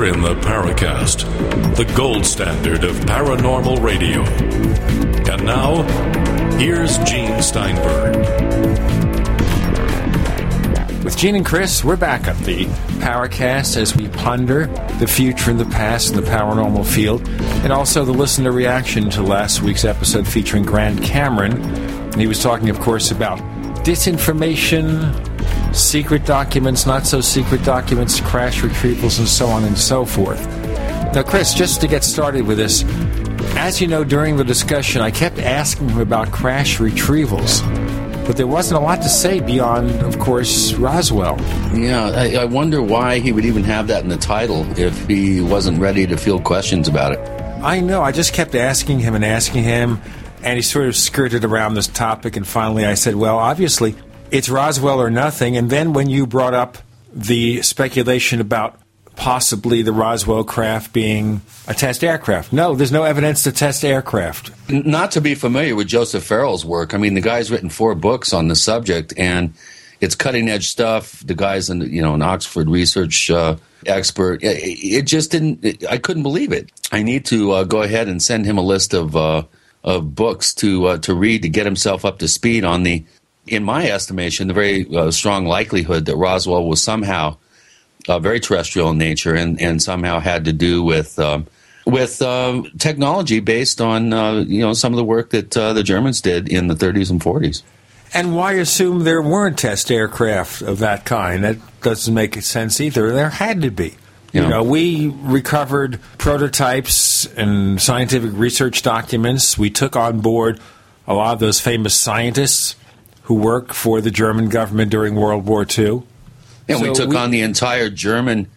You're in the Paracast, the gold standard of paranormal radio. And now, here's Gene Steinberg. With Gene and Chris, we're back at the Paracast as we ponder the future and the past in the paranormal field, and also the listener reaction to last week's episode featuring Grant Cameron. And he was talking, of course, about disinformation, secret documents, not so secret documents, crash retrievals, and so on and so forth. Now, Chris, just to get started with this, as you know, during the discussion, I kept asking him about crash retrievals, but there wasn't a lot to say beyond, of course, Roswell. Yeah, I, I wonder why he would even have that in the title if he wasn't ready to field questions about it. I know. I just kept asking him and asking him, and he sort of skirted around this topic, and finally I said, well, obviously, it's Roswell or nothing. And then when you brought up the speculation about possibly the Roswell craft being a test aircraft. No, there's no evidence to test aircraft. Not to be familiar with Joseph Farrell's work. I mean, the guy's written four books on the subject, and it's cutting edge stuff. The guy's an you know an Oxford research uh, expert. It, it just didn't. It, I couldn't believe it. I need to uh, go ahead and send him a list of uh, of books to uh, to read to get himself up to speed on the. In my estimation, the very uh, strong likelihood that Roswell was somehow uh, very terrestrial in nature and, and somehow had to do with um, with uh, technology based on uh, you know some of the work that uh, the Germans did in the 30s and 40s. And why assume there weren't test aircraft of that kind? That doesn't make sense either. There had to be. You know, we recovered prototypes and scientific research documents. We took on board a lot of those famous scientists who worked for the German government during World War II. And we took we- on the entire German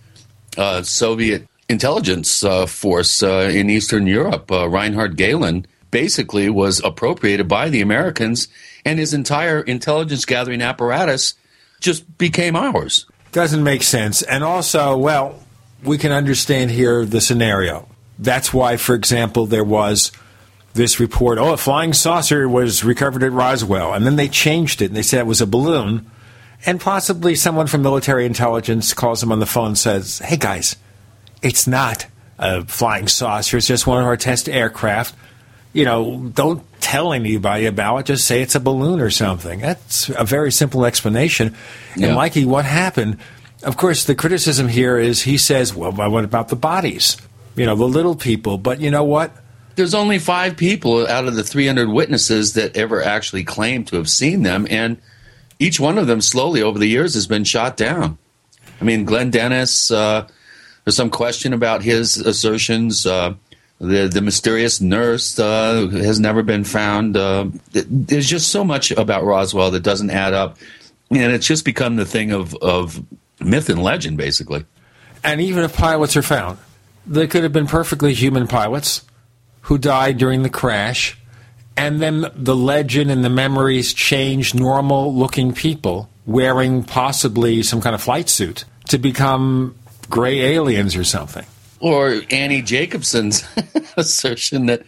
uh, Soviet intelligence uh, force uh, in Eastern Europe. Uh, Reinhard Gehlen basically was appropriated by the Americans, and his entire intelligence gathering apparatus just became ours. Doesn't make sense. And also, well, we can understand here the scenario. That's why, for example, there was this report oh, a flying saucer was recovered at Roswell. And then they changed it and they said it was a balloon. And possibly someone from military intelligence calls them on the phone and says, hey, guys, it's not a flying saucer, it's just one of our test aircraft. You know, don't tell anybody about it. Just say it's a balloon or something. That's a very simple explanation. And, Mikey, what happened? Of course, the criticism here is he says, well, what about the bodies? You know, the little people. But you know what? There's only five people out of the 300 witnesses that ever actually claimed to have seen them, and each one of them slowly over the years has been shot down. I mean, Glenn Dennis, uh, there's some question about his assertions. Uh, the the mysterious nurse uh, has never been found. Uh, there's just so much about Roswell that doesn't add up, and it's just become the thing of of myth and legend, basically. And even if pilots are found, they could have been perfectly human pilots who died during the crash, and then the legend and the memories change normal looking people wearing possibly some kind of flight suit to become gray aliens or something. or Annie Jacobsen's assertion that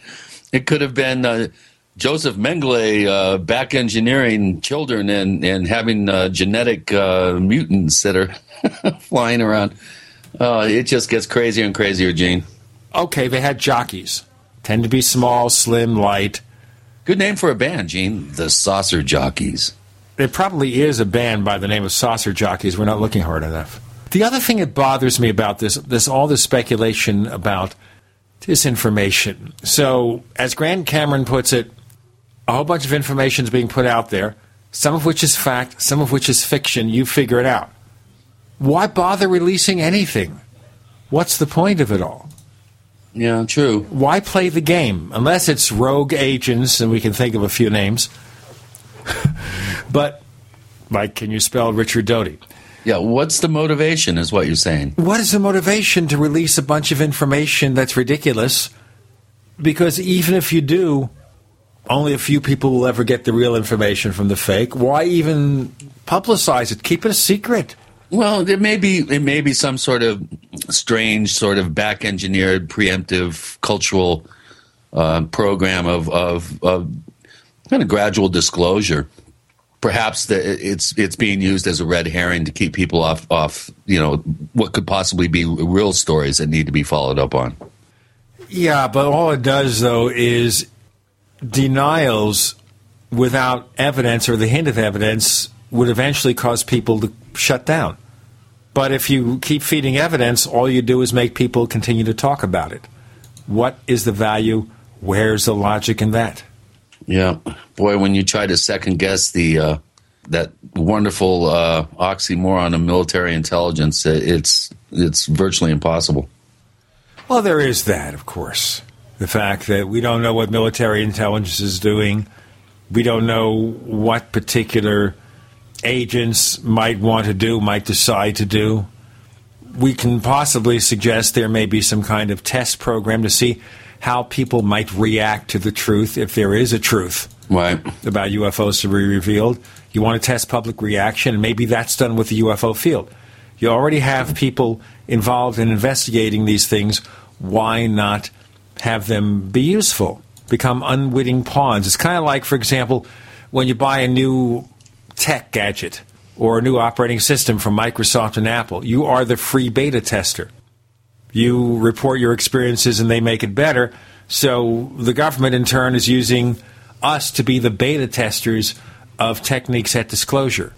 it could have been uh, Joseph Mengele uh, back engineering children and, and having uh, genetic uh, mutants that are flying around. Uh, it just gets crazier and crazier, Gene. Okay, they had jockeys, tend to be small, slim, light. Good name for a band, Gene. The Saucer Jockeys. There probably is a band by the name of Saucer Jockeys. We're not looking hard enough. The other thing that bothers me about this, this all this speculation about disinformation. So, as Grant Cameron puts it, a whole bunch of information is being put out there, some of which is fact, some of which is fiction. You figure it out. Why bother releasing anything? What's the point of it all? Yeah, true. Why play the game? Unless it's rogue agents, and we can think of a few names. but, like, can you spell Richard Doty? Yeah, what's the motivation, is what you're saying. What is the motivation to release a bunch of information that's ridiculous? Because even if you do, only a few people will ever get the real information from the fake. Why even publicize it? Keep it a secret. Well, there may be it may be some sort of strange, sort of back engineered, preemptive cultural uh, program of, of of kind of gradual disclosure. perhaps the, it's it's being used as a red herring to keep people off off you know what could possibly be real stories that need to be followed up on. Yeah, but all it does though is denials without evidence or the hint of evidence would eventually cause people to shut down. But if you keep feeding evidence, all you do is make people continue to talk about it. What is the value? Where's the logic in that? Yeah, boy, when you try to second guess the uh, that wonderful uh, oxymoron of military intelligence, it's it's virtually impossible. Well, there is that, of course. The fact that we don't know what military intelligence is doing, we don't know what particular agents might want to do, might decide to do. We can possibly suggest there may be some kind of test program to see how people might react to the truth if there is a truth right. about UFOs to be revealed. You want to test public reaction, and maybe that's done with the UFO field. You already have people involved in investigating these things. Why not have them be useful? Become unwitting pawns. It's kind of like, for example, when you buy a new tech gadget or a new operating system from Microsoft and Apple. You are the free beta tester. You report your experiences and they make it better. So the government, in turn, is using us to be the beta testers of techniques at disclosure.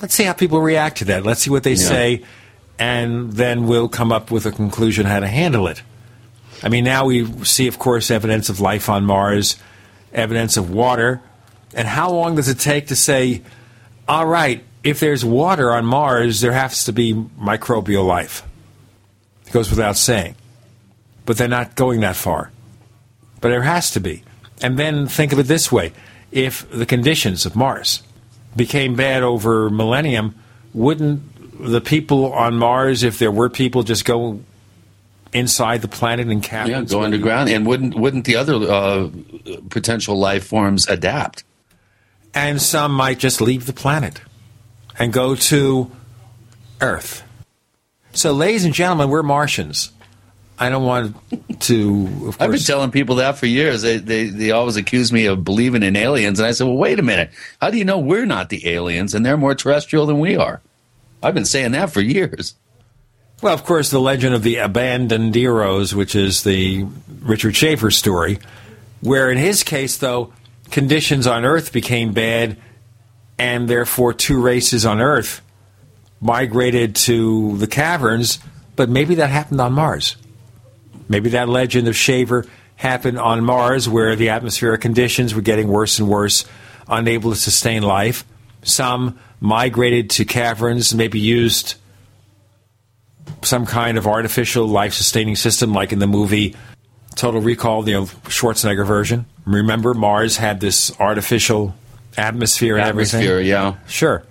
Let's see how people react to that. Let's see what they yeah. say, and then we'll come up with a conclusion how to handle it. I mean, now we see, of course, evidence of life on Mars, evidence of water. And how long does it take to say, all right, if there's water on Mars, there has to be microbial life? It goes without saying. But they're not going that far. But there has to be. And then think of it this way if the conditions of Mars became bad over millennium, wouldn't the people on Mars, if there were people, just go inside the planet and caverns? Yeah, go underground. And wouldn't wouldn't the other uh, potential life forms adapt? And some might just leave the planet and go to Earth. So, ladies and gentlemen, we're Martians. I don't want to. I've been telling people that for years. They, they they always accuse me of believing in aliens, and I said, "Well, wait a minute. How do you know we're not the aliens and they're more terrestrial than we are?" I've been saying that for years. Well, of course, the legend of the abandoned heroes, which is the Richard Shaver story, where in his case, though, conditions on Earth became bad, and therefore two races on Earth migrated to the caverns. But maybe that happened on Mars. Maybe that legend of Shaver happened on Mars where the atmospheric conditions were getting worse and worse, unable to sustain life. Some migrated to caverns, maybe used some kind of artificial life sustaining system, like in the movie Total Recall, the Schwarzenegger version. Remember, Mars had this artificial atmosphere and atmosphere, everything? yeah. Sure.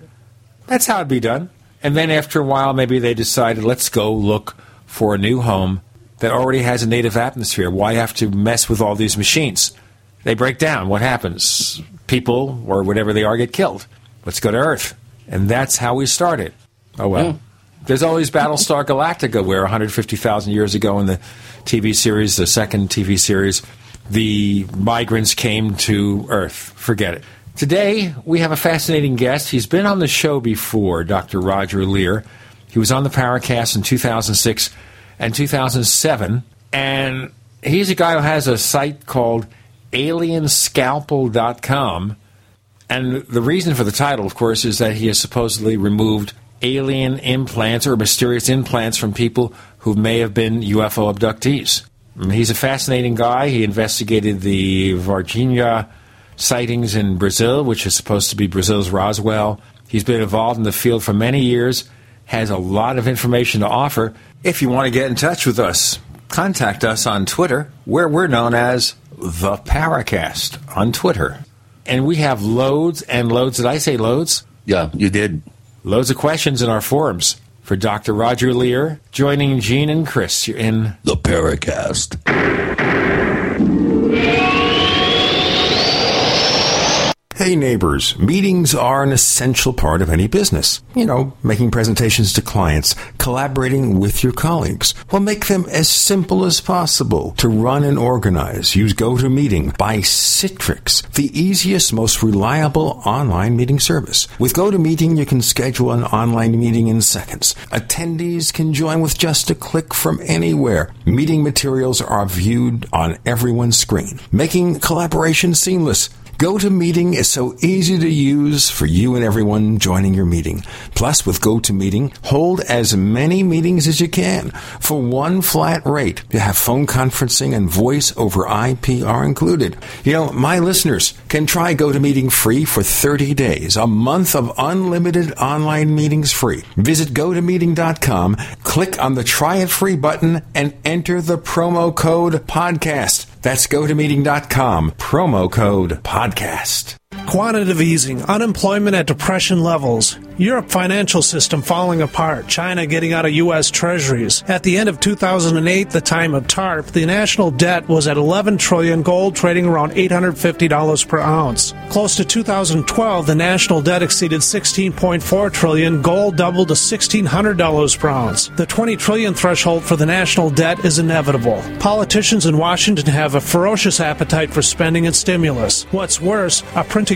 That's how it'd be done. And then after a while, maybe they decided, let's go look for a new home that already has a native atmosphere. Why have to mess with all these machines? They break down. What happens? People, or whatever they are, get killed. Let's go to Earth. And that's how we started. Oh, well. Yeah. There's always Battlestar Galactica, where 150,000 years ago in the TV series, the second TV series, the migrants came to Earth. Forget it. Today, we have a fascinating guest. He's been on the show before, Dr. Roger Leir. He was on the Paracast in 2006 and 2007. And he's a guy who has a site called alienscalpel.com. And the reason for the title, of course, is that he has supposedly removed alien implants or mysterious implants from people who may have been UFO abductees. Mm, he's a fascinating guy. He investigated the Varginha sightings in Brazil, which is supposed to be Brazil's Roswell. He's been involved in the field for many years, has a lot of information to offer, if you want to get in touch with us, contact us on Twitter, where we're known as the Paracast on Twitter. And we have loads and loads. Did I say loads? Yeah, you did. Loads of questions in our forums for Dr. Roger Leir joining Gene and Chris You're in the Paracast. Hey neighbors, meetings are an essential part of any business. You know, making presentations to clients, collaborating with your colleagues. Well, make them as simple as possible to run and organize. Use GoToMeeting by Citrix, the easiest, most reliable online meeting service. With GoToMeeting, you can schedule an online meeting in seconds. Attendees can join with just a click from anywhere. Meeting materials are viewed on everyone's screen, making collaboration seamless. GoToMeeting is so easy to use for you and everyone joining your meeting. Plus, with GoToMeeting, hold as many meetings as you can for one flat rate. You have phone conferencing and voice over IP are included. You know, my listeners can try GoToMeeting free for 30 days, a month of unlimited online meetings free. Visit GoToMeeting.com, click on the try it free button, and enter the promo code podcast. That's gotomeeting.com, promo code podcast. Quantitative easing, unemployment at depression levels, Europe financial system falling apart, China getting out of U.S. treasuries. At the end of 2008, the time of TARP, the national debt was at 11 trillion, gold trading around $850 per ounce. Close to 2012, the national debt exceeded 16.4 trillion, gold doubled to $1,600 per ounce. The 20 trillion threshold for the national debt is inevitable. Politicians in Washington have a ferocious appetite for spending and stimulus. What's worse, a printing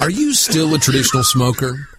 Are you still a traditional smoker?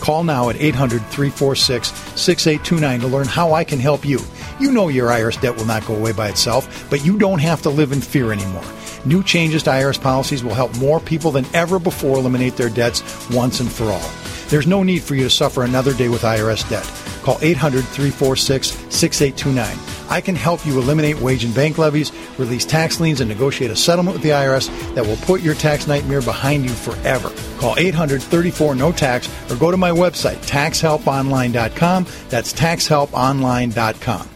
Call now at 800 346 6829 to learn how I can help you. You know your IRS debt will not go away by itself, but you don't have to live in fear anymore. New changes to IRS policies will help more people than ever before eliminate their debts once and for all. There's no need for you to suffer another day with IRS debt. Call 800 346 6829. I can help you eliminate wage and bank levies, release tax liens, and negotiate a settlement with the IRS that will put your tax nightmare behind you forever. Call 800 34 No Tax or go to my website, taxhelponline.com. That's taxhelponline.com.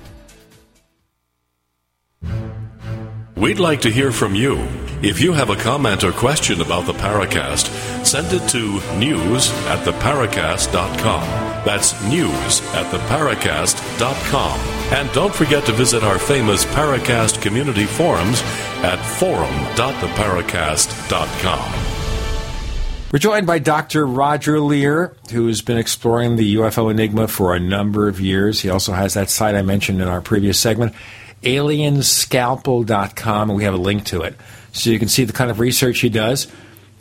We'd like to hear from you. If you have a comment or question about the Paracast, send it to news at theparacast.com. That's news at theparacast.com. And don't forget to visit our famous Paracast community forums at forum.theparacast.com. We're joined by Dr. Roger Leir, who's been exploring the UFO enigma for a number of years. He also has that site I mentioned in our previous segment, alienscalpel.com, and we have a link to it. So you can see the kind of research he does.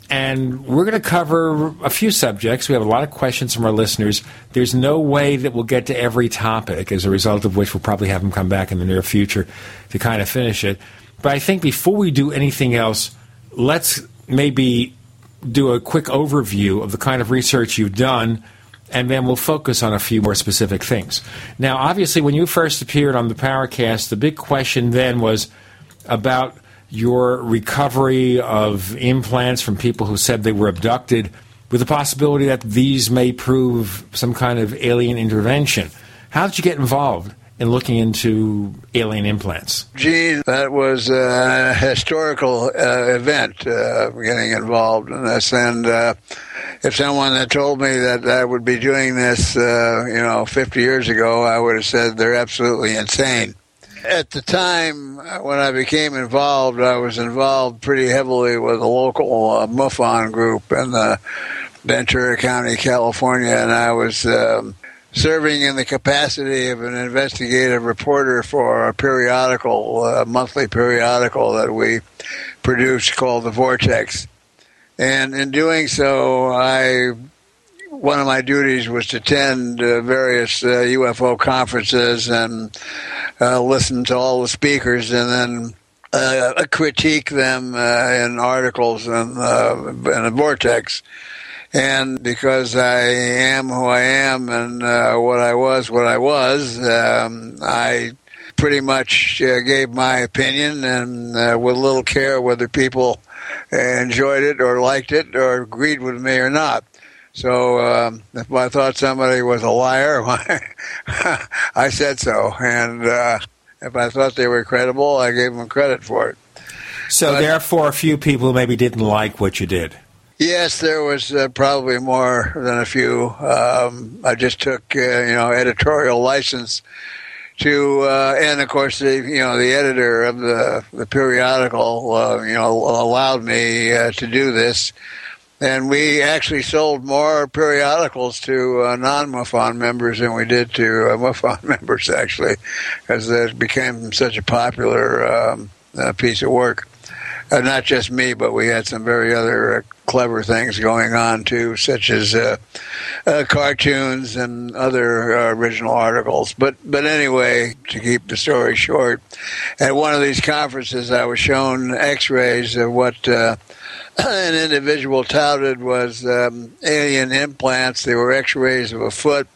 And we're going to cover a few subjects. We have a lot of questions from our listeners. There's no way that we'll get to every topic, as a result of which we'll probably have him come back in the near future to kind of finish it. But I think before we do anything else, let's maybe do a quick overview of the kind of research you've done and then we'll focus on a few more specific things. Now, obviously, when you first appeared on the Paracast, the big question then was about your recovery of implants from people who said they were abducted, with the possibility that these may prove some kind of alien intervention. How did you get involved? in looking into alien implants? Gee, that was a historical uh, event, uh, getting involved in this. And uh, if someone had told me that I would be doing this, uh, you know, 50 years ago, I would have said they're absolutely insane. At the time when I became involved, I was involved pretty heavily with a local uh, MUFON group in the Ventura County, California, and I was um, serving in the capacity of an investigative reporter for a periodical, a monthly periodical that we produced called The Vortex. And in doing so, I one of my duties was to attend uh, various uh, UFO conferences and uh, listen to all the speakers and then uh, critique them uh, in articles and in the Vortex and because I am who I am and what I was, what I was, um, I pretty much uh, gave my opinion and uh, with little care whether people enjoyed it or liked it or agreed with me or not. So um, if I thought somebody was a liar, I said so, and uh, if I thought they were credible, I gave them credit for it. So but, therefore, a few people maybe didn't like what you did. Yes, there was uh, probably more than a few. Um, I just took, uh, you know, editorial license to, uh, and of course, the you know the editor of the the periodical, uh, you know, allowed me uh, to do this, and we actually sold more periodicals to uh, non-MUFON members than we did to MUFON members, actually, because it became such a popular um, piece of work. Not just me, but we had some very other clever things going on too, such as uh, uh, cartoons and other uh, original articles. But but anyway, to keep the story short, at one of these conferences, I was shown X-rays of what. Uh, an individual touted was um, alien implants. They were X-rays of a foot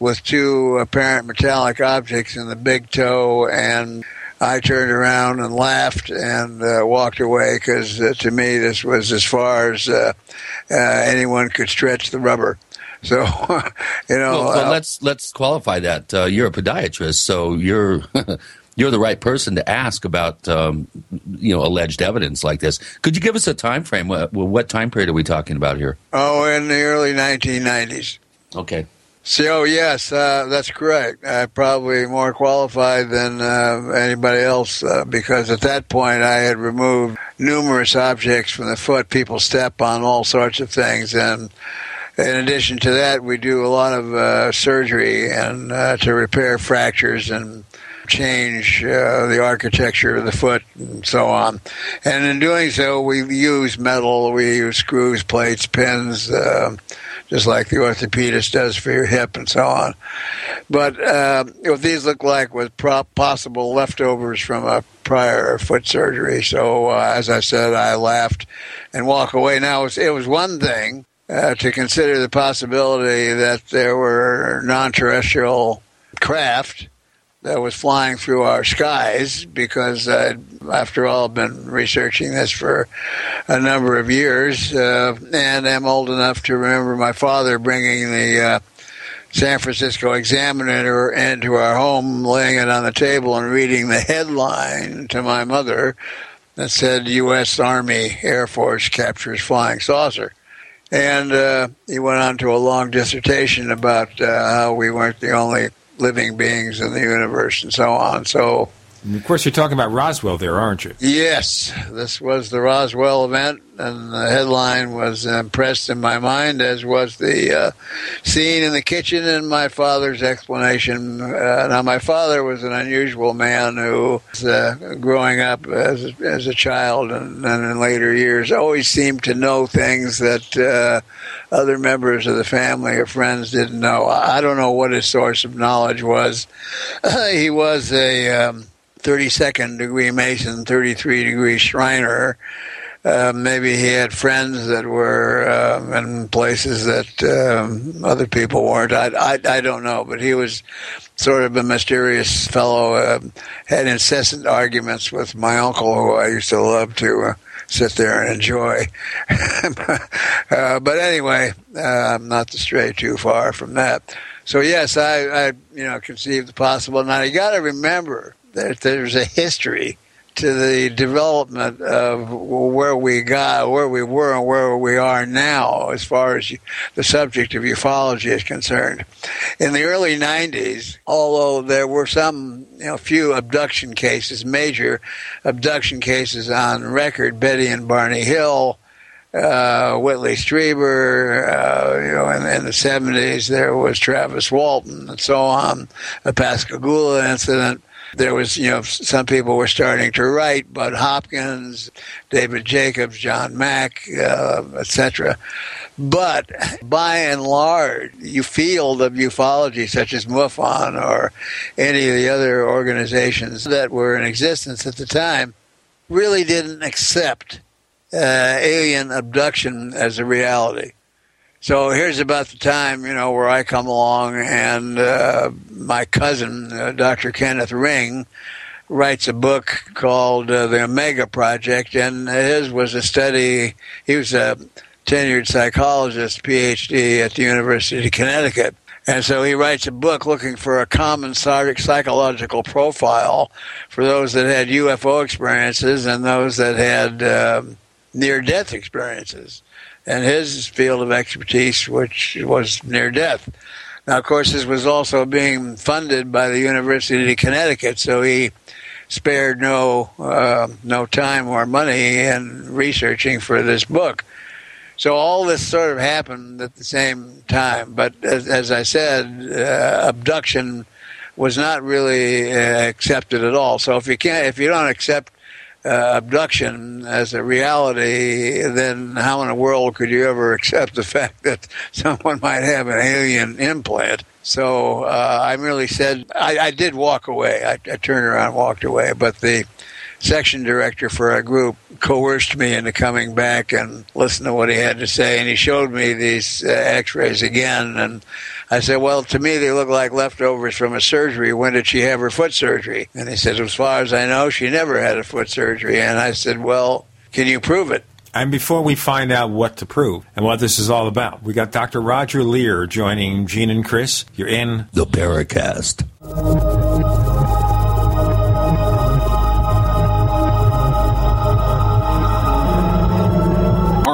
with two apparent metallic objects in the big toe and I turned around and laughed and uh, walked away because uh, to me this was as far as uh, uh anyone could stretch the rubber. So, you know. Well, well uh, let's let's qualify that. Uh, you're a podiatrist, so you're. you're the right person to ask about, um, you know, alleged evidence like this. Could you give us a time frame? What, what time period are we talking about here? Oh, in the early 1990s. Okay. So yes, uh, that's correct. I'm probably more qualified than uh, anybody else uh, because at that point I had removed numerous objects from the foot. People step on all sorts of things, and in addition to that, we do a lot of uh, surgery and uh, to repair fractures and change uh, the architecture of the foot and so on. And in doing so, we use metal, we use screws, plates, pins just like the orthopedist does for your hip and so on. But uh, what these look like was possible leftovers from a prior foot surgery. So, uh, as I said, I laughed and walk away. Now, it was, it was one thing uh, to consider the possibility that there were non-terrestrial craft that was flying through our skies because I'd, after all, been researching this for a number of years, uh, and I'm old enough to remember my father bringing the uh, San Francisco Examiner into our home, laying it on the table, and reading the headline to my mother that said U.S. Army Air Force captures flying saucer. And uh, he went on to a long dissertation about uh, how we weren't the only living beings in the universe and so on. So, and of course, you're talking about Roswell there, aren't you? Yes, this was the Roswell event, and the headline was impressed in my mind, as was the uh, scene in the kitchen and my father's explanation. Uh, now, my father was an unusual man who, uh, growing up as a, as a child and, and, in later years, always seemed to know things that uh, other members of the family or friends didn't know. I don't know what his source of knowledge was. he was a um, 32nd degree Mason, 33 degree Shriner, uh, maybe he had friends that were um, in places that um, other people weren't. I, I, I don't know, but he was sort of a mysterious fellow. Uh, had incessant arguments with my uncle, who I used to love to uh, sit there and enjoy. uh, but anyway, uh, I'm not to stray too far from that. So yes, I, I you know conceived the possible. Now you got to remember that there's a history to the development of where we got, where we were, and where we are now, as far as the subject of ufology is concerned. In the early '90s, although there were some, you know, few abduction cases, major abduction cases on record, Betty and Barney Hill. Uh, Whitley Strieber, uh, you know, in, in, the 70s, there was Travis Walton and so on, the Pascagoula incident. There was, you know, some people were starting to write, Bud Hopkins, David Jacobs, John Mack, uh, etc. But by and large, you field of ufology, such as MUFON or any of the other organizations that were in existence at the time, really didn't accept uh, alien abduction as a reality. So here's about the time, you know, where I come along and uh, my cousin, uh, Dr. Kenneth Ring, writes a book called uh, The Omega Project, and his was a study. He was a tenured psychologist, PhD at the University of Connecticut. And so he writes a book looking for a common psychological profile for those that had UFO experiences and those that had um, near death experiences and his field of expertise, which was near death. Now, of course, this was also being funded by the University of Connecticut, so he spared no uh, no time or money in researching for this book. So all this sort of happened at the same time. But as, as I said, uh, abduction was not really uh, accepted at all. So if you can't, if you don't accept uh, abduction as a reality, then how in the world could you ever accept the fact that someone might have an alien implant? So uh, I merely said I, I did walk away. I, I, turned around, and walked away, but the section director for our group coerced me into coming back and listening to what he had to say, and he showed me these uh, X-rays again, and I said, well, to me, they look like leftovers from a surgery. When did she have her foot surgery? And he said, as far as I know, she never had a foot surgery. And I said, well, can you prove it? And before we find out what to prove and what this is all about, we got Dr. Roger Leir joining Gene and Chris. You're in the Paracast.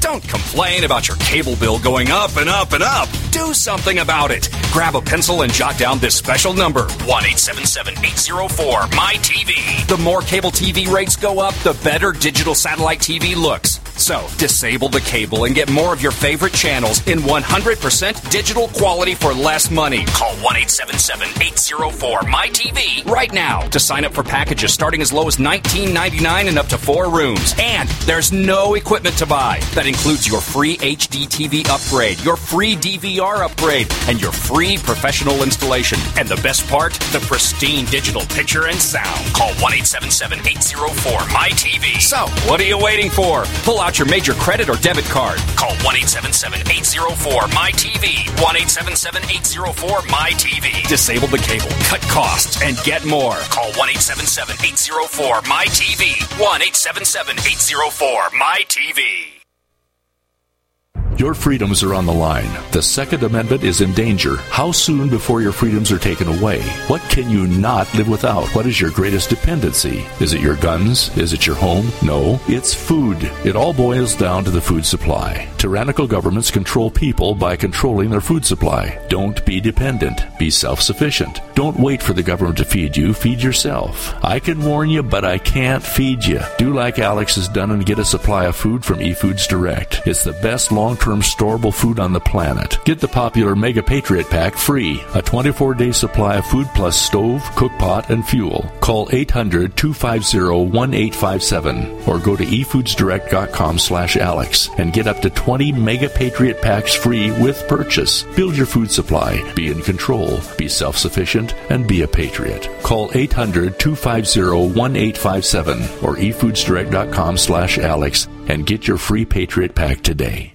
Don't complain about your cable bill going up and up and up. Do something about it. Grab a pencil and jot down this special number 1 877 804 MyTV. The more cable TV rates go up, the better digital satellite TV looks. So, disable the cable and get more of your favorite channels in 100% digital quality for less money. Call 1 877 804 MyTV right now to sign up for packages starting as low as $19.99 and up to four rooms. And there's no equipment to buy. That includes your free HD TV upgrade, your free DVR upgrade, and your free professional installation. And the best part, the pristine digital picture and sound. Call 1 877 804 MyTV. So, what are you waiting for? Pull out your major credit or debit card. Call 1 877 804 MyTV. 1 877 804 MyTV. Disable the cable, cut costs, and get more. Call 1 877 804 MyTV. 1 877 804 MyTV. Your freedoms are on the line. The Second Amendment is in danger. How soon before your freedoms are taken away? What can you not live without? What is your greatest dependency? Is it your guns? Is it your home? No, it's food. It all boils down to the food supply. Tyrannical governments control people by controlling their food supply. Don't be dependent. Be self sufficient. Don't wait for the government to feed you, feed yourself. I can warn you, but I can't feed you. Do like Alex has done and get a supply of food from eFoods Direct. It's the best long term storable food on the planet. Get the popular Mega Patriot Pack free, a 24 day supply of food plus stove, cook pot, and fuel. Call 800 250 1857 or go to efoodsdirect.com slash Alex and get up to 20 Mega Patriot Packs free with purchase. Build your food supply, be in control, be self sufficient, and be a patriot. Call 800 250 1857 or efoodsdirect.com slash Alex and get your free Patriot Pack today.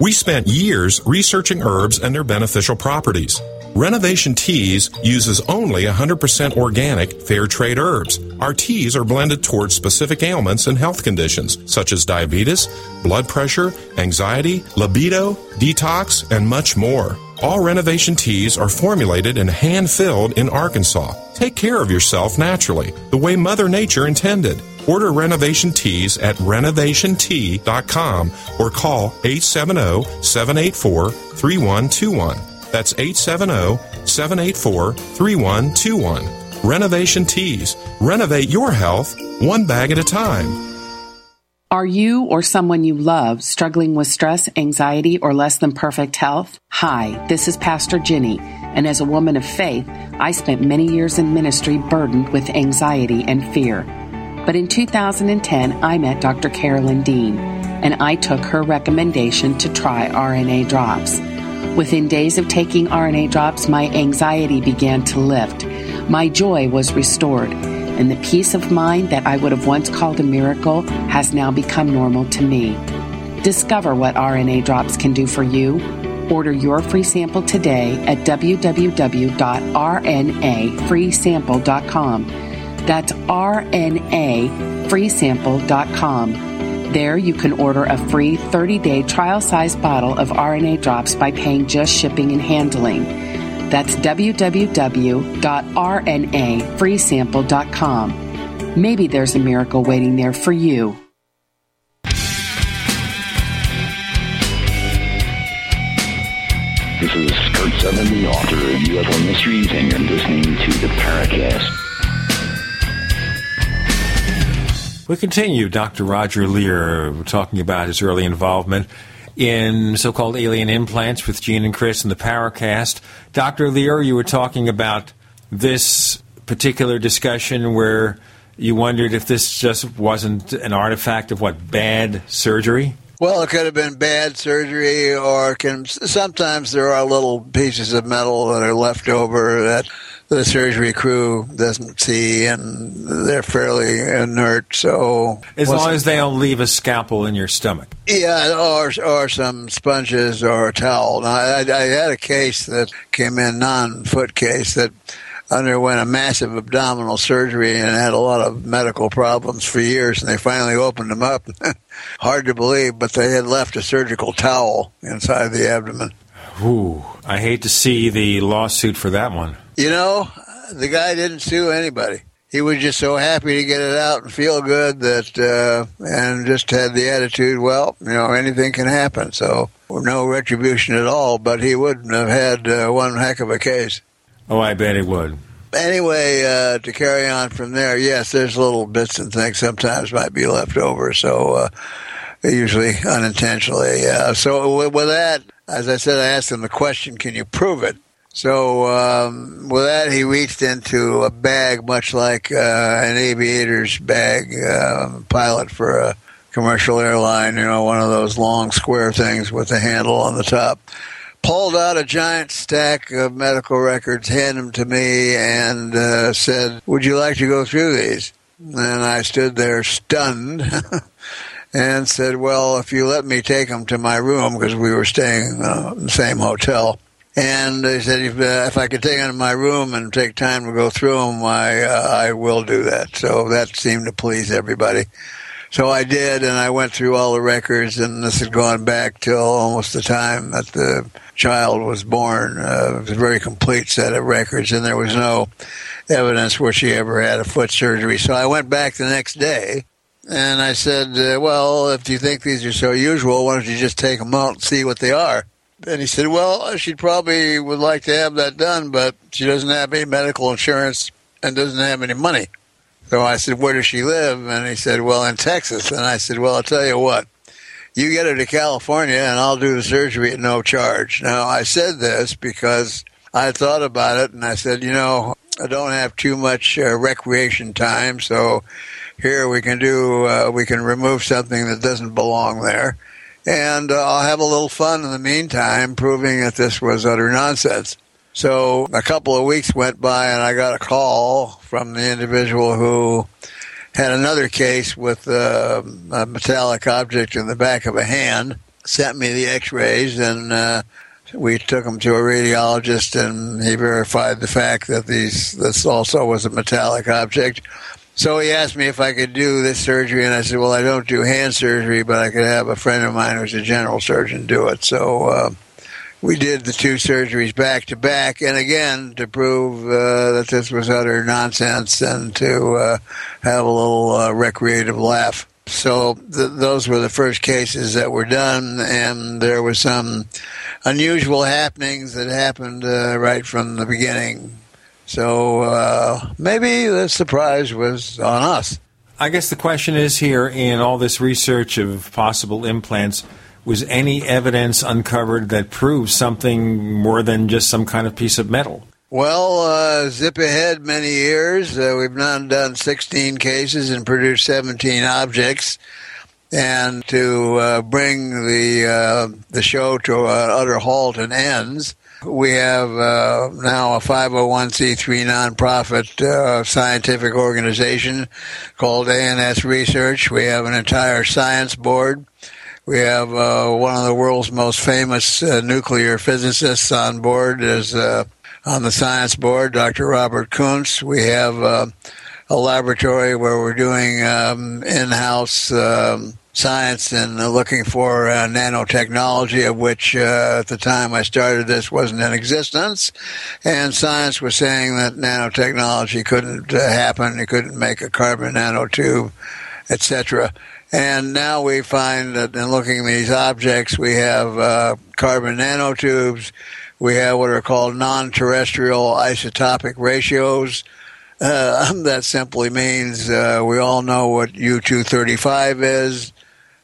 We spent years researching herbs and their beneficial properties. Renovation Teas uses only 100% organic, fair trade herbs. Our teas are blended towards specific ailments and health conditions such as diabetes, blood pressure, anxiety, libido, detox, and much more. All renovation teas are formulated and hand filled in Arkansas. Take care of yourself naturally, the way Mother Nature intended. Order renovation teas at renovationtea.com or call 870 784 3121. That's 870 784 3121. Renovation Teas. Renovate your health one bag at a time. Are you or someone you love struggling with stress, anxiety, or less than perfect health? Hi, this is Pastor Jenny, and as a woman of faith, I spent many years in ministry burdened with anxiety and fear. But in 2010, I met Dr. Carolyn Dean, and I took her recommendation to try RNA drops. Within days of taking RNA drops, my anxiety began to lift. My joy was restored, and the peace of mind that I would have once called a miracle has now become normal to me. Discover what RNA drops can do for you. Order your free sample today at www.rnafreesample.com. That's rnafreesample.com. There, you can order a free 30 day trial size bottle of RNA drops by paying just shipping and handling. That's www.rnafreesample.com. Maybe there's a miracle waiting there for you. This is Kurt Seven, the author of UFO Mysteries, and you're listening to the Paracast. We continue. Dr. Roger Leir, talking about his early involvement in so called alien implants with Gene and Chris in the Paracast. Dr. Leir, you were talking about this particular discussion where you wondered if this just wasn't an artifact of what, bad surgery? Well, it could have been bad surgery, or can sometimes there are little pieces of metal that are left over that the surgery crew doesn't see, and they're fairly inert. So as long as they don't leave a scalpel in your stomach, yeah, or or some sponges or a towel. Now, I, I had a case that came in non-foot case that underwent a massive abdominal surgery and had a lot of medical problems for years, and they finally opened them up. Hard to believe, but they had left a surgical towel inside the abdomen. Ooh, I hate to see the lawsuit for that one. You know, the guy didn't sue anybody. He was just so happy to get it out and feel good that, uh, and just had the attitude, well, you know, anything can happen. So no retribution at all, but he wouldn't have had uh, one heck of a case. Oh, I bet it would. Anyway, uh, to carry on from there, yes, there's little bits and things sometimes might be left over. So, uh, usually unintentionally. Uh, so with that, as I said, I asked him the question, can you prove it? So um, with that, he reached into a bag, much like uh, an aviator's bag, uh, pilot for a commercial airline. You know, one of those long square things with a handle on the top. Pulled out a giant stack of medical records, handed them to me, and uh, said, "Would you like to go through these?" And I stood there stunned. and said, "Well, if you let me take them to my room, because we were staying uh, in the same hotel." And they said, if, uh, if I could take them to my room and take time to go through them, I, uh, I will do that. So that seemed to please everybody. So I did, and I went through all the records, and this had gone back till almost the time that the child was born. Uh, it was a very complete set of records, and there was no evidence where she ever had a foot surgery. So I went back the next day, and I said, uh, "Well, if you think these are so usual, why don't you just take them out and see what they are?" And he said, "Well, she probably would like to have that done, but she doesn't have any medical insurance and doesn't have any money." So I said, Where does she live? And he said, Well, in Texas. And I said, Well, I'll tell you what, you get her to California and I'll do the surgery at no charge. Now, I said this because I thought about it and I said, You know, I don't have too much uh, recreation time, so here we can do, uh, we can remove something that doesn't belong there. And uh, I'll have a little fun in the meantime, proving that this was utter nonsense. So a couple of weeks went by, and I got a call from the individual who had another case with uh, a metallic object in the back of a hand. Sent me the X-rays, and uh, we took him to a radiologist, and he verified the fact that these this also was a metallic object. So he asked me if I could do this surgery, and I said, "Well, I don't do hand surgery, but I could have a friend of mine who's a general surgeon do it." So. Uh, we did the two surgeries back to back, and again to prove uh, that this was utter nonsense and to uh, have a little uh, recreative laugh. So th- those were the first cases that were done, and there was some unusual happenings that happened uh, right from the beginning. So uh, maybe the surprise was on us. I guess the question is here in all this research of possible implants was any evidence uncovered that proves something more than just some kind of piece of metal? Well, uh, zip ahead many years. Uh, we've now done 16 cases and produced 17 objects. And to uh, bring the uh, the show to an utter halt and ends, we have uh, now a 501c3 nonprofit uh, scientific organization called A&S Research. We have an entire science board we have uh, one of the world's most famous uh, nuclear physicists on board as uh, on the science board, Dr. Robert Kuntz. We have uh, a laboratory where we're doing um, in-house um, science and looking for uh, nanotechnology, of which uh, at the time I started this wasn't in existence. And science was saying that nanotechnology couldn't happen. You couldn't make a carbon nanotube, etc. And now we find that in looking at these objects, we have uh, carbon nanotubes, we have what are called non terrestrial isotopic ratios. Uh, that simply means uh, we all know what U235 is,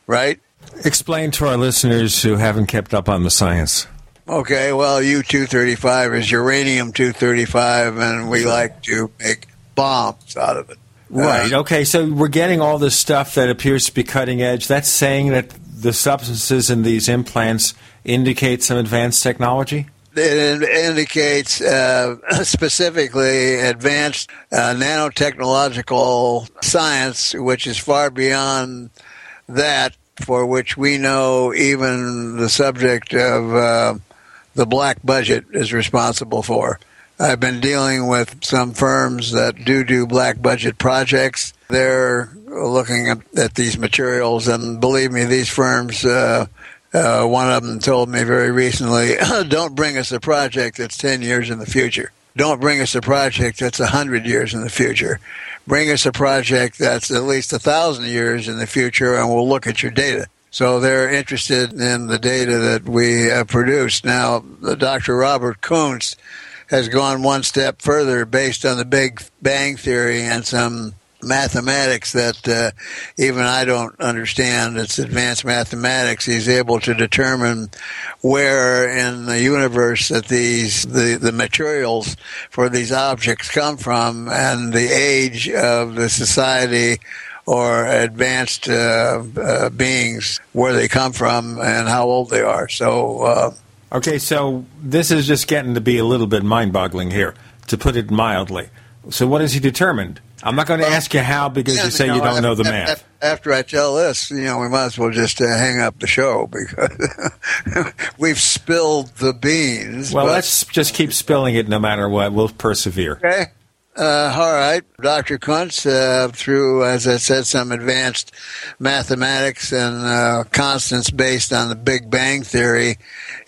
right? Explain to our listeners who haven't kept up on the science. Okay, well, U235 is uranium 235, and we like to make bombs out of it. Right. Okay. So we're getting all this stuff that appears to be cutting edge. That's saying that the substances in these implants indicate some advanced technology? It indicates uh, specifically advanced uh, nanotechnological science, which is far beyond that for which we know even the subject of uh, the black budget is responsible for. I've been dealing with some firms that do do black budget projects. They're looking at, at these materials, and believe me, these firms. Uh, uh, one of them told me very recently, "Don't bring us a project that's ten years in the future. Don't bring us a project that's a hundred years in the future. Bring us a project that's at least a thousand years in the future, and we'll look at your data." So they're interested in the data that we uh, produce. Now, Dr. Robert Kuntz has gone one step further based on the Big Bang Theory and some mathematics that uh, even I don't understand. It's advanced mathematics. He's able to determine where in the universe that these the, the materials for these objects come from and the age of the society or advanced uh, uh, beings where they come from and how old they are. So uh, Okay, so this is just getting to be a little bit mind boggling here, to put it mildly. So, what has he determined? I'm not going to ask you how because yeah, you say you, know, you don't after, know the math. After I tell this, you know, we might as well just uh, hang up the show because we've spilled the beans. Well, but... let's just keep spilling it no matter what. We'll persevere. Okay. Uh, all right. Dr. Kuntz, uh, through, as I said, some advanced mathematics and uh, constants based on the Big Bang Theory,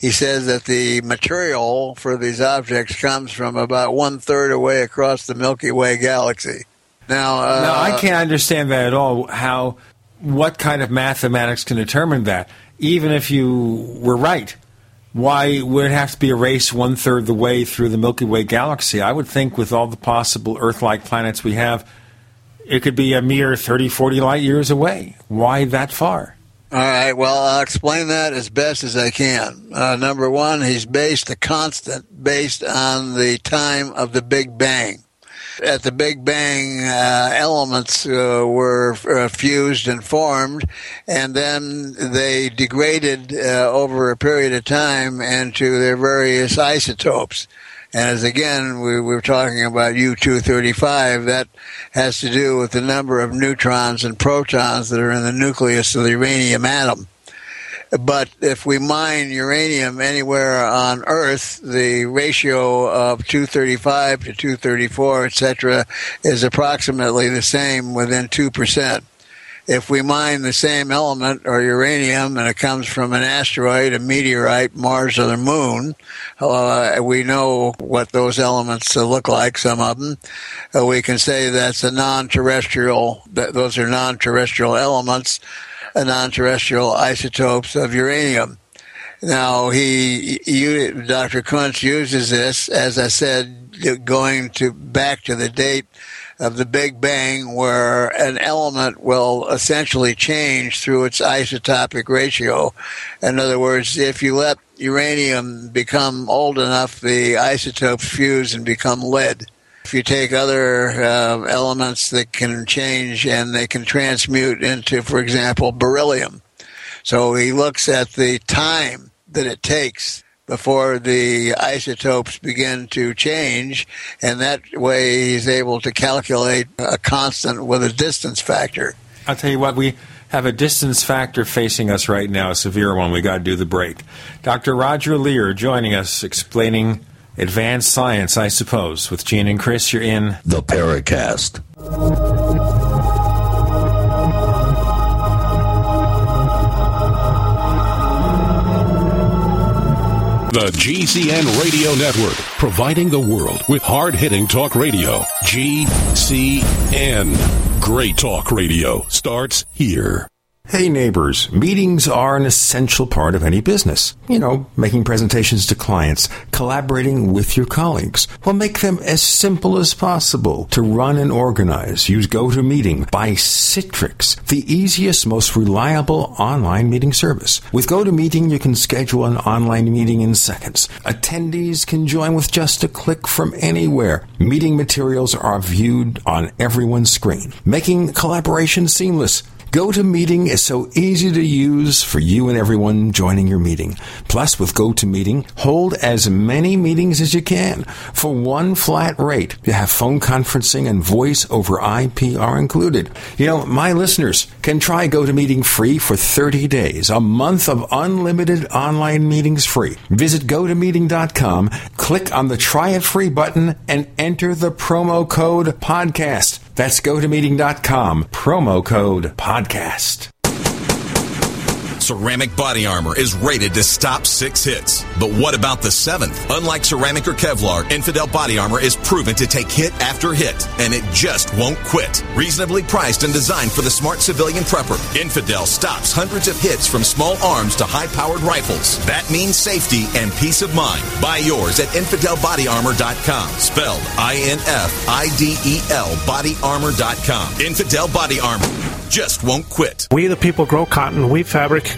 he says that the material for these objects comes from about one third away across the Milky Way galaxy. Now, uh, no, I can't understand that at all. How, what kind of mathematics can determine that? Even if you were right, why would it have to be a race one third the way through the Milky Way galaxy? I would think with all the possible Earth like planets we have, it could be a mere 30, 40 light years away. Why that far? All right, well, I'll explain that as best as I can. Uh, number one, he's based a constant based on the time of the Big Bang at the Big Bang, uh, elements uh, were uh, fused and formed, and then they degraded uh, over a period of time into their various isotopes. And as again, we were talking about U-235, that has to do with the number of neutrons and protons that are in the nucleus of the uranium atom. But if we mine uranium anywhere on Earth, the ratio of 235 to 234, etc., is approximately the same within 2%. If we mine the same element or uranium and it comes from an asteroid, a meteorite, Mars, or the moon, uh, we know what those elements look like, some of them. Uh, we can say that's a non-terrestrial, that those are non-terrestrial elements non-terrestrial isotopes of uranium. Now, he, you, Dr. Kuntz uses this, as I said, going to back to the date of the Big Bang, where an element will essentially change through its isotopic ratio. In other words, if you let uranium become old enough, the isotopes fuse and become lead if you take other uh, elements that can change and they can transmute into, for example, beryllium. So he looks at the time that it takes before the isotopes begin to change, and that way he's able to calculate a constant with a distance factor. I'll tell you what, we have a distance factor facing us right now, a severe one. We got to do the break. Dr. Roger Leir joining us, explaining advanced science, I suppose. With Gene and Chris, you're in the Paracast. The GCN Radio Network, providing the world with hard hitting talk radio. GCN. Great talk radio starts here. Hey neighbors, meetings are an essential part of any business. You know, making presentations to clients, collaborating with your colleagues. Well, make them as simple as possible to run and organize. Use GoToMeeting by Citrix, the easiest, most reliable online meeting service. With GoToMeeting, you can schedule an online meeting in seconds. Attendees can join with just a click from anywhere. Meeting materials are viewed on everyone's screen, making collaboration seamless. GoToMeeting is so easy to use for you and everyone joining your meeting. Plus, with GoToMeeting, hold as many meetings as you can for one flat rate. You have phone conferencing and voice over IP are included. You know, my listeners can try GoToMeeting free for 30 days, a month of unlimited online meetings free. Visit GoToMeeting.com, click on the try it free button, and enter the promo code podcast. That's gotomeeting.com, promo code podcast. Ceramic body armor is rated to stop six hits. But what about the seventh? Unlike ceramic or Kevlar, Infidel body armor is proven to take hit after hit, and it just won't quit. Reasonably priced and designed for the smart civilian prepper, Infidel stops hundreds of hits from small arms to high powered rifles. That means safety and peace of mind. Buy yours at InfidelBodyArmor.com. Spelled I N F I D E L BodyArmor.com. Infidel Body Armor just won't quit. We the people grow cotton, weave fabric,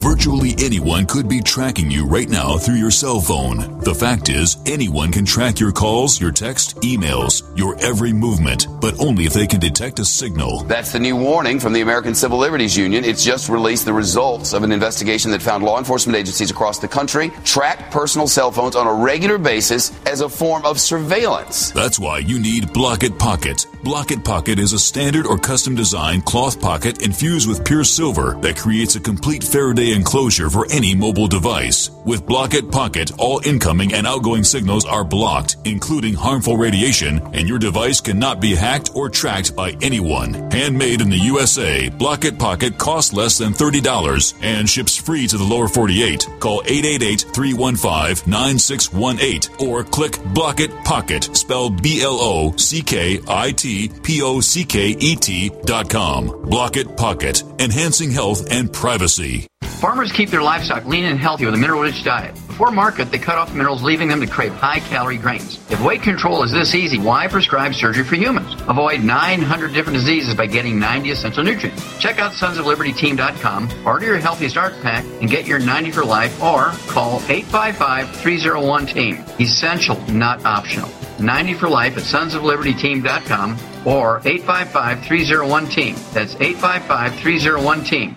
Virtually anyone could be tracking you right now through your cell phone. The fact is, anyone can track your calls, your text, emails, your every movement, but only if they can detect a signal. That's the new warning from the American Civil Liberties Union. It's just released the results of an investigation that found law enforcement agencies across the country track personal cell phones on a regular basis as a form of surveillance. That's why you need Block-It Pocket. Block-It Pocket is a standard or custom designed cloth pocket infused with pure silver that creates a complete Faraday enclosure for any mobile device. With Block-It Pocket, all incoming and outgoing signals are blocked, including harmful radiation, and your device cannot be hacked or tracked by anyone. Handmade in the USA, Block-It Pocket costs less than $30 and ships free to the lower 48. Call 888-315-9618 or click Block-It Pocket, spelled B-L-O-C-K-I-T-P-O-C-K-E-T dot com. Block-It Pocket, enhancing health and privacy. Farmers keep their livestock lean and healthy with a mineral-rich diet. Before market, they cut off minerals, leaving them to crave high-calorie grains. If weight control is this easy, why prescribe surgery for humans? Avoid 900 different diseases by getting 90 essential nutrients. Check out sonsoflibertyteam.com, order your Healthy Start Pack, and get your 90 for life, or call 855-301-TEAM. Essential, not optional. 90 for life at sonsoflibertyteam.com or 855-301-TEAM. That's 855-301-TEAM.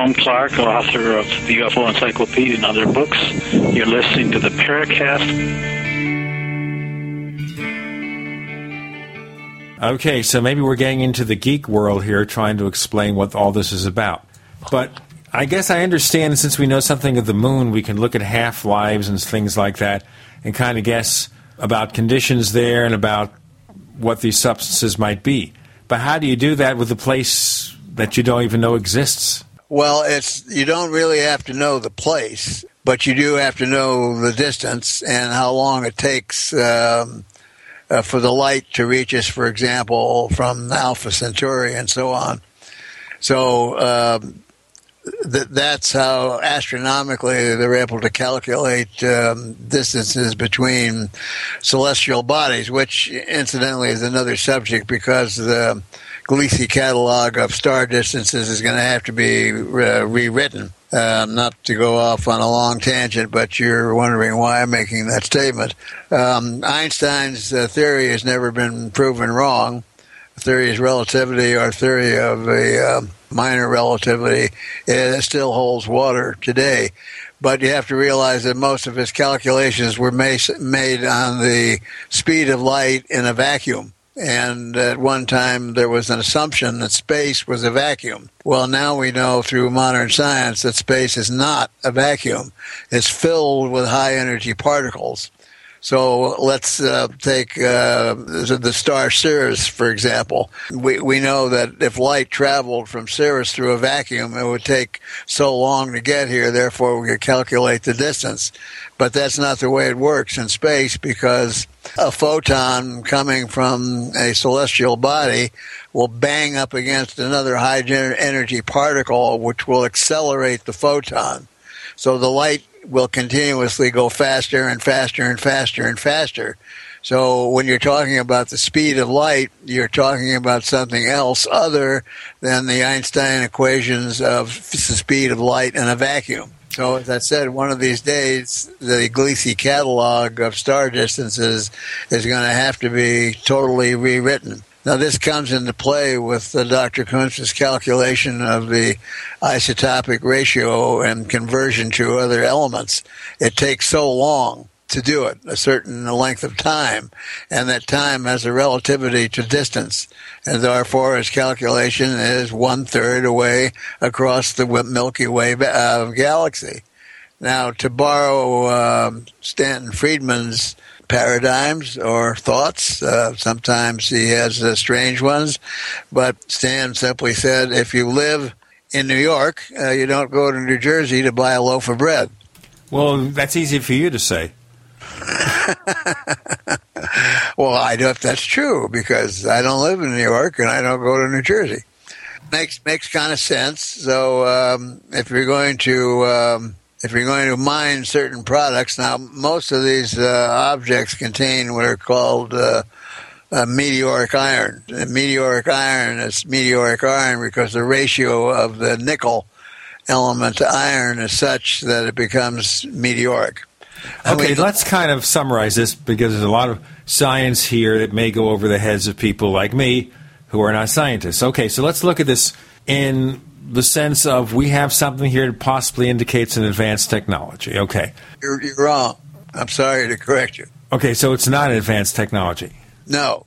Jerome Clark, author of the UFO Encyclopedia and other books. You're listening to the Paracast. Okay, so maybe we're getting into the geek world here, trying to explain what all this is about. But I guess I understand since we know something of the moon, we can look at half lives and things like that and kind of guess about conditions there and about what these substances might be. But how do you do that with a place that you don't even know exists? Well, it's you don't really have to know the place, but you do have to know the distance and how long it takes um, uh, for the light to reach us. For example, from Alpha Centauri and so on. So um, th- that's how astronomically they're able to calculate um, distances between celestial bodies, which incidentally is another subject because the Gliese catalog of star distances is going to have to be uh, rewritten. Uh, not to go off on a long tangent, but you're wondering why I'm making that statement. Um, Einstein's uh, theory has never been proven wrong. Theory of relativity or theory of a uh, minor relativity it still holds water today. But you have to realize that most of his calculations were made on the speed of light in a vacuum. And at one time, there was an assumption that space was a vacuum. Well, now we know through modern science that space is not a vacuum. It's filled with high energy particles. So let's uh, take uh, the star Sirius, for example. We, we know that if light traveled from Sirius through a vacuum, it would take so long to get here, therefore we could calculate the distance. But that's not the way it works in space because a photon coming from a celestial body will bang up against another high energy particle, which will accelerate the photon. So the light will continuously go faster and faster and faster and faster. So when you're talking about the speed of light, you're talking about something else other than the Einstein equations of the speed of light in a vacuum. So as I said, one of these days, the Gliese catalog of star distances is going to have to be totally rewritten. Now, this comes into play with uh, Dr. Kuntz's calculation of the isotopic ratio and conversion to other elements. It takes so long to do it, a certain length of time, and that time has a relativity to distance, and therefore his calculation is one third away across the Milky Way uh, galaxy. Now, to borrow uh, Stanton Friedman's paradigms or thoughts. Uh, sometimes he has uh, strange ones, but Stan simply said, if you live in New York, uh, you don't go to New Jersey to buy a loaf of bread. Well, that's easy for you to say. well, I don't know if that's true because I don't live in New York and I don't go to New Jersey. Makes makes kind of sense. So um, if you're going to um, if you're going to mine certain products, now most of these uh, objects contain what are called uh, uh, meteoric iron. Meteoric iron is meteoric iron because the ratio of the nickel element to iron is such that it becomes meteoric. Okay, let's kind of summarize this because there's a lot of science here that may go over the heads of people like me who are not scientists. Okay, so let's look at this in the sense of we have something here that possibly indicates an advanced technology. Okay. You're, you're wrong. I'm sorry to correct you. Okay, so it's not advanced technology. No,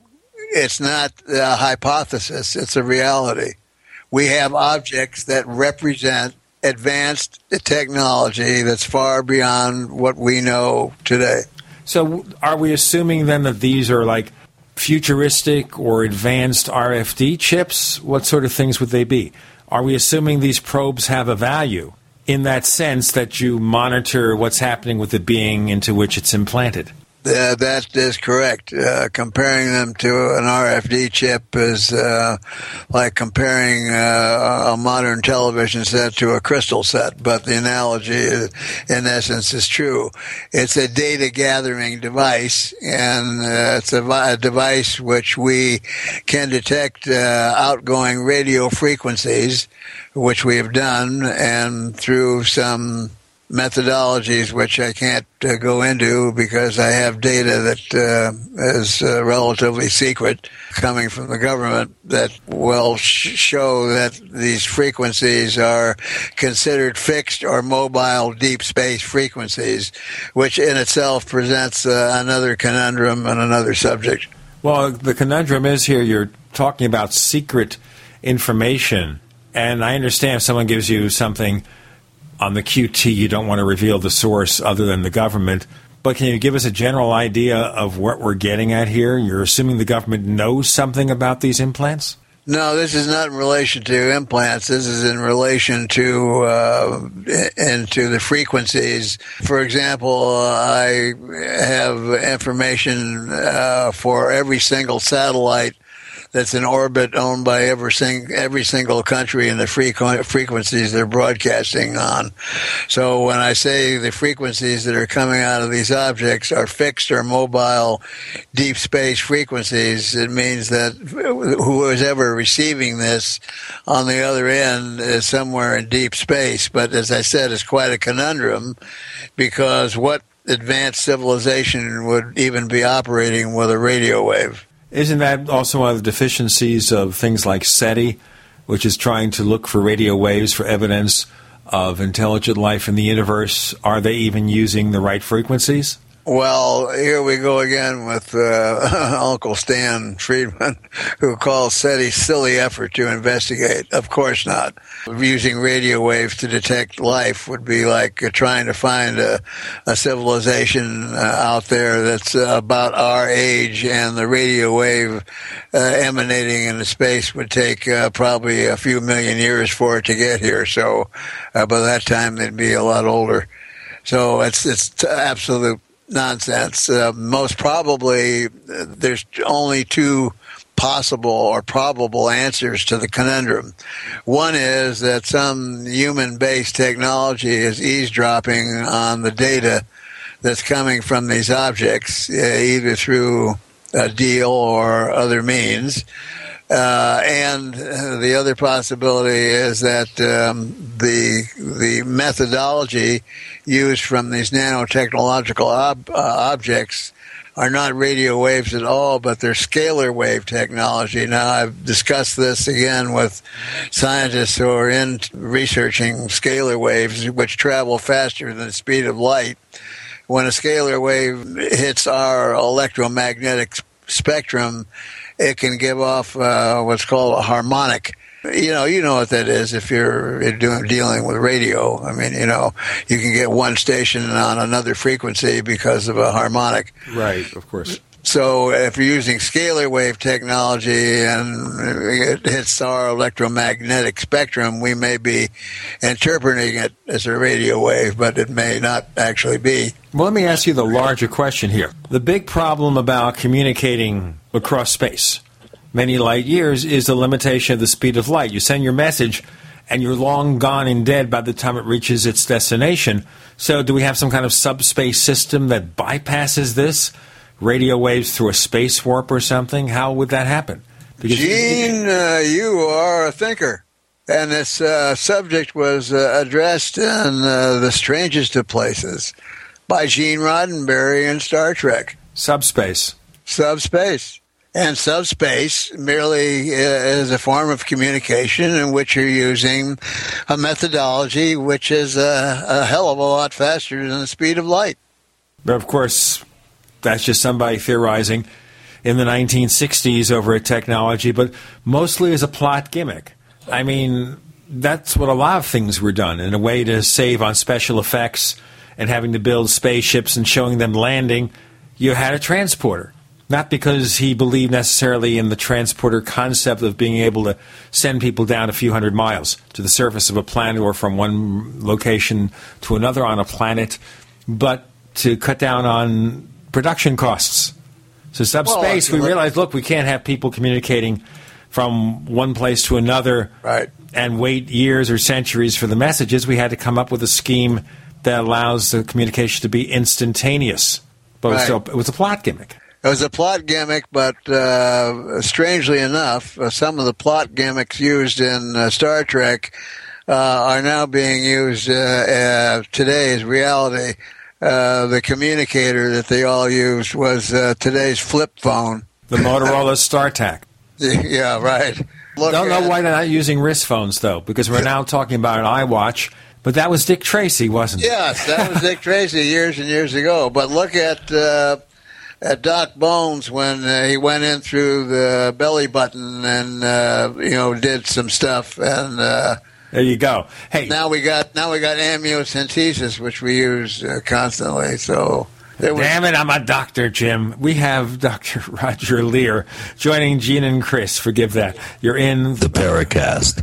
it's not a hypothesis, it's a reality. We have objects that represent advanced technology that's far beyond what we know today. So, are we assuming then that these are like futuristic or advanced RFD chips? What sort of things would they be? Are we assuming these probes have a value in that sense that you monitor what's happening with the being into which it's implanted? Uh, that is correct. Uh, comparing them to an RFD chip is uh, like comparing uh, a modern television set to a crystal set, but the analogy, is, in essence, is true. It's a data gathering device, and uh, it's a, a, device which we can detect uh, outgoing radio frequencies, which we have done, and through some methodologies, which I can't uh, go into because I have data that uh, is uh, relatively secret coming from the government that will sh- show that these frequencies are considered fixed or mobile deep space frequencies, which in itself presents uh, another conundrum and another subject. Well, the conundrum is here you're talking about secret information, and I understand if someone gives you something on the QT, you don't want to reveal the source other than the government. But can you give us a general idea of what we're getting at here? You're assuming the government knows something about these implants? No, this is not in relation to implants. This is in relation to uh, into the frequencies. For example, I have information uh, for every single satellite that's in orbit owned by every, sing, every single country and the frequencies they're broadcasting on. So when I say the frequencies that are coming out of these objects are fixed or mobile deep space frequencies, it means that who is ever receiving this on the other end is somewhere in deep space. But as I said, it's quite a conundrum because what advanced civilization would even be operating with a radio wave? Isn't that also one of the deficiencies of things like SETI, which is trying to look for radio waves for evidence of intelligent life in the universe? Are they even using the right frequencies? Well, here we go again with uh, Uncle Stan Friedman, who calls SETI silly effort to investigate. Of course not. Using radio waves to detect life would be like uh, trying to find a, a civilization uh, out there that's uh, about our age, and the radio wave uh, emanating into space would take uh, probably a few million years for it to get here. So by that time, they'd be a lot older. So it's it's absolute nonsense. Uh, most probably, there's only two possible or probable answers to the conundrum. One is that some human based technology is eavesdropping on the data that's coming from these objects, uh, either through a deal or other means. Uh, and the other possibility is that um, the the methodology used from these nanotechnological ob- uh, objects are not radio waves at all, but they're scalar wave technology. Now, I've discussed this again with scientists who are in researching scalar waves, which travel faster than the speed of light. When a scalar wave hits our electromagnetic spectrum, it can give off uh, what's called a harmonic. You know, you know what that is if you're doing dealing with radio. I mean, you know, you can get one station on another frequency because of a harmonic. Right, of course. So if you're using scalar wave technology and it hits our electromagnetic spectrum, we may be interpreting it as a radio wave, but it may not actually be. Well, let me ask you the larger question here. The big problem about communicating across space, many light years, is the limitation of the speed of light. You send your message and you're long gone and dead by the time it reaches its destination. So, do we have some kind of subspace system that bypasses this? radio waves through a space warp or something? How would that happen? Because Gene, uh, you are a thinker. And this uh, subject was uh, addressed in uh, The Strangest of Places by Gene Roddenberry in Star Trek. Subspace. Subspace. And subspace merely uh, is a form of communication in which you're using a methodology which is a, a hell of a lot faster than the speed of light. But of course, that's just somebody theorizing in the 1960s over a technology, but mostly as a plot gimmick. I mean, that's what a lot of things were done in a way to save on special effects and having to build spaceships and showing them landing. You had a transporter. Not because he believed necessarily in the transporter concept of being able to send people down a few hundred miles to the surface of a planet or from one location to another on a planet, but to cut down on production costs. So subspace, well, we realized, look, we can't have people communicating from one place to another right. and wait years or centuries for the messages. We had to come up with a scheme that allows the communication to be instantaneous. But right. it, was it was a plot gimmick. It was a plot gimmick, but uh, strangely enough, uh, some of the plot gimmicks used in uh, Star Trek uh, are now being used uh, uh, today as reality. Uh, the communicator that they all used was uh, today's flip phone. The Motorola StarTAC. yeah, right. Look Don't know why they're not using wrist phones, though, because we're now talking about an iWatch. But that was Dick Tracy, wasn't it? Yes, that was Dick Tracy years and years ago. But look at uh, at Doc Bones when uh, he went in through the belly button and uh, you know did some stuff and uh, there you go. Hey, now we got now we got amniocentesis, which we use uh, constantly. So. Was- Damn it, I'm a doctor, Jim. We have Dr. Roger Leir joining Gene and Chris. Forgive that. You're in the Paracast.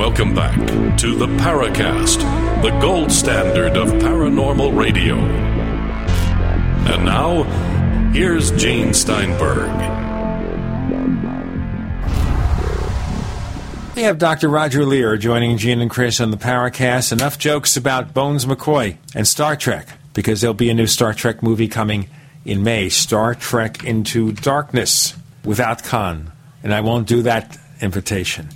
Welcome back to the Paracast, the gold standard of paranormal radio. And now, here's Gene Steinberg. We have Dr. Roger Leir joining Gene and Chris on the Paracast. Enough jokes about Bones McCoy and Star Trek, because there'll be a new Star Trek movie coming in May Star Trek Into Darkness without Khan. And I won't do that invitation.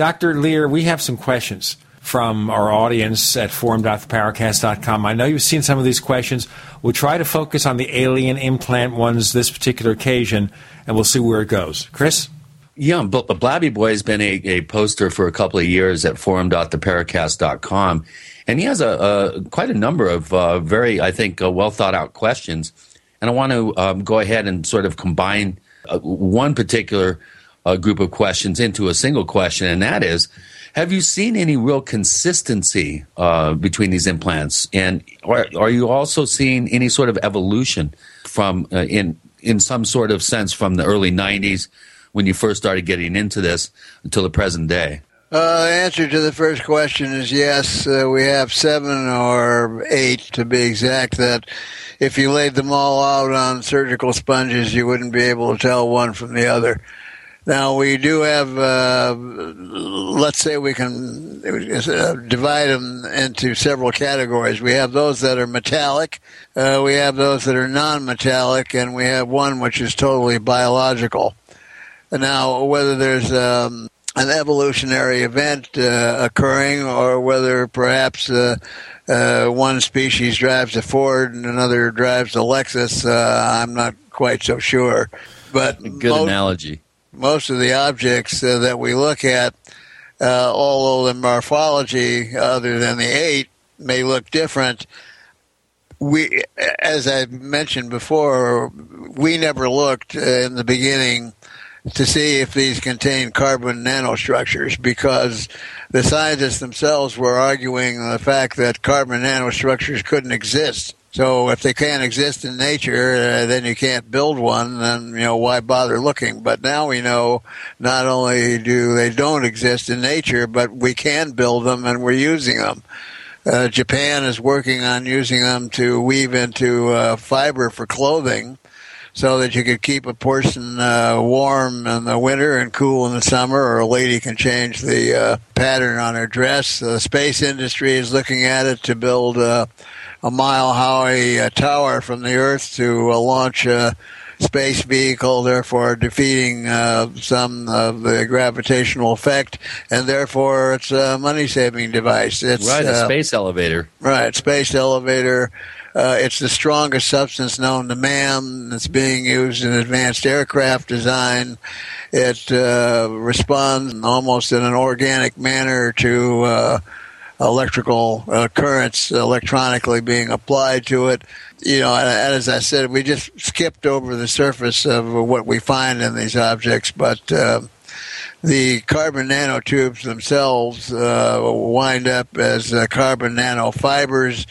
Dr. Leir, we have some questions from our audience at forum.theparacast.com. I know you've seen some of these questions. We'll try to focus on the alien implant ones this particular occasion, and we'll see where it goes. Chris? Yeah, but Blabby Boy has been a, a poster for a couple of years at forum.theparacast.com, and he has a, a quite a number of uh, very, I think, uh, well thought out questions. And I want to um, go ahead and sort of combine uh, one particular uh, group of questions into a single question, and that is Have you seen any real consistency uh, between these implants? And are, are, you also seeing any sort of evolution from, uh, in, in some sort of sense, from the early 90s when you first started getting into this until the present day? Uh, the answer to the first question is yes. Uh, we have seven or eight to be exact that if you laid them all out on surgical sponges, you wouldn't be able to tell one from the other. Now we do have, uh, let's say we can uh, divide them into several categories. We have those that are metallic, uh, we have those that are non-metallic, and we have one which is totally biological. Now, whether there's um, an evolutionary event uh, occurring, or whether perhaps uh, uh, one species drives a Ford and another drives a Lexus, I'm not quite so sure. But good most, analogy most of the objects uh, that we look at, uh, although the morphology, other than the eight, may look different, we, as I mentioned before, we never looked in the beginning to see if these contain carbon nanostructures because the scientists themselves were arguing the fact that carbon nanostructures couldn't exist so if they can't exist in nature, uh, then you can't build one. Then you know why bother looking. But now we know not only do they don't exist in nature, but we can build them, and we're using them. Uh, Japan is working on using them to weave into uh, fiber for clothing, so that you could keep a person uh, warm in the winter and cool in the summer, or a lady can change the uh, pattern on her dress. The space industry is looking at it to build uh, a mile high uh, tower from the Earth to uh, launch a space vehicle, therefore defeating uh, some of the gravitational effect, and therefore it's a money saving device. It's, right, a space elevator. Right, space elevator. Uh, it's the strongest substance known to man. It's being used in advanced aircraft design. It uh, responds almost in an organic manner to uh, electrical uh, currents electronically being applied to it. You know, and, as I said, we just skipped over the surface of what we find in these objects, but uh, the carbon nanotubes themselves uh, wind up as uh, carbon nanofibers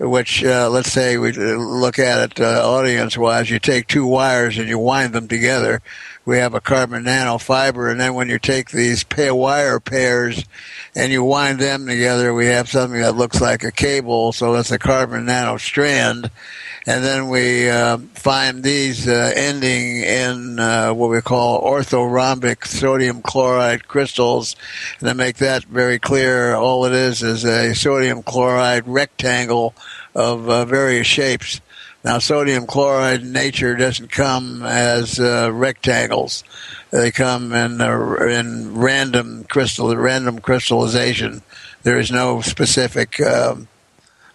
which uh, let's say we look at it uh, audience wise you take two wires and you wind them together we have a carbon nanofiber, and then when you take these pair wire pairs and you wind them together, we have something that looks like a cable. So that's a carbon nanostrand, and then we uh, find these uh, ending in uh, what we call orthorhombic sodium chloride crystals. And to make that very clear, all it is is a sodium chloride rectangle of uh, various shapes. Now, sodium chloride in nature doesn't come as uh, rectangles; they come in uh, in random crystal random crystallization. There is no specific um,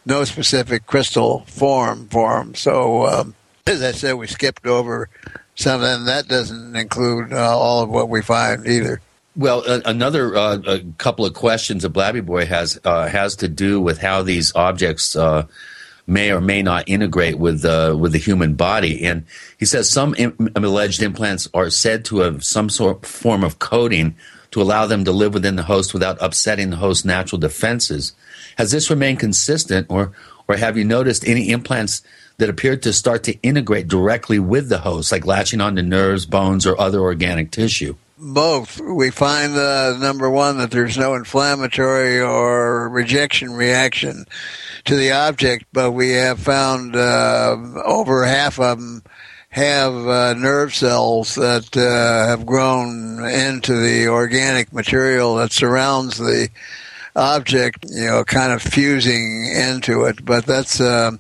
no specific crystal form for them. So, um, as I said, we skipped over something that doesn't include uh, all of what we find either. Well, another uh, couple of questions that Blabby Boy has uh, has to do with how these objects uh, may or may not integrate with uh, with the human body. And he says some Im- alleged implants are said to have some sort form of coating to allow them to live within the host without upsetting the host's natural defenses. Has this remained consistent, or or have you noticed any implants that appear to start to integrate directly with the host, like latching onto nerves, bones, or other organic tissue? Both. We find uh, number one that there's no inflammatory or rejection reaction to the object, but we have found uh, over half of them have uh, nerve cells that uh, have grown into the organic material that surrounds the object, you know, kind of fusing into it. But that's uh,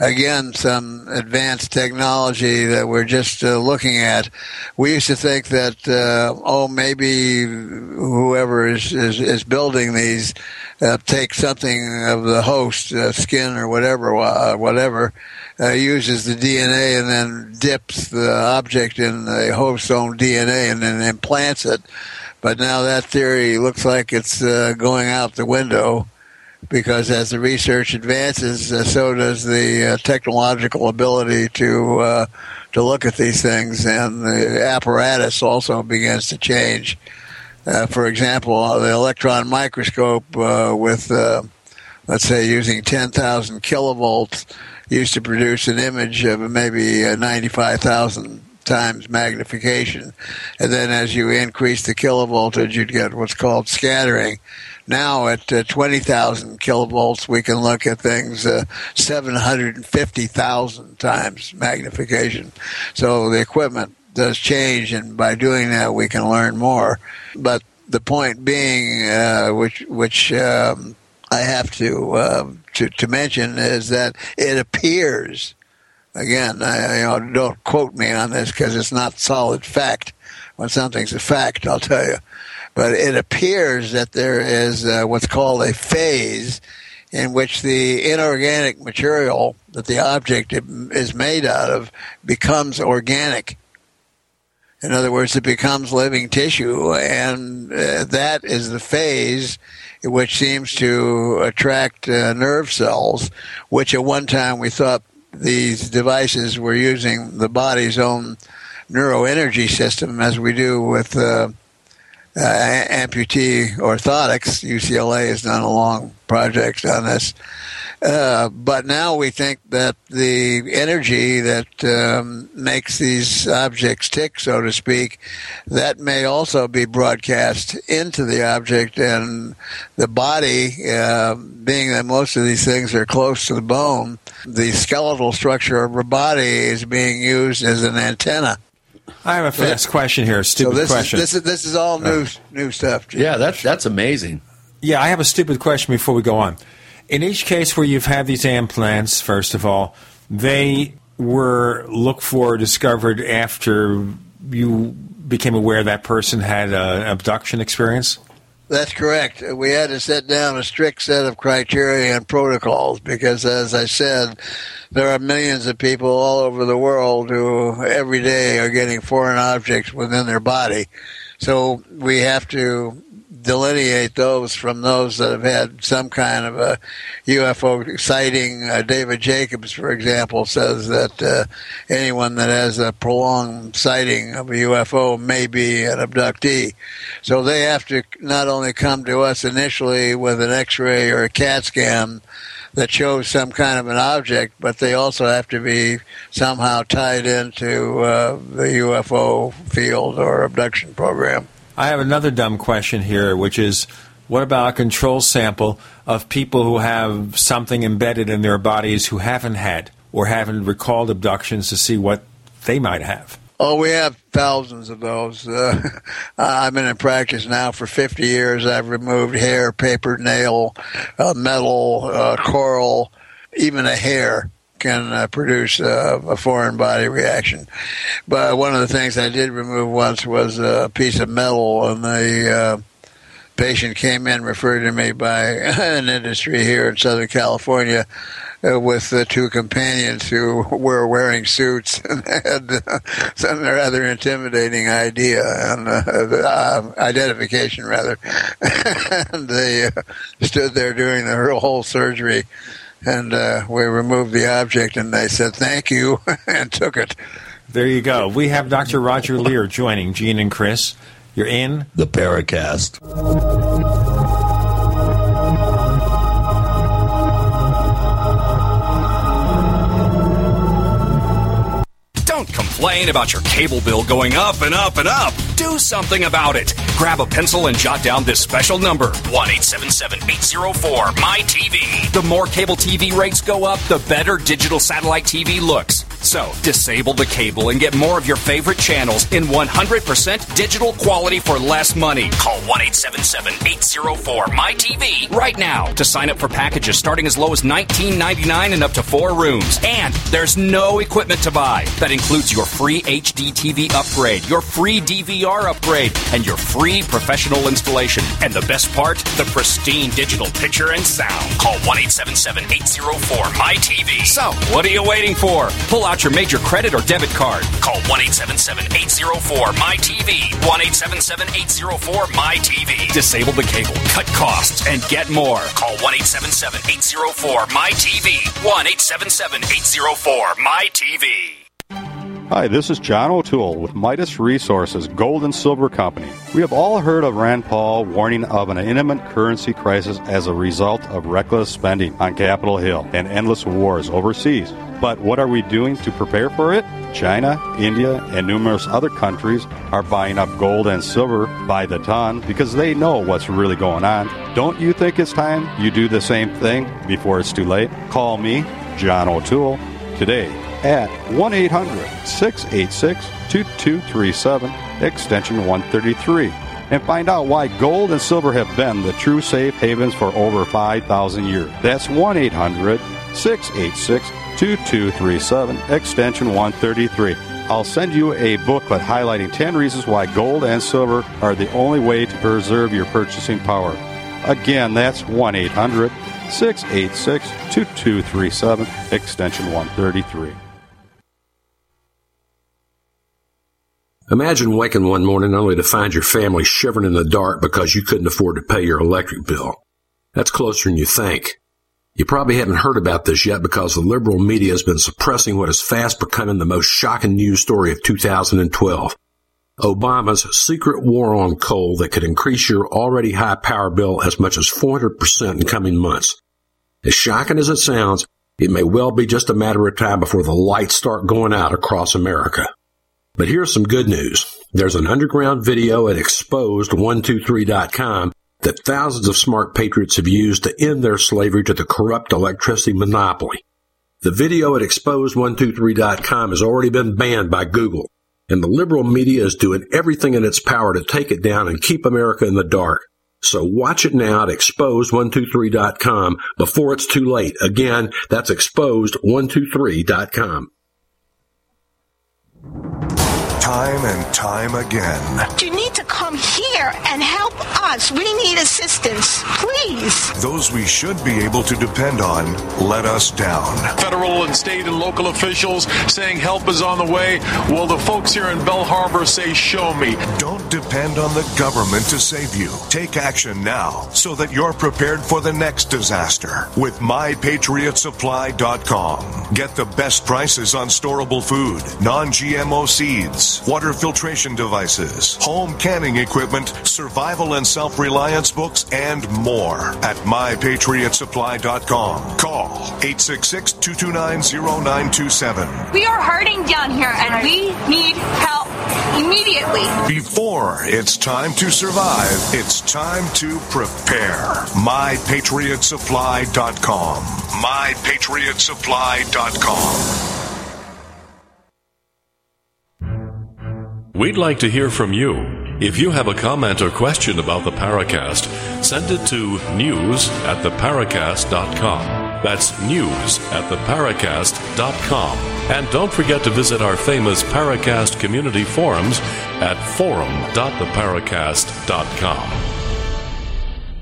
again some advanced technology that we're just uh, looking at. We used to think that uh, oh maybe whoever is is, is building these uh, take something of the host uh, skin or whatever uh, whatever. Uh, uses the DNA and then dips the object in the host's own DNA and then implants it. But now that theory looks like it's going out the window because as the research advances, uh, so does the uh, technological ability to uh, to look at these things, and the apparatus also begins to change. Uh, for example, the electron microscope with, let's say, using 10,000 kilovolts used to produce an image of maybe 95,000 times magnification. And then as you increase the kilovoltage, you'd get what's called scattering. Now at uh, 20,000 kilovolts, we can look at things uh, 750,000 times magnification. So the equipment does change, and by doing that, we can learn more. But the point being, uh, which which um, I have to, uh, to to mention, is that it appears again, I, you know, don't quote me on this because it's not solid fact. When something's a fact, I'll tell you. But it appears that there is uh, what's called a phase in which the inorganic material that the object is made out of becomes organic. In other words, it becomes living tissue, and uh, that is the phase which seems to attract uh, nerve cells, which at one time we thought these devices were using the body's own neuroenergy system, as we do with uh, uh, amputee orthotics. UCLA has done a long project on this. Uh, but now we think that the energy that um, makes these objects tick, so to speak, that may also be broadcast into the object, and the body, uh, being that most of these things are close to the bone, the skeletal structure of a body is being used as an antenna. I have a fast question here. Stupid so this question. Is, this is this is all new new stuff. Yeah, that's that's amazing. Yeah, I have a stupid question before we go on. In each case where you've had these implants, first of all, they were looked for, discovered after you became aware that person had an abduction experience. That's correct. We had to set down a strict set of criteria and protocols because, as I said, there are millions of people all over the world who every day are getting foreign objects within their body. So we have to delineate those from those that have had some kind of a UFO sighting. Uh, David Jacobs, for example, says that uh, anyone that has a prolonged sighting of a UFO may be an abductee. So they have to not only come to us initially with an X-ray or a CAT scan that shows some kind of an object, but they also have to be somehow tied into uh, the UFO field or abduction program. I have another dumb question here, which is what about a control sample of people who have something embedded in their bodies who haven't had or haven't recalled abductions to see what they might have? Oh, we have thousands of those. Uh, I've been in practice now for 50 years. I've removed hair, paper, nail, uh, metal, uh, coral, even a hair can uh, produce uh, a foreign body reaction. But one of the things I did remove once was a piece of metal, and the uh, patient came in referred to me by an industry here in Southern California. Uh, with the two companions who were wearing suits and had some rather intimidating idea and uh, uh identification, rather. and they uh, stood there doing the whole surgery and uh, we removed the object, and they said thank you and took it. There you go. We have Dr. Roger Leir joining Gene and Chris. You're in the Paracast. Don't complain about your cable bill going up and up and up. Do something about it. Grab a pencil and jot down this special number 1 877 804 MyTV. The more cable TV rates go up, the better digital satellite TV looks. So, disable the cable and get more of your favorite channels in 100% digital quality for less money. Call 1 877 804 MyTV right now to sign up for packages starting as low as $19.99 and up to four rooms. And there's no equipment to buy. That includes your free HD TV upgrade, your free DVR upgrade, and your free professional installation. And the best part, the pristine digital picture and sound. Call 1 877 804 MyTV. So, what are you waiting for? Pull out your major credit or debit card. Call 1 877 804 MyTV. 1 877 804 MyTV. Disable the cable, cut costs, and get more. Call 1 877 804 MyTV. 1 877 804 MyTV. Hi, this is John O'Toole with Midas Resources Gold and Silver Company. We have all heard of Rand Paul warning of an imminent currency crisis as a result of reckless spending on Capitol Hill and endless wars overseas. But what are we doing to prepare for it? China, India, and numerous other countries are buying up gold and silver by the ton because they know what's really going on. Don't you think it's time you do the same thing before it's too late? Call me, John O'Toole, today at 1 800 686 2237, extension 133, and find out why gold and silver have been the true safe havens for over 5,000 years. That's 1 800 686 2237, extension 133. I'll send you a booklet highlighting 10 reasons why gold and silver are the only way to preserve your purchasing power. Again, that's 1 800 686 2237, extension 133. Imagine waking one morning only to find your family shivering in the dark because you couldn't afford to pay your electric bill. That's closer than you think. You probably haven't heard about this yet because the liberal media has been suppressing what is fast becoming the most shocking news story of 2012. Obama's secret war on coal that could increase your already high power bill as much as 400% in coming months. As shocking as it sounds, it may well be just a matter of time before the lights start going out across America. But here's some good news. There's an underground video at exposed123.com that thousands of smart patriots have used to end their slavery to the corrupt electricity monopoly. The video at exposed123.com has already been banned by Google, and the liberal media is doing everything in its power to take it down and keep America in the dark. So watch it now at exposed123.com before it's too late. Again, that's exposed123.com. Time and time again. You need to come here and help us. We need assistance, please. Those we should be able to depend on let us down. Federal and state and local officials saying help is on the way. Well, the folks here in Belle Harbor say, show me. Don't depend on the government to save you. Take action now so that you're prepared for the next disaster with MyPatriotSupply.com. Get the best prices on storable food, non GMO seeds, water filtration devices, home canning equipment, survival and self reliance books, and more at MyPatriotSupply.com. Call 866 229 0927. We are hurting down here and we need help immediately. Before it's time to survive, it's time to prepare. MyPatriotSupply.com. MyPatriotSupply.com. We'd like to hear from you. If you have a comment or question about the Paracast, send it to news at theparacast.com. That's news at theparacast.com. And don't forget to visit our famous Paracast community forums at forum.theparacast.com.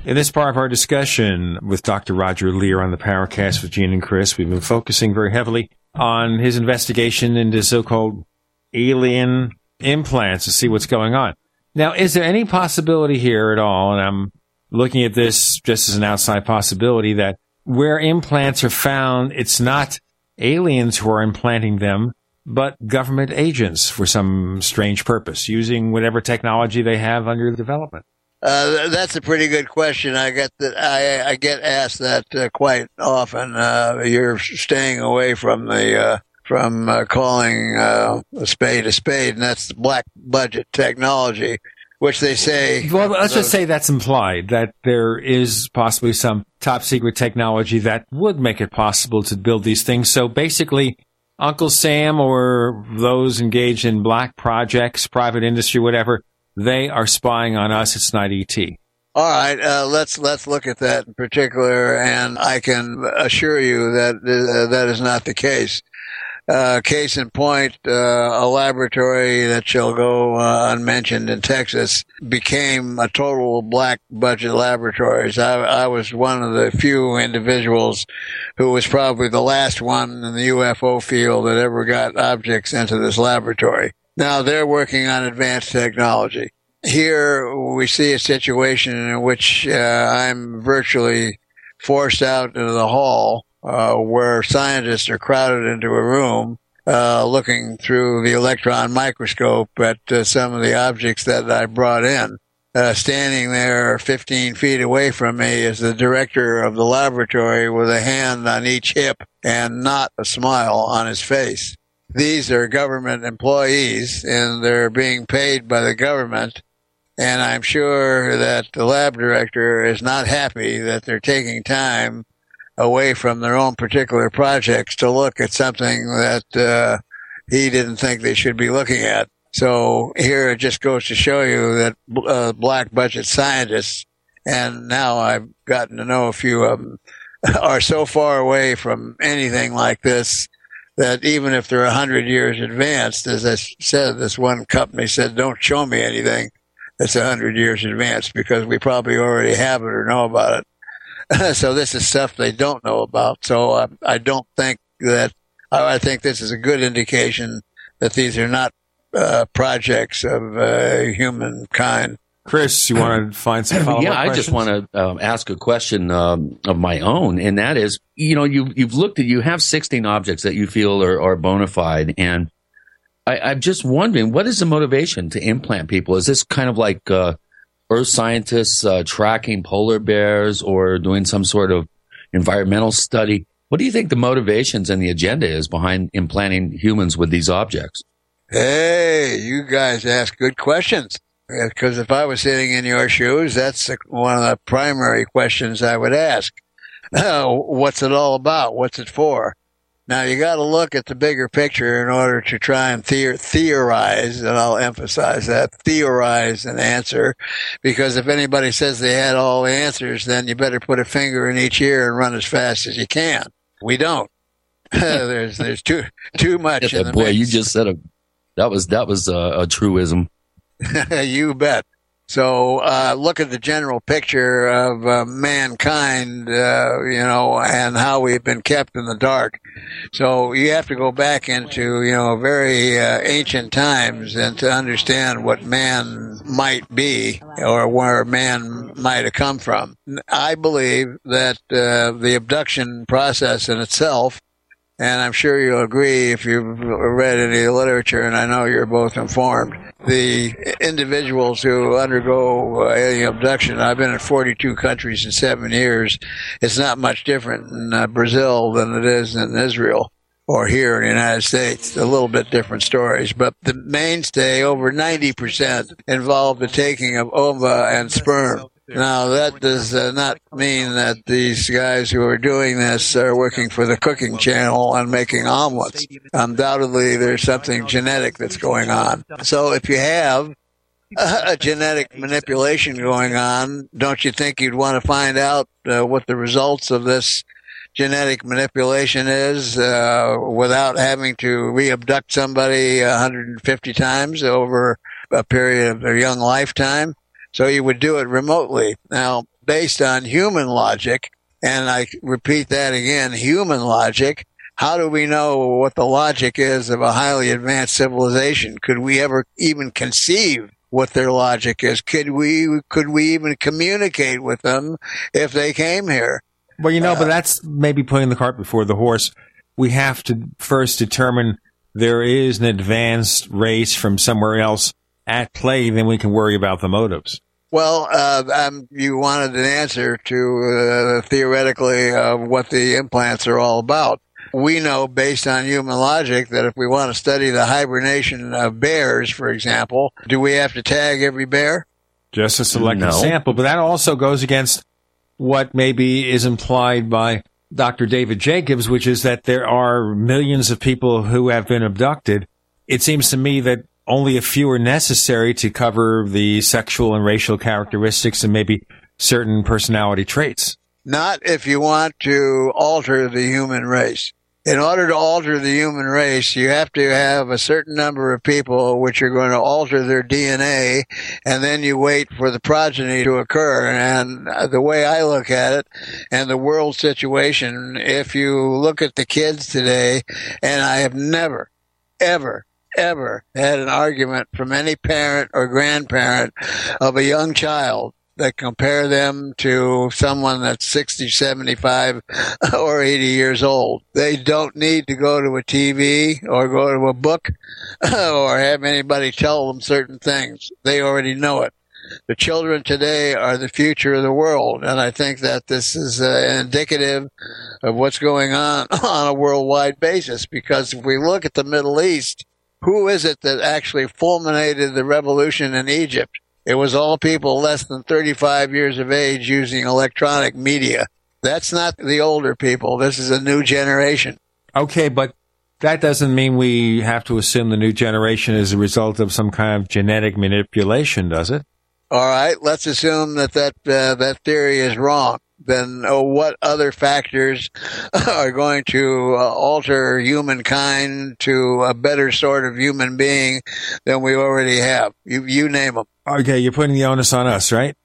In this part of our discussion with Dr. Roger Leir on the Paracast with Gene and Chris, we've been focusing very heavily on his investigation into so-called alien implants to see what's going on. Now, is there any possibility here at all, and I'm looking at this just as an outside possibility, that where implants are found, it's not aliens who are implanting them, but government agents for some strange purpose, using whatever technology they have under development? Uh, that's a pretty good question. I get that. I, I get asked that uh, quite often. Uh, you're staying away from the uh, from uh, calling uh, a spade a spade, and that's the black budget technology, which they say. Well, let's just say that's implied that there is possibly some top secret technology that would make it possible to build these things. So basically, Uncle Sam or those engaged in black projects, private industry, whatever, they are spying on us. It's not ET. All right, uh, let's let's look at that in particular, and I can assure you that uh, that is not the case. Uh, case in point, uh, a laboratory that shall go uh, unmentioned in Texas became a total black budget laboratories. I, I, was one of the few individuals who was probably the last one in the UFO field that ever got objects into this laboratory. Now they're working on advanced technology. Here we see a situation in which uh, I'm virtually forced out into the hall uh, where scientists are crowded into a room uh, looking through the electron microscope at uh, some of the objects that I brought in. Uh, standing there 15 feet away from me is the director of the laboratory with a hand on each hip and not a smile on his face. These are government employees and they're being paid by the government. And I'm sure that the lab director is not happy that they're taking time away from their own particular projects to look at something that uh, he didn't think they should be looking at. So here it just goes to show you that uh, black budget scientists, and now I've gotten to know a few of them, are so far away from anything like this that even if they're a hundred years advanced, as I said, this one company said, "Don't show me anything that's a hundred years advanced because we probably already have it or know about it." so this is stuff they don't know about. So uh, I don't think that I think this is a good indication that these are not uh, projects of uh, humankind. Chris, you want to find some follow-up Yeah, I questions? just want to um, ask a question um, of my own, and that is, you know, you you've looked at you have 16 objects that you feel are, are bona fide, and I, I'm just wondering, what is the motivation to implant people? Is this kind of like uh, earth scientists uh, tracking polar bears or doing some sort of environmental study? What do you think the motivations and the agenda is behind implanting humans with these objects? Hey, you guys ask good questions. Because if I was sitting in your shoes, that's one of the primary questions I would ask. what's it all about? What's it for? Now you got to look at the bigger picture in order to try and theor- theorize, and I'll emphasize that theorize an answer, because if anybody says they had all the answers, then you better put a finger in each ear and run as fast as you can. We don't. there's there's too too much in the Boy, mix. you just said a that was that was a, a truism. you bet. So uh, look at the general picture of uh, mankind, uh, you know, and how we've been kept in the dark. So you have to go back into, you know, very uh, ancient times and to understand what man might be or where man might have come from. I believe that uh, the abduction process in itself and I'm sure you'll agree if you've read any literature, and I know you're both informed. The individuals who undergo uh, alien abduction, I've been in 42 countries in seven years. It's not much different in uh, Brazil than it is in Israel or here in the United States. A little bit different stories, but the mainstay, over 90%, involve the taking of ova and sperm. Now, that does uh, not mean that these guys who are doing this are working for the cooking channel and making omelets. Undoubtedly, there's something genetic that's going on. So if you have a genetic manipulation going on, don't you think you'd want to find out uh, what the results of this genetic manipulation is uh, without having to re-abduct somebody 150 times over a period of their young lifetime? So you would do it remotely. Now, based on human logic, and I repeat that again, human logic, how do we know what the logic is of a highly advanced civilization? Could we ever even conceive what their logic is? Could we, could we even communicate with them if they came here? Well, you know, but uh, that's maybe putting the cart before the horse. We have to first determine there is an advanced race from somewhere else at play, then we can worry about the motives. Well, uh, um, you wanted an answer to uh, theoretically uh, what the implants are all about. we know based on human logic that if we want to study the hibernation of bears, for example, do we have to tag every bear? Just a selected No. sample, but that also goes against what maybe is implied by Dr. David Jacobs, which is that there are millions of people who have been abducted. It seems to me that only a few are necessary to cover the sexual and racial characteristics and maybe certain personality traits. Not if you want to alter the human race. In order to alter the human race, you have to have a certain number of people which are going to alter their DNA, and then you wait for the progeny to occur. And the way I look at it, and the world situation, if you look at the kids today, and I have never, ever, ever had an argument from any parent or grandparent of a young child that compare them to someone that's 60, 75, or 80 years old. They don't need to go to a TV or go to a book or have anybody tell them certain things. They already know it. The children today are the future of the world, and I think that this is uh, indicative of what's going on on a worldwide basis. Because if we look at the Middle East, who is it that actually fulminated the revolution in Egypt? It was all people less than 35 years of age using electronic media. That's not the older people. This is a new generation. Okay, but that doesn't mean we have to assume the new generation is a result of some kind of genetic manipulation, does it? All right, let's assume that that uh, that theory is wrong. Then uh, what other factors are going to uh, alter humankind to a better sort of human being than we already have? You you name them. Okay, you're putting the onus on us, right?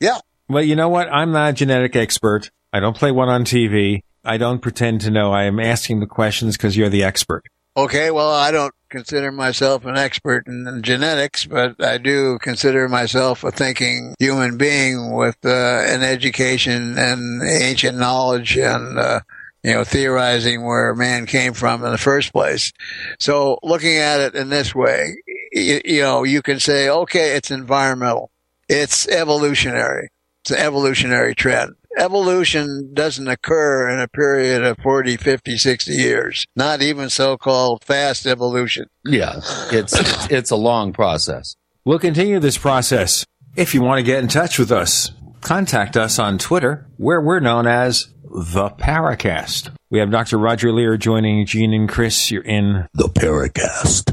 Yeah. Well, you know what? I'm not a genetic expert. I don't play one on TV. I don't pretend to know. I am asking the questions because you're the expert. Okay, well, I don't consider myself an expert in genetics, but I do consider myself a thinking human being with uh, an education and ancient knowledge and, uh, you know, theorizing where man came from in the first place. So looking at it in this way, you, you know, you can say, okay, it's environmental. It's evolutionary. It's an evolutionary trend evolution doesn't occur in a period of 40, 50, 60 years. Not even so-called fast evolution. Yeah, it's it's, it's a long process. We'll continue this process. If you want to get in touch with us, contact us on Twitter, where we're known as the Paracast. We have Dr. Roger Leir joining Gene and Chris. You're in the Paracast.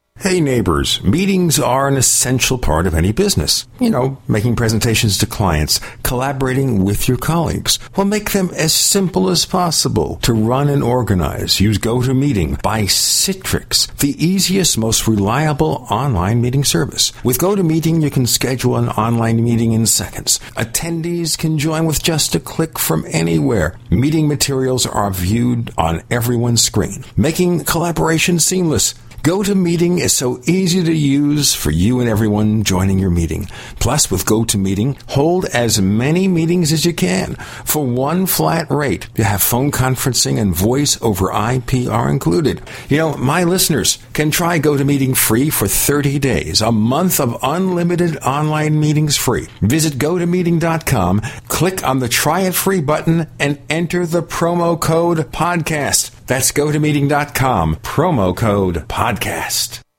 Hey neighbors, meetings are an essential part of any business. You know, making presentations to clients, collaborating with your colleagues. Well, make them as simple as possible to run and organize. Use GoToMeeting by Citrix, the easiest, most reliable online meeting service. With GoToMeeting, you can schedule an online meeting in seconds. Attendees can join with just a click from anywhere. Meeting materials are viewed on everyone's screen, making collaboration seamless. GoToMeeting is so easy to use for you and everyone joining your meeting. Plus, with GoToMeeting, hold as many meetings as you can. For one flat rate, you have phone conferencing and voice over IP are included. You know, my listeners can try GoToMeeting free for 30 days, a month of unlimited online meetings free. Visit GoToMeeting.com, click on the try it free button, and enter the promo code podcast. That's gotomeeting.com, promo code podcast podcast.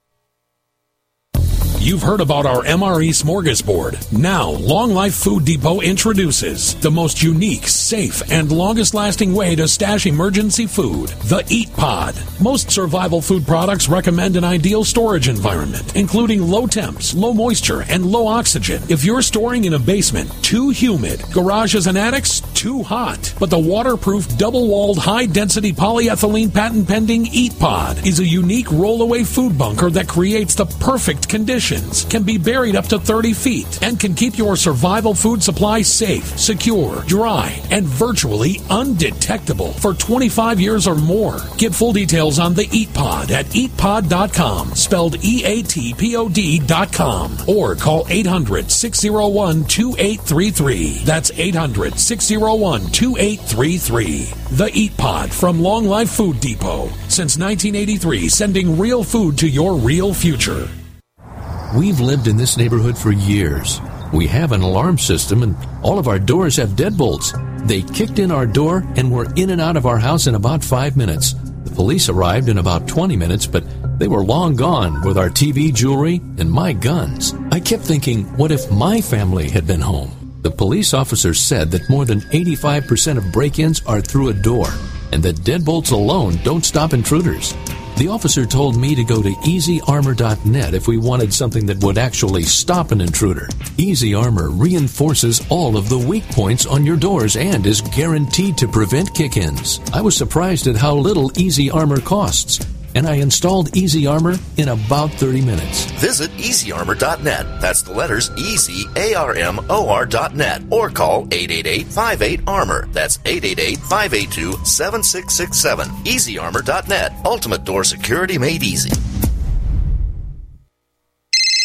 You've heard about our MRE smorgasbord. Now, Long Life Food Depot introduces the most unique, safe, and longest lasting way to stash emergency food the Eat Pod. Most survival food products recommend an ideal storage environment, including low temps, low moisture, and low oxygen. If you're storing in a basement, too humid, garages and attics, too hot. But the waterproof, double walled, high density polyethylene patent pending Eat Pod is a unique rollaway food bunker that creates the perfect conditions can be buried up to 30 feet, and can keep your survival food supply safe, secure, dry, and virtually undetectable for 25 years or more. Get full details on the Eat Pod at eatpod.com, spelled E A T P O D.com, or call 800 601 2833. That's 800 601 2833. The Eat Pod from Long Life Food Depot. Since 1983, sending real food to your real future. We've lived in this neighborhood for years. We have an alarm system, and all of our doors have deadbolts. They kicked in our door and were in and out of our house in about five minutes. The police arrived in about 20 minutes, but they were long gone with our TV, jewelry, and my guns. I kept thinking, what if my family had been home? The police officer said that more than 85% of break ins are through a door, and that deadbolts alone don't stop intruders. The officer told me to go to easyarmor.net if we wanted something that would actually stop an intruder. Easy Armor reinforces all of the weak points on your doors and is guaranteed to prevent kick ins. I was surprised at how little Easy Armor costs, and I installed Easy Armor in about 30 minutes. Visit easyarmor.net. That's the letters E Z A R M O R.net or call 888 58 Armor. That's 888 582 7667. Easyarmor.net. Ultimate door security made easy.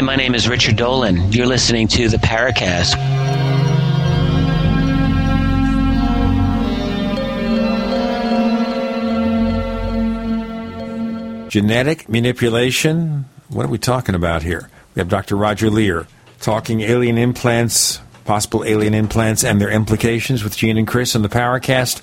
Hi, my name is Richard Dolan. You're listening to the Paracast. Genetic manipulation. What are we talking about here? We have Dr. Roger Leir talking alien implants, possible alien implants, and their implications with Gene and Chris on the Paracast.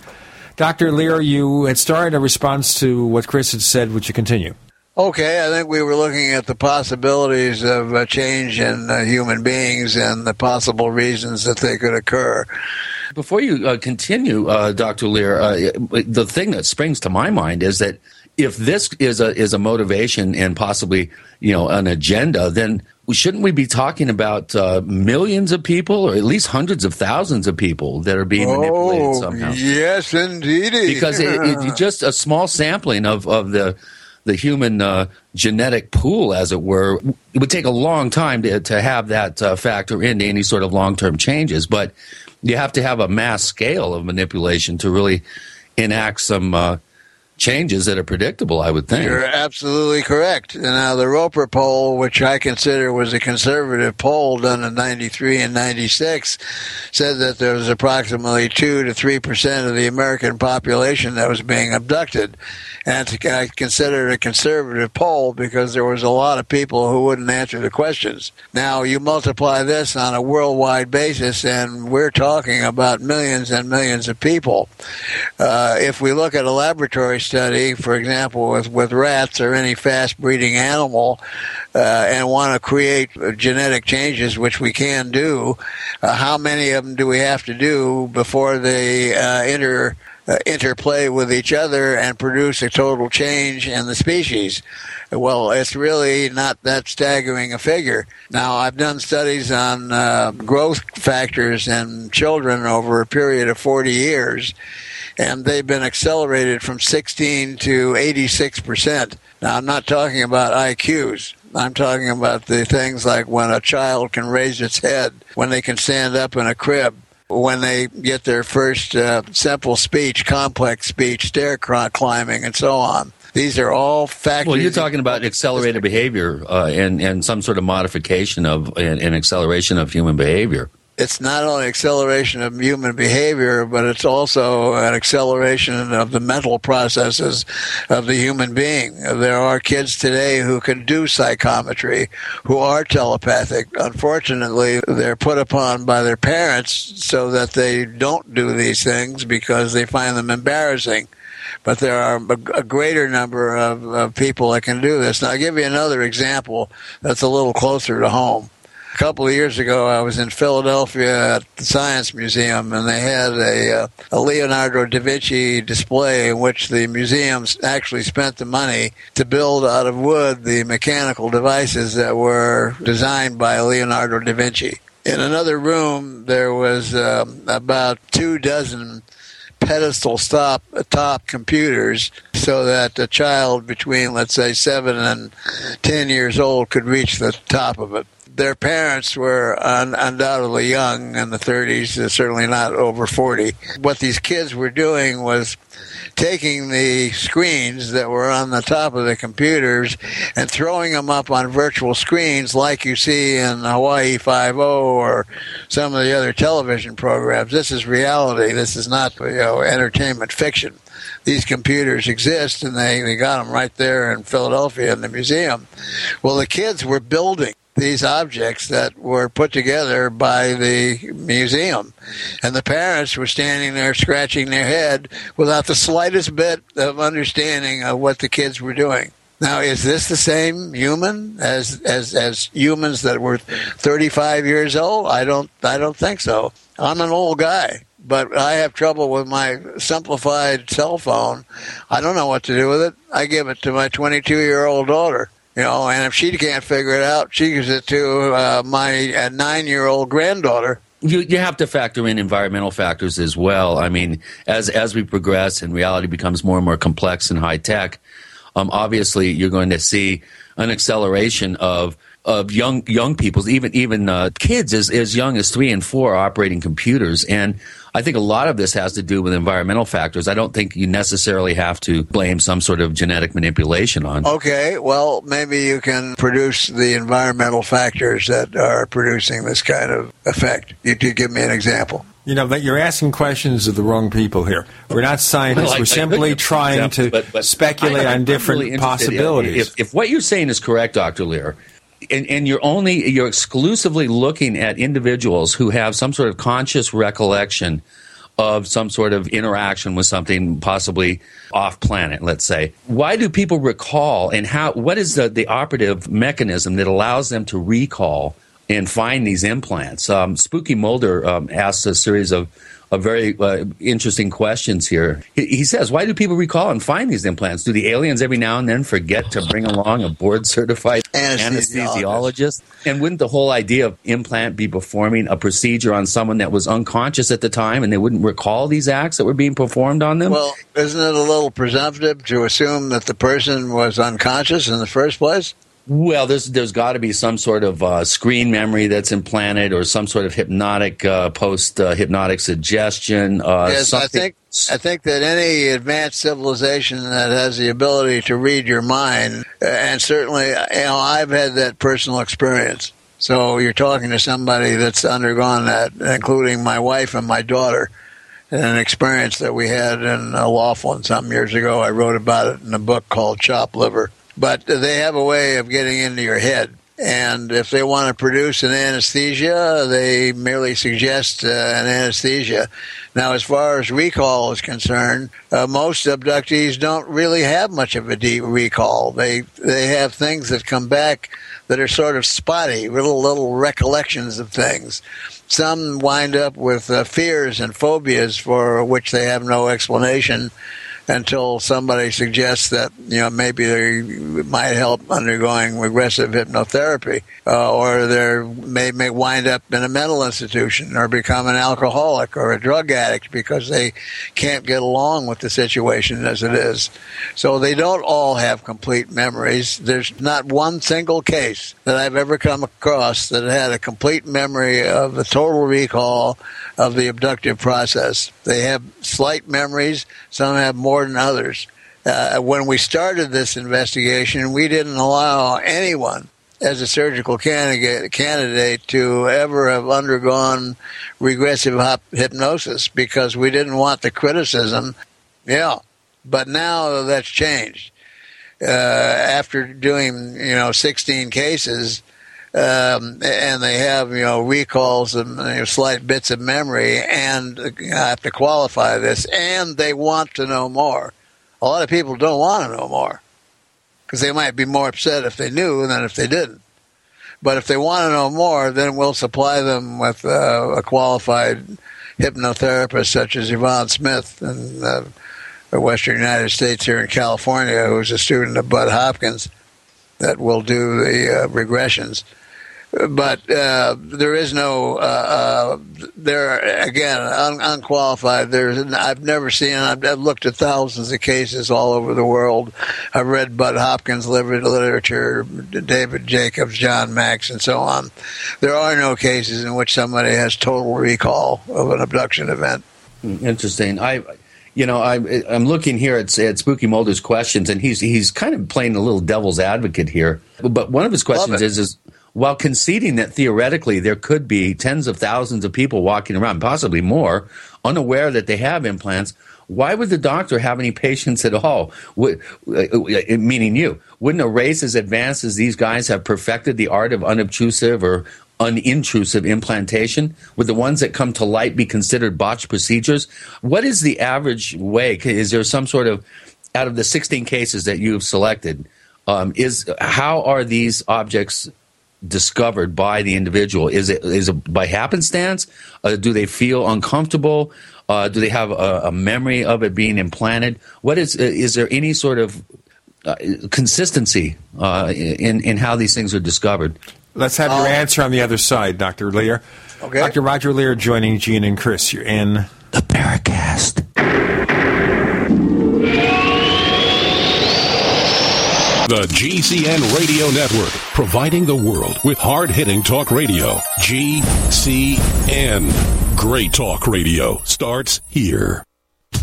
Dr. Leir, you had started a response to what Chris had said. Would you continue? Okay, I think we were looking at the possibilities of uh, change in uh, human beings and the possible reasons that they could occur. Before you uh, continue, uh, Dr. Leir, uh, the thing that springs to my mind is that if this is a is a motivation and possibly you know an agenda, then shouldn't we be talking about uh, millions of people, or at least hundreds of thousands of people that are being manipulated oh, somehow? Yes, indeed. Because it, it's just a small sampling of of the the human uh, genetic pool, as it were. It would take a long time to to have that uh, factor into any sort of long term changes, but you have to have a mass scale of manipulation to really enact some uh, changes that are predictable, I would think. You're absolutely correct. Now, the Roper poll, which I consider was a conservative poll done in 93 and 96, said that there was approximately 2 to 3% of the American population that was being abducted. And I consider it a conservative poll because there was a lot of people who wouldn't answer the questions. Now, you multiply this on a worldwide basis, and we're talking about millions and millions of people. Uh, if we look at a laboratory study, for example, with, with rats or any fast breeding animal, uh, and want to create genetic changes, which we can do, uh, how many of them do we have to do before they uh, enter? Uh, interplay with each other and produce a total change in the species. Well, it's really not that staggering a figure. Now, I've done studies on uh, growth factors in children over a period of 40 years, and they've been accelerated from 16 to 86 percent. Now, I'm not talking about IQs. I'm talking about the things like when a child can raise its head, when they can stand up in a crib, when they get their first uh, simple speech, complex speech, stair climbing, and so on. These are all factors. Well, you're talking about accelerated behavior uh, and and some sort of modification of and, and acceleration of human behavior it's not only acceleration of human behavior, but it's also an acceleration of the mental processes of the human being. There are kids today who can do psychometry, who are telepathic. Unfortunately, they're put upon by their parents so that they don't do these things because they find them embarrassing but there are a, greater number of, of, people that can do this. Now, I'll give you another example that's a little closer to home couple of years ago, I was in Philadelphia at the Science Museum, and they had a, uh, a Leonardo da Vinci display in which the museum actually spent the money to build out of wood the mechanical devices that were designed by Leonardo da Vinci. In another room, there was um, about two dozen pedestal stop top computers so that a child between let's say 7 and 10 years old could reach the top of it their parents were un- undoubtedly young in the 30s, uh, certainly not over 40. What these kids were doing was taking the screens that were on the top of the computers and throwing them up on virtual screens like you see in Hawaii Five-O or some of the other television programs. This is reality. This is not you know entertainment fiction. These computers exist, and they, they got them right there in Philadelphia in the museum. Well, the kids were building these objects that were put together by the museum. And the parents were standing there scratching their head without the slightest bit of understanding of what the kids were doing. Now, is this the same human as, as, as humans that were 35 years old? I don't, I don't think so. I'm an old guy, but I have trouble with my simplified cell phone. I don't know what to do with it. I give it to my 22 year old daughter you know, and if she can't figure it out, she gives it to uh, my uh, nine-year-old granddaughter. You you have to factor in environmental factors as well. I mean, as as we progress and reality becomes more and more complex and high tech, um, obviously you're going to see an acceleration of of young young people, even even uh, kids as as young as three and four, operating computers. And I think a lot of this has to do with environmental factors. I don't think you necessarily have to blame some sort of genetic manipulation on. Okay, well, maybe you can produce the environmental factors that are producing this kind of effect. You could give me an example. You know that you're asking questions of the wrong people here. We're not scientists. Well, We're simply trying example, to but, but speculate on different really possibilities. If, if, what you're saying is correct, Dr. Leir, and, and, you're only you're exclusively looking at individuals who have some sort of conscious recollection of some sort of interaction with something possibly off planet let's say. Why do people recall and how what is the, the operative mechanism that allows them to recall and find these implants? Um, spooky mulder um, asked a series of a very uh, interesting questions here. He, he, says, "Why do people recall and find these implants? Do the aliens every now and then forget to bring along a board-certified anesthesiologist? anesthesiologist? And wouldn't the whole idea of implant be performing a procedure on someone that was unconscious at the time, and they wouldn't recall these acts that were being performed on them? Well, isn't it a little presumptive to assume that the person was unconscious in the first place? Well, there's there's got to be some sort of uh, screen memory that's implanted, or some sort of hypnotic uh, post uh, hypnotic suggestion. Uh, yes, I think I think that any advanced civilization that has the ability to read your mind, uh, and certainly, you know, I've had that personal experience. So you're talking to somebody that's undergone that, including my wife and my daughter. An experience that we had in Laughlin some years ago. I wrote about it in a book called Chop Liver but they have a way of getting into your head. And if they want to produce an anesthesia, they merely suggest uh, an anesthesia. Now, as far as recall is concerned, uh, most abductees don't really have much of a deep recall. They they have things that come back that are sort of spotty, little little recollections of things. Some wind up with uh, fears and phobias for which they have no explanation until somebody suggests that you know maybe they might help undergoing regressive hypnotherapy, uh, or they may may wind up in a mental institution or become an alcoholic or a drug addict because they can't get along with the situation as it is. So they don't all have complete memories. There's not one single case that I've ever come across that had a complete memory of a total recall of the abductive process. They have slight memories. Some have more than others. Uh, when we started this investigation, we didn't allow anyone as a surgical candidate, candidate to ever have undergone regressive hypnosis because we didn't want the criticism. Yeah, but now that's changed. Uh, after doing you know 16 cases, um, and they have you know recalls and you know, slight bits of memory, and I have to qualify this, and they want to know more. A lot of people don't want to know more because they might be more upset if they knew than if they didn't. But if they want to know more, then we'll supply them with uh, a qualified hypnotherapist such as Yvonne Smith in uh, the Western United States here in California, who's a student of Bud Hopkins, that will do the uh, regressions but uh, there is no uh, uh, there again un- unqualified. There's I've never seen. I've, I've, looked at thousands of cases all over the world. I've read Bud Hopkins literature, David Jacobs, John Mack, and so on. There are no cases in which somebody has total recall of an abduction event. Hmm, interesting. I you know, I'm, I'm looking here at, at Spooky Mulder's questions, and he's he's kind of playing a little devil's advocate here. But one of his questions is is while conceding that theoretically there could be tens of thousands of people walking around, possibly more, unaware that they have implants, why would the doctor have any patients at all? Uh, uh, meaning you. Wouldn't a race as advanced as these guys have perfected the art of unobtrusive or unintrusive implantation? Would the ones that come to light be considered botched procedures? What is the average way? Is there some sort of, out of the 16 cases that you've selected, um, is how are these objects discovered by the individual? Is it is it by happenstance? Uh, do they feel uncomfortable? Uh, do they have a, a, memory of it being implanted? What is is there any sort of uh, consistency uh, in in how these things are discovered? Let's have your uh, answer on the other side, Doctor Leir. Okay. Dr. Roger Leir joining Gene and Chris. You're in the Paracast. The GCN Radio Network, providing the world with hard hitting talk radio. GCN. Great talk radio starts here.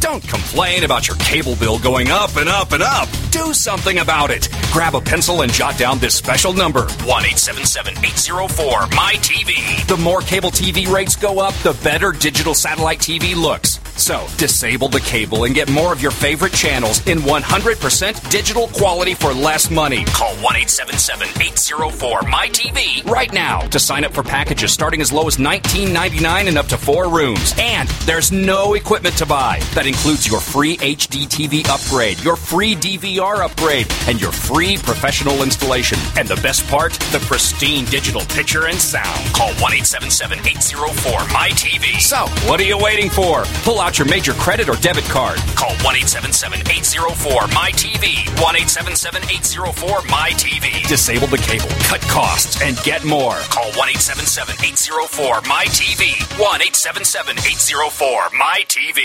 Don't complain about your cable bill going up and up and up. Do something about it. Grab a pencil and jot down this special number 1 877 804 MyTV. The more cable TV rates go up, the better digital satellite TV looks. So, disable the cable and get more of your favorite channels in 100% digital quality for less money. Call 1 877 804 MyTV right now to sign up for packages starting as low as $19.99 and up to four rooms. And there's no equipment to buy. That includes your free HD TV upgrade, your free DVR upgrade, and your free professional installation. And the best part, the pristine digital picture and sound. Call 1 877 804 MyTV. So, what are you waiting for? Pull out your major credit or debit card. Call 1 877 804 MyTV. 1 877 804 MyTV. Disable the cable, cut costs, and get more. Call 1 877 804 MyTV. 1 877 804 MyTV.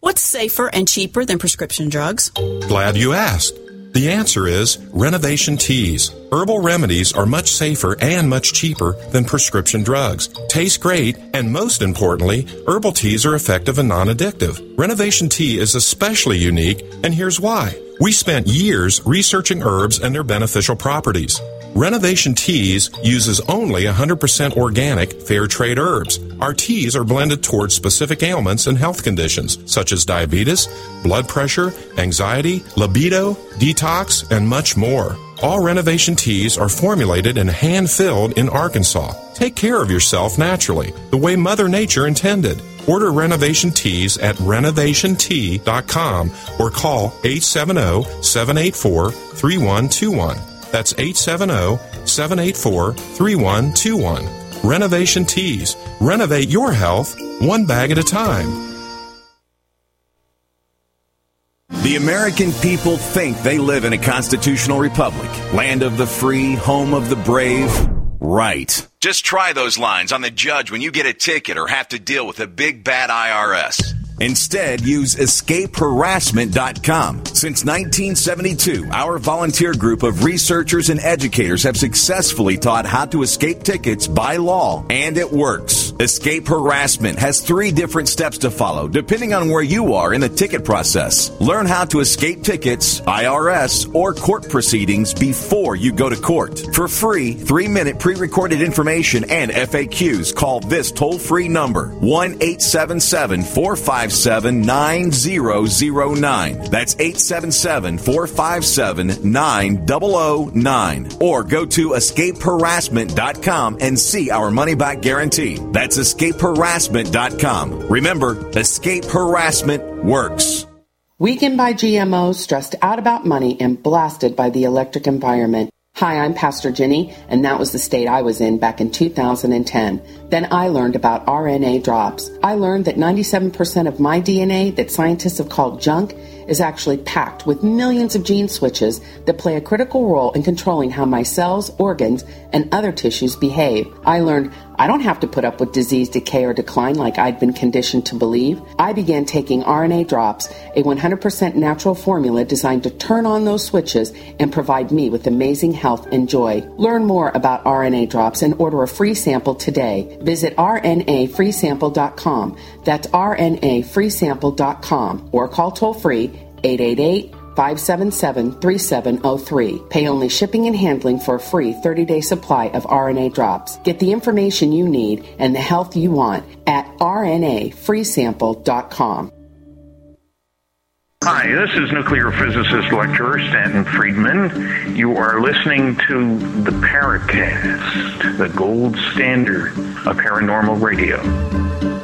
What's safer and cheaper than prescription drugs? Glad you asked. The answer is Renovation Teas. Herbal remedies are much safer and much cheaper than prescription drugs. Taste great, and most importantly, herbal teas are effective and non addictive. Renovation Tea is especially unique, and here's why. We spent years researching herbs and their beneficial properties. Renovation Teas uses only 100% organic, fair trade herbs. Our teas are blended towards specific ailments and health conditions such as diabetes, blood pressure, anxiety, libido, detox, and much more. All renovation teas are formulated and hand filled in Arkansas. Take care of yourself naturally, the way Mother Nature intended. Order renovation teas at renovationtea.com or call 870 784 3121. That's 870 784 3121. Renovation Teas. Renovate your health one bag at a time. The American people think they live in a constitutional republic, land of the free, home of the brave. Right. Just try those lines on the judge when you get a ticket or have to deal with a big bad IRS. Instead, use escapeharassment.com. Since 1972, our volunteer group of researchers and educators have successfully taught how to escape tickets by law, and it works. Escape Harassment has three different steps to follow, depending on where you are in the ticket process. Learn how to escape tickets, IRS, or court proceedings before you go to court. For free, three minute pre recorded information and FAQs, call this toll free number 1 877 457 9009. That's 877 457 9009. Or go to escapeharassment.com and see our money back guarantee. That's escapeharassment.com. Remember, escape harassment works. Weakened by GMOs, stressed out about money, and blasted by the electric environment. Hi, I'm Pastor Jenny, and that was the state I was in back in 2010. Then I learned about RNA drops. I learned that 97% of my DNA that scientists have called junk is actually packed with millions of gene switches that play a critical role in controlling how my cells, organs, and other tissues behave. I learned I don't have to put up with disease, decay, or decline like I'd been conditioned to believe. I began taking RNA drops, a 100% natural formula designed to turn on those switches and provide me with amazing health and joy. Learn more about RNA drops and order a free sample today. Visit rnafreesample.com. That's rnafreesample.com or call toll free 888 577 3703. Pay only shipping and handling for a free 30 day supply of RNA drops. Get the information you need and the health you want at rnafreesample.com. Hi, this is nuclear physicist lecturer Stanton Friedman. You are listening to the Paracast, the gold standard of paranormal radio.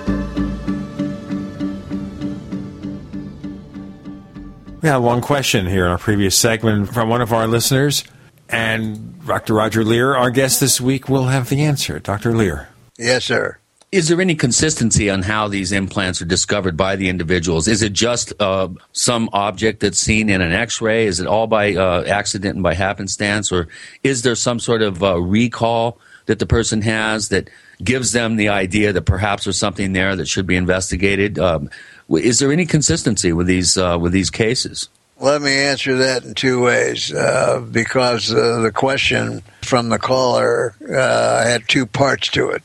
We had one question here in our previous segment from one of our listeners, and Dr. Roger Leir, our guest this week, will have the answer. Dr. Leir. Yes, sir. Is there any consistency on how these implants are discovered by the individuals? Is it just uh, some object that's seen in an X-ray? Is it all by uh, accident and by happenstance, or is there some sort of uh, recall that the person has that gives them the idea that perhaps there's something there that should be investigated? Um, is there any consistency with these uh, with these cases? Let me answer that in two ways, uh, because uh, the question from the caller uh, had two parts to it.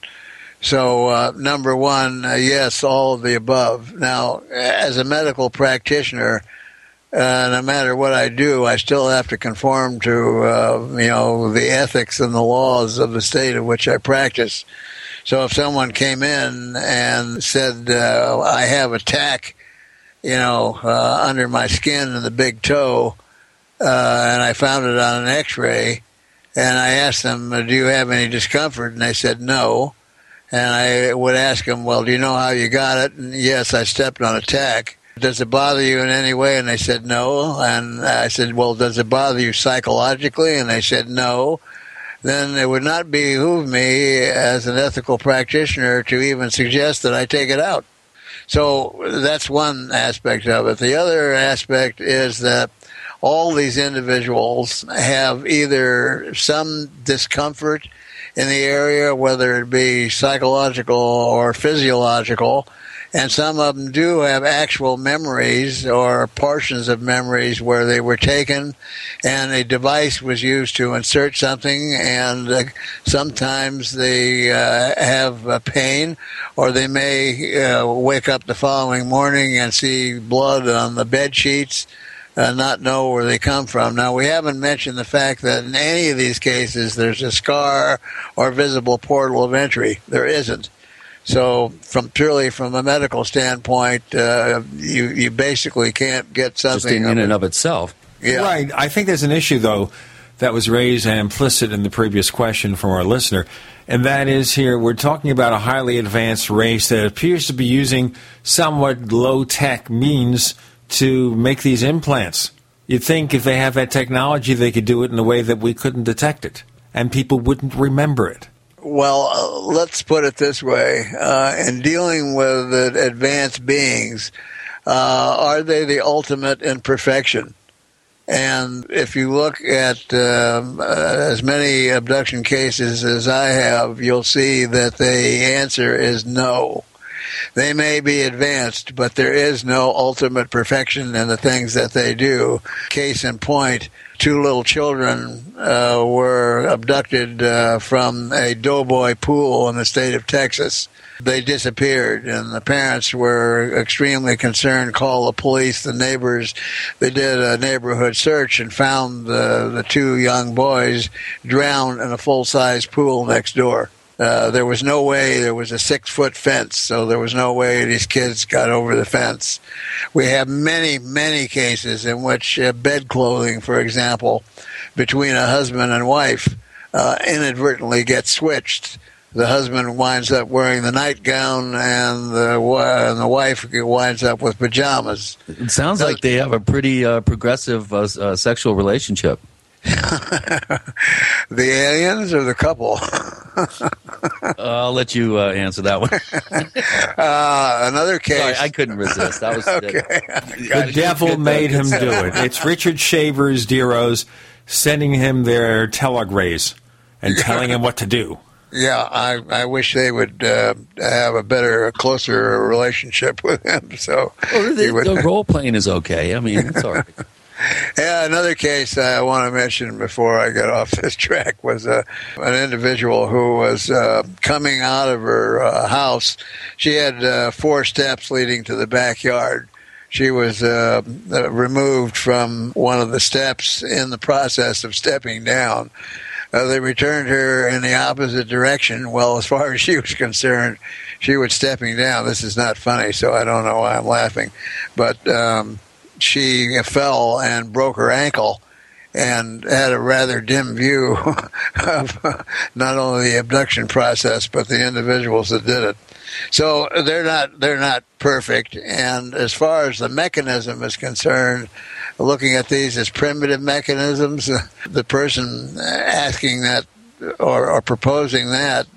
So, uh, number one, uh, yes, all of the above. Now, as a medical practitioner, no matter what I do, I still have to conform to you know the ethics and the laws of the state in which I practice. So if someone came in and said, uh, I have a tack, you know, uh, under my skin in the big toe, uh, and I found it on an x-ray, and I asked them, do you have any discomfort? And they said no. And I would ask them, well, do you know how you got it? And yes, I stepped on a tack. Does it bother you in any way? And they said no. And I said, well, does it bother you psychologically? And they said no then it would not behoove me as an ethical practitioner to even suggest that I take it out. So that's one aspect of it. The other aspect is that all these individuals have either some discomfort in the area, whether it be psychological or physiological, and some of them do have actual memories or portions of memories where they were taken and a device was used to insert something and uh, sometimes they uh, have uh, pain or they may uh, wake up the following morning and see blood on the bed sheets uh, not know where they come from. Now, we haven't mentioned the fact that in any of these cases there's a scar or visible portal of entry. There isn't. So, from purely from a medical standpoint, uh, you you basically can't get something just in, in and of itself. Yeah. Right. I think there's an issue though that was raised and implicit in the previous question from our listener, and that is here we're talking about a highly advanced race that appears to be using somewhat low tech means to make these implants. You'd think if they have that technology, they could do it in a way that we couldn't detect it, and people wouldn't remember it. Well, uh, let's put it this way: uh, in dealing with advanced beings, uh, are they the ultimate in perfection? And if you look at um, uh, as many abduction cases as I have, you'll see that the answer is no. They may be advanced, but there is no ultimate perfection in the things that they do. Case in point, two little children uh, were abducted uh, from a doughboy pool in the state of Texas. They disappeared and the parents were extremely concerned called the police the neighbors. They did a neighborhood search and found the, the two young boys drowned in a full-size pool next door uh, there was no way there was a six foot fence, so there was no way these kids got over the fence. We have many, many cases in which uh, bed clothing, for example, between a husband and wife uh, inadvertently gets switched the husband winds up wearing the nightgown, and the and the wife winds up with pajamas. It sounds like they have a pretty uh, progressive uh, sexual relationship. the aliens or the couple? I'll let you uh, answer that one. Uh, another case. Sorry, I couldn't resist. That was okay. The devil made him do it. It's Richard Shaver's Deros sending him their telegrays and telling him what to do. Yeah, I, I wish they would uh, have a better, closer relationship with him. So well, the, would, the role playing is okay. I mean, it's all right. Yeah, another case I want to mention before I get off this track was uh, an individual who was uh, coming out of her uh, house. She had uh, four steps leading to the backyard. She was uh, removed from one of the steps in the process of stepping down uh, they returned her in the opposite direction. Well, as far as she was concerned, she was stepping down. This is not funny, so I don't know why I'm laughing. But um, she fell and broke her ankle and had a rather dim view of not only the abduction process but the individuals that did it. So they're not they're not perfect. And as far as the mechanism is concerned, looking at these as primitive mechanisms. The person asking that or, or, proposing that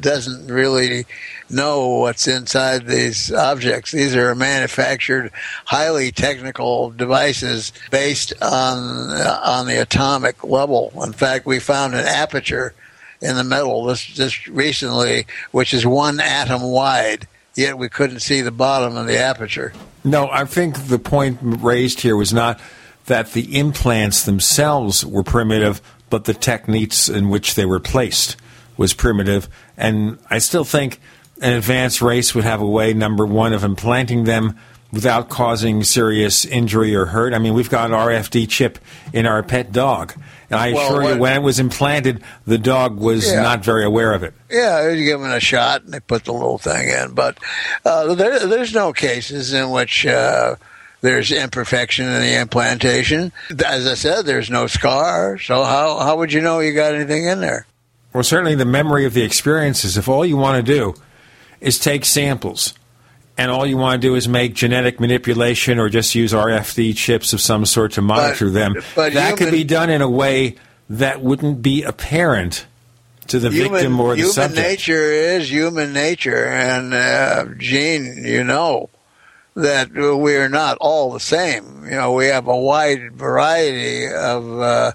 doesn't really know what's inside these objects. These are manufactured, highly technical devices based on uh, on the atomic level. In fact, we found an aperture in the metal this just recently, which is one atom wide. Yet we couldn't see the bottom of the aperture. No, I think the point raised here was not that the implants themselves were primitive, but the techniques in which they were placed was primitive. And I still think an advanced race would have a way, number one, of implanting them without causing serious injury or hurt. I mean, we've got an RFD chip in our pet dog. And I well, assure you, when it was implanted, the dog was yeah. not very aware of it. Yeah, you give him a shot and they put the little thing in. But uh, there, there's no cases in which uh, there's imperfection in the implantation. As I said, there's no scar. So how, how would you know you got anything in there? Well, certainly the memory of the experiences. If all you want to do is take samples and all you want to do is make genetic manipulation or just use RFD chips of some sort to monitor but, them, but that human, could be done in a way that wouldn't be apparent to the human, victim or the human subject. Human nature is human nature, and uh, Gene, you know that we are not all the same. You know, we have a wide variety of. Uh,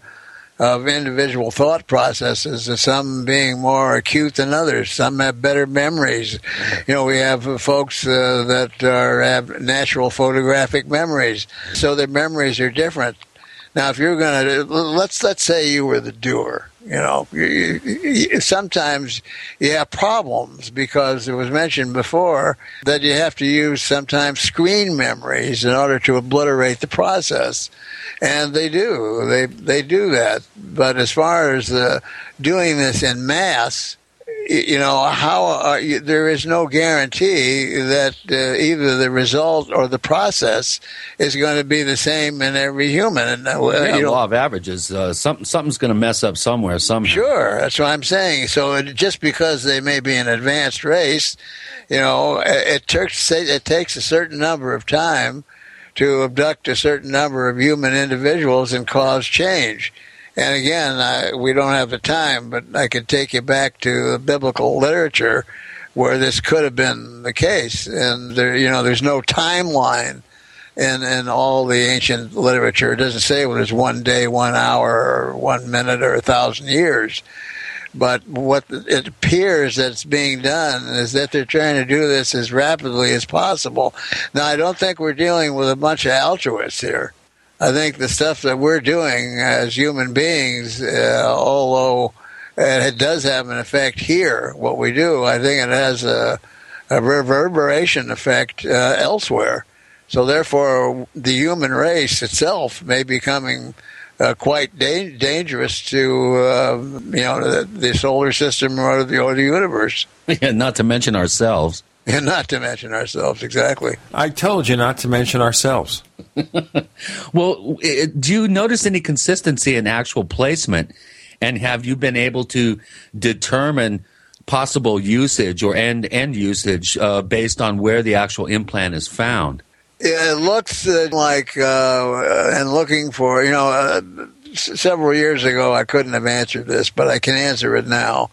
of individual thought processes, some being more acute than others. Some have better memories. You know, we have folks uh, that are, have natural photographic memories, so their memories are different. Now, if you're going to let's let's say you were the doer, you know, sometimes you have problems because it was mentioned before that you have to use sometimes screen memories in order to obliterate the process, and they do they they do that. But as far as the doing this in mass, you know how you, there is no guarantee that uh, either the result or the process is going to be the same in every human. And uh, yeah, you know, law of averages. Uh, something something's going to mess up somewhere. Somehow. Sure, that's what I'm saying. So it, just because they may be an advanced race, you know, it, takes it takes a certain number of time to abduct a certain number of human individuals and cause change. And again, I, we don't have the time, but I could take you back to the biblical literature where this could have been the case. And there, you know, there's no timeline in in all the ancient literature. It doesn't say whether it's one day, one hour, or one minute, or a thousand years. But what it appears that's being done is that they're trying to do this as rapidly as possible. Now, I don't think we're dealing with a bunch of altruists here. I think the stuff that we're doing as human beings, uh, although it does have an effect here, what we do, I think it has a, a reverberation effect uh, elsewhere. So, therefore, the human race itself may be becoming uh, quite da- dangerous to uh, you know the, the, solar system or the, or the universe. Yeah, not to mention ourselves. And not to mention ourselves, exactly. I told you not to mention ourselves. well, do you notice any consistency in actual placement? And have you been able to determine possible usage or end end usage uh, based on where the actual implant is found? it looks uh, like, uh, and looking for, you know, uh, several years ago I couldn't have answered this, but I can answer it now.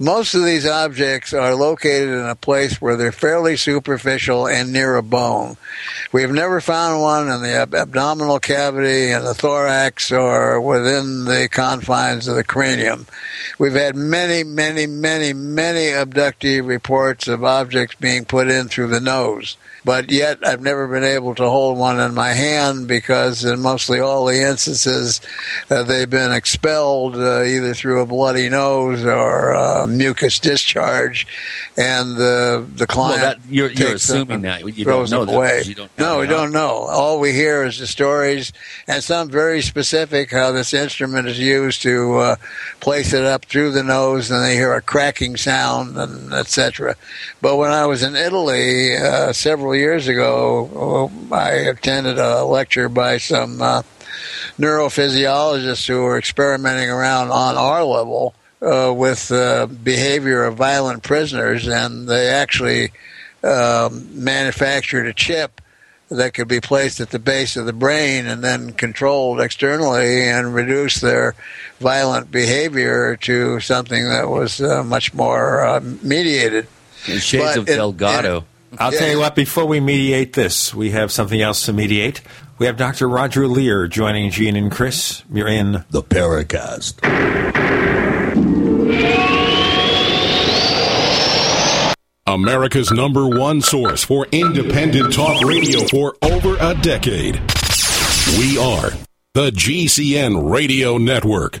Most of these objects are located in a place where they're fairly superficial and near a bone. We've never found one in the ab- abdominal cavity, in the thorax, or within the confines of the cranium. We've had many, many, many, many abductee reports of objects being put in through the nose but yet I've never been able to hold one in my hand because in mostly all the instances uh, they've been expelled uh, either through a bloody nose or uh, mucus discharge, and the the client well, that, you're, you're assuming that you don't know away. You don't no, we don't know. All we hear is the stories and some very specific how this instrument is used to uh, place it up through the nose, and they hear a cracking sound and etc. But when I was in Italy uh, several years ago, I attended a lecture by some uh, neurophysiologists who were experimenting around on our level uh, with the uh, behavior of violent prisoners, and they actually um, manufactured a chip that could be placed at the base of the brain and then controlled externally and reduce their violent behavior to something that was uh, much more uh, mediated. Shades but of Delgado. I'll yeah. tell you what, before we mediate this, we have something else to mediate. We have Dr. Roger Leir joining Gene and Chris. You're in the Paracast. America's number one source for independent talk radio for over a decade. We are the GCN Radio Network.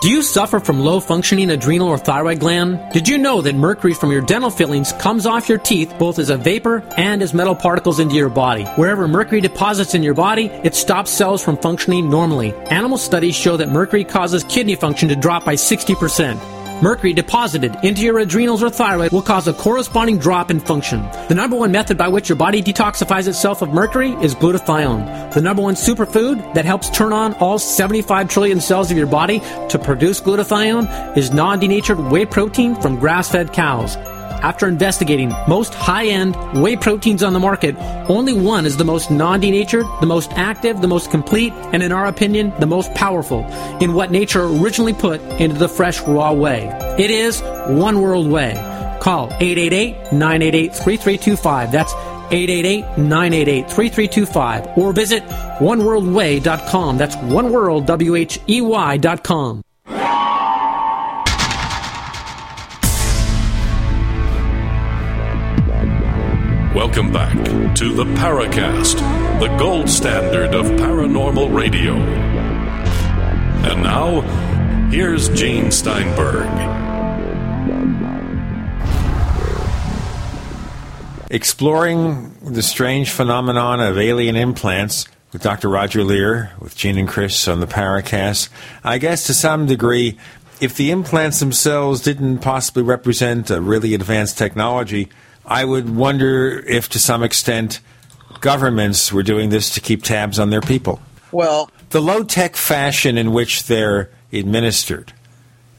Do you suffer from low functioning adrenal or thyroid gland? Did you know that mercury from your dental fillings comes off your teeth both as a vapor and as metal particles into your body? Wherever mercury deposits in your body, it stops cells from functioning normally. Animal studies show that mercury causes kidney function to drop by 60%. Mercury deposited into your adrenals or thyroid will cause a corresponding drop in function. The number one method by which your body detoxifies itself of mercury is glutathione. The number one superfood that helps turn on all 75 trillion cells of your body to produce glutathione is non-denatured whey protein from grass-fed cows. After investigating most high end whey proteins on the market, only one is the most non denatured, the most active, the most complete, and in our opinion, the most powerful in what nature originally put into the fresh raw whey. It is One World Whey. Call 888 988 3325. That's 888-988-3325 or visit oneworldwhey.com. That's oneworld, W-H-E-Y.com. Welcome back to the Paracast, the gold standard of paranormal radio. And now, here's Gene Steinberg. Exploring the strange phenomenon of alien implants with Dr. Roger Leir, with Gene and Chris on the Paracast. I guess to some degree, if the implants themselves didn't possibly represent a really advanced technology, I would wonder if to some extent governments were doing this to keep tabs on their people. Well, the low tech fashion in which they're administered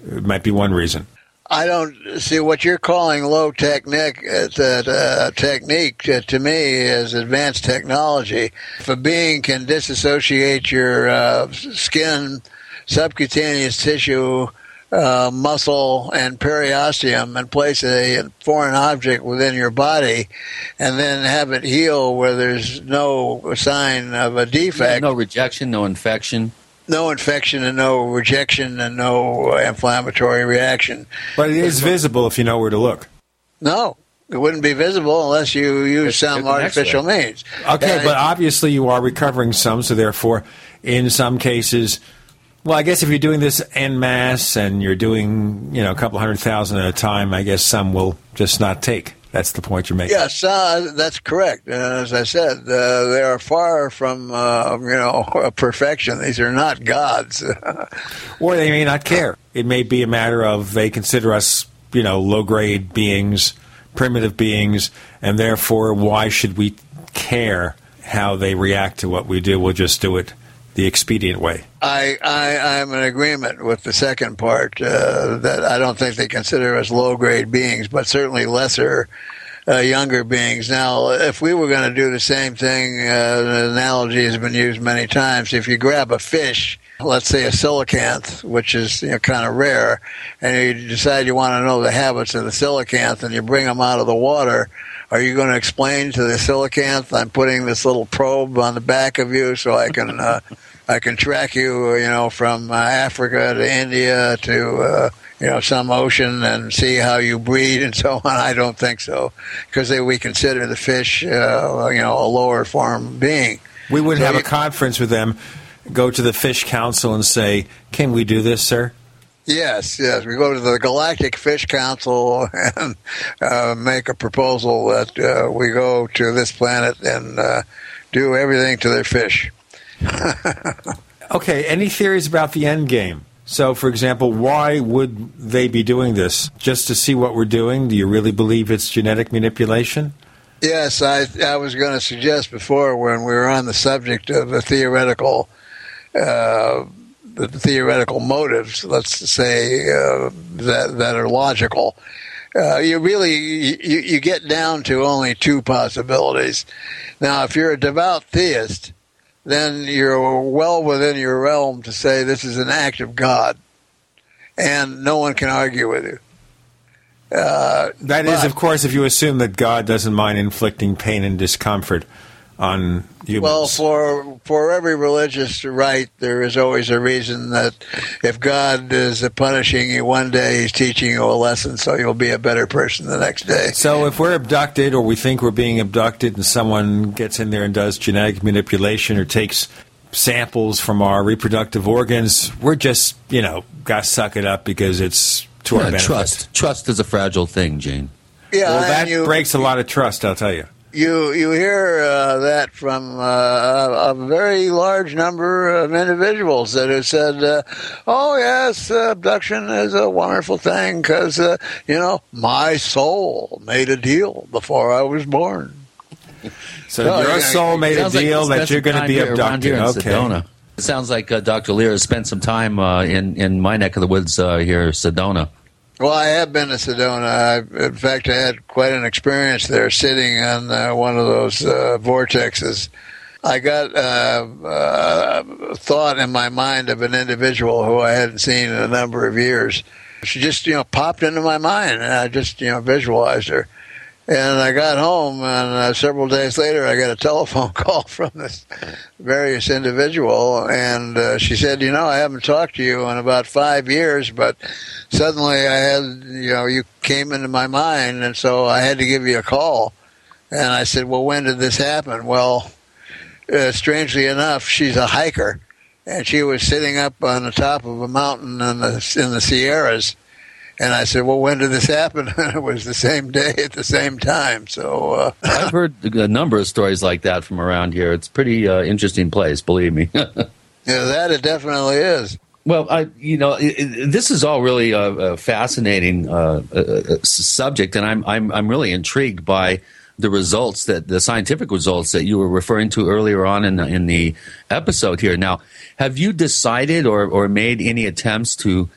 might be one reason. I don't see what you're calling low technique. That uh, technique uh, to me is advanced technology. If a being can disassociate your uh, skin, subcutaneous tissue, uh, muscle, and periosteum, and place a foreign object within your body, and then have it heal where there's no sign of a defect, no rejection, no infection no infection and no rejection and no inflammatory reaction. But it is visible if you know where to look. No, it wouldn't be visible unless you use some artificial means. Okay, but obviously you are recovering some, so therefore, in some cases, well, I guess if you're doing this en masse and you're doing, you know, a couple hundred thousand at a time, I guess some will just not take. That's the point you're making. Yes, uh, that's correct. Uh, as I said, uh, they are far from uh, you know perfection. These are not gods, or they may not care. It may be a matter of they consider us, you know, low grade beings, primitive beings, and therefore, why should we care how they react to what we do? We'll just do it the expedient way. I, I I'm in agreement with the second part uh, that I don't think they consider us low grade beings, but certainly lesser. Uh, younger beings. Now, if we were going to do the same thing, uh, the analogy has been used many times. If you grab a fish, let's say a coelacanth, which is you know, kind of rare, and you decide you want to know the habits of the coelacanth and you bring them out of the water, are you going to explain to the coelacanth, I'm putting this little probe on the back of you so I can uh, I can track you, you know, from uh, Africa to India to uh, you know some ocean and see how you breed and so on. I don't think so because we consider the fish, uh, you know, a lower form being. We would So have you- a conference with them, go to the Fish Council and say, "Can we do this, sir?" Yes, yes. We go to the Galactic Fish Council and uh, make a proposal that uh, we go to this planet and uh, do everything to their fish. Okay, any theories about the end game? So, for example, why would they be doing this? Just to see what we're doing? Do you really believe it's genetic manipulation? Yes, I, I was going to suggest before when we were on the subject of the theoretical, uh, the theoretical motives, let's say uh, that that are logical. Uh, you really you, you get down to only two possibilities. Now, if you're a devout theist, then you're well within your realm to say this is an act of God, and no one can argue with you. Uh, That is, but- of course, if you assume that God doesn't mind inflicting pain and discomfort on humans. Well, for for every religious rite, there is always a reason that if God is punishing you one day, He's teaching you a lesson, so you'll be a better person the next day. So if we're abducted or we think we're being abducted and someone gets in there and does genetic manipulation or takes samples from our reproductive organs, we're just, you know, got to suck it up because it's to our benefit. trust. Trust is a fragile thing, Jane. Yeah, well, that you, breaks a lot of trust, I'll tell you. You you hear uh, that from uh, a very large number of individuals that have said, uh, "Oh yes, uh, abduction is a wonderful thing because uh, you know my soul made a deal before I was born." So your yeah, soul made a Sounds like deal that you're going to be abducted. here in Okay. Sedona. It sounds like uh, Dr. Leir has spent some time uh, in in my neck of the woods uh, here, Sedona. Well, I have been to Sedona. I, in fact, I had quite an experience there, sitting on uh, one of those uh, vortexes. I got uh, uh, a thought in my mind of an individual who I hadn't seen in a number of years. She just, you know, popped into my mind, and I just, you know, visualized her. And I got home, and uh, several days later, I got a telephone call from this various individual, and uh, she said, "You know, I haven't talked to you in about five years, but suddenly I had, you know, you came into my mind, and so I had to give you a call." And I said, well, when did this happen? Well, uh, strangely enough, she's a hiker, and she was sitting up on the top of a mountain in the in the Sierras. And I said, "Well, when did this happen?" And it was the same day at the same time. So uh, I've heard a number of stories like that from around here. It's a pretty uh, interesting place, believe me. yeah, that it definitely is. Well, I, you know, it, it, this is all really a, a fascinating uh, uh, subject, and I'm I'm I'm really intrigued by the results that the scientific results that you were referring to earlier on in the, in the episode here. Now, have you decided or or made any attempts to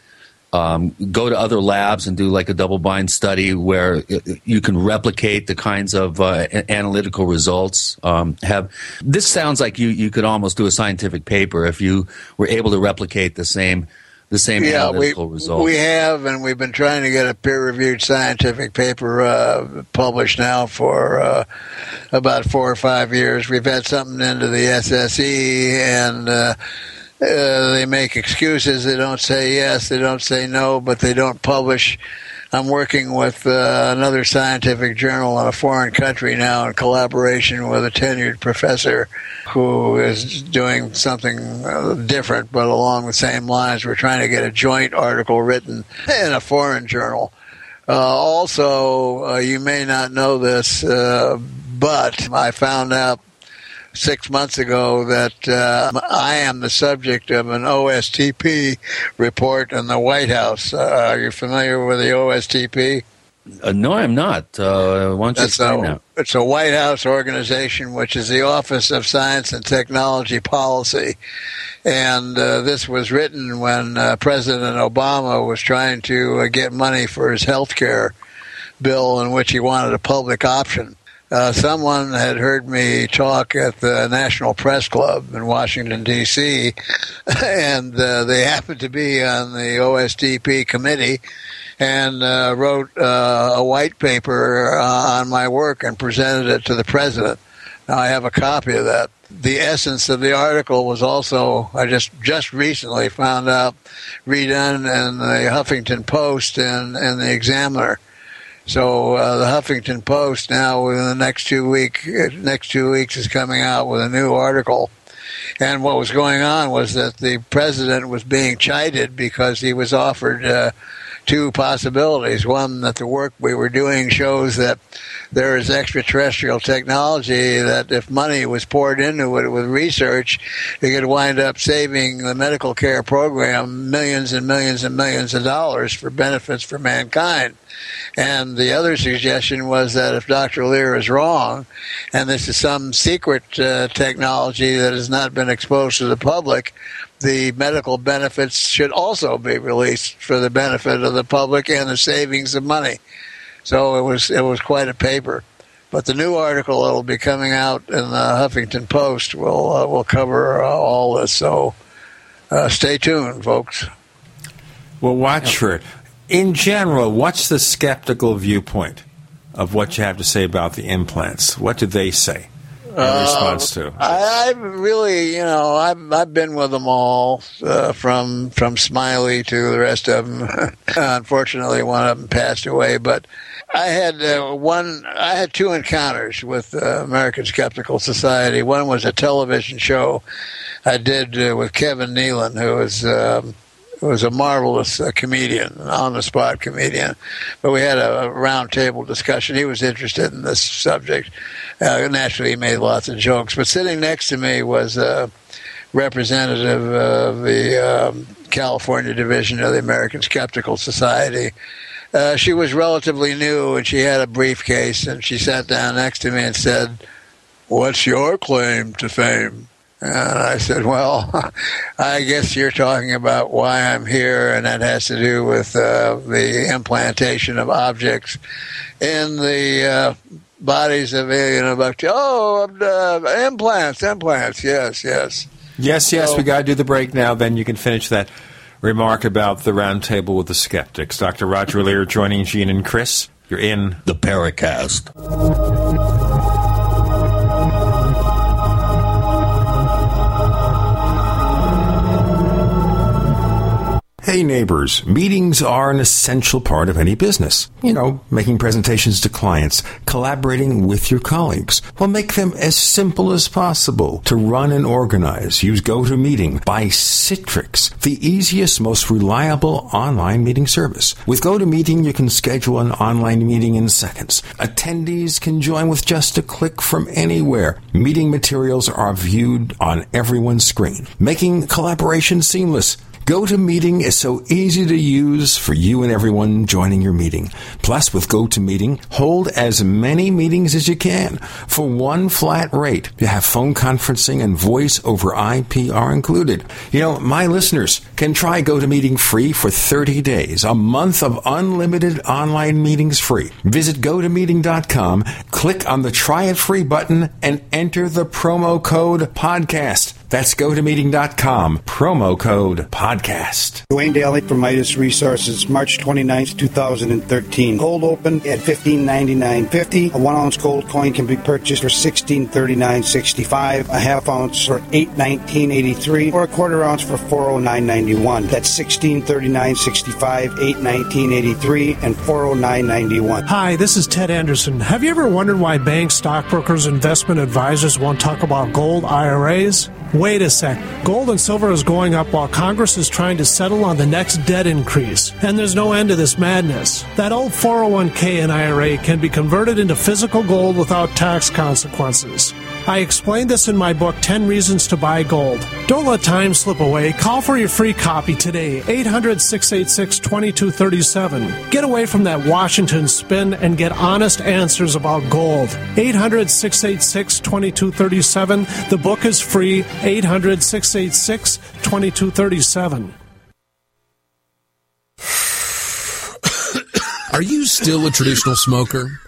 um, go to other labs and do like a double blind study where you can replicate the kinds of uh, analytical results. Um, have this sounds like you you could almost do a scientific paper if you were able to replicate the same the same yeah, analytical we, results. We have, and we've been trying to get a peer-reviewed scientific paper uh, published now for uh, about four or five years. We've had something into the SSE, and uh, they make excuses. They don't say yes, they don't say no, but they don't publish. I'm working with uh, another scientific journal in a foreign country now in collaboration with a tenured professor who is doing something uh, different but along the same lines. We're trying to get a joint article written in a foreign journal. Uh, also, uh, you may not know this, uh, but I found out six months ago that uh, I am the subject of an OSTP report in the White House. Uh, are you familiar with the OSTP? Uh, no, I'm not. Uh, why don't you That's explain a, that? It's a White House organization, which is the Office of Science and Technology Policy. And uh, this was written when uh, President Obama was trying to uh, get money for his health care bill, in which he wanted a public option. Uh, someone had heard me talk at the National Press Club in Washington, D.C., and uh, they happened to be on the OSTP committee and uh, wrote uh, a white paper uh, on my work and presented it to the president. Now I have a copy of that. The essence of the article was also I just just recently found out redone in the Huffington Post and, and the Examiner. So uh, the Huffington Post now within the next two week next two weeks is coming out with a new article. And what was going on was that the president was being chided because he was offered uh, two possibilities. One, that the work we were doing shows that there is extraterrestrial technology that if money was poured into it with research, it could wind up saving the medical care program millions and millions and millions of dollars for benefits for mankind. And the other suggestion was that if Dr. Leir is wrong, and this is some secret uh, technology that has not been exposed to the public, the medical benefits should also be released for the benefit of the public and the savings of money. So it was it was quite a paper. But the new article that will be coming out in the Huffington Post will uh, will cover uh, all this. So uh, stay tuned, folks. Well, watch for it. In general, what's the skeptical viewpoint of what you have to say about the implants? What do they say in response to? I, I've really, you know, I've I've been with them all, uh, from from Smiley to the rest of them. Unfortunately, one of them passed away, but I had uh, one. I had two encounters with uh, American Skeptical Society. One was a television show I did uh, with Kevin Nealon, who was. Um, was a marvelous uh, comedian, on the spot comedian. But we had a, a round table discussion. He was interested in this subject. Uh, naturally, he made lots of jokes. But sitting next to me was a representative of the um, California division of the American Skeptical Society. Uh, she was relatively new and she had a briefcase and she sat down next to me and said, What's your claim to fame? And I said, Well, I guess you're talking about why I'm here, and that has to do with uh, the implantation of objects in the uh, bodies of alien abductees. Oh, uh, implants, implants, yes, yes. Yes, yes, So- we got to do the break now. Then you can finish that remark about the roundtable with the skeptics. Dr. Roger Leir joining Gene and Chris. You're in the Paracast. Hey neighbors, meetings are an essential part of any business. You know, making presentations to clients, collaborating with your colleagues. Well, make them as simple as possible to run and organize. Use GoToMeeting by Citrix, the easiest, most reliable online meeting service. With GoToMeeting, you can schedule an online meeting in seconds. Attendees can join with just a click from anywhere. Meeting materials are viewed on everyone's screen, making collaboration seamless. GoToMeeting is so easy to use for you and everyone joining your meeting. Plus, with GoToMeeting, hold as many meetings as you can for one flat rate. You have phone conferencing and voice over IP are included. You know, my listeners can try GoToMeeting free for 30 days, a month of unlimited online meetings free. Visit GoToMeeting.com, click on the try it free button, and enter the promo code podcast. That's gotomeeting.com, promo code podcast. Dwayne Daly from Midas Resources, March 29th, 2013. Gold open at $15.99.50. A one ounce gold coin can be purchased for $16.39.65. A half ounce for $8.19.83 or a quarter ounce for $409.91. That's $16.39.65, $8.19.83, and $409.91. Hi, this is Ted Anderson. Have you ever wondered why banks, stockbrokers, investment advisors won't talk about gold IRAs? Wait a sec. Gold and silver is going up while Congress is trying to settle on the next debt increase. And there's no end to this madness. That old 401k and IRA can be converted into physical gold without tax consequences. I explained this in my book, 10 Reasons to Buy Gold. Don't let time slip away. Call for your free copy today, 800 686 2237. Get away from that Washington spin and get honest answers about gold. 800 686 2237. The book is free, 800 686 2237. Are you still a traditional smoker?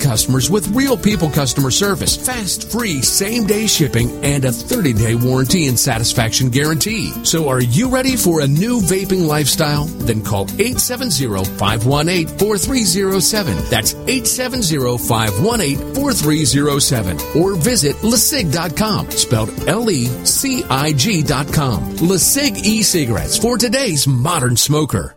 customers with real people customer service, fast, free, same day shipping, and a 30 day warranty and satisfaction guarantee. So are you ready for a new vaping lifestyle? Then call 870 518 4307. That's 870 518 4307. Or visit LeCig.com, spelled L E C I G.com. LeCig e cigarettes for today's modern smoker.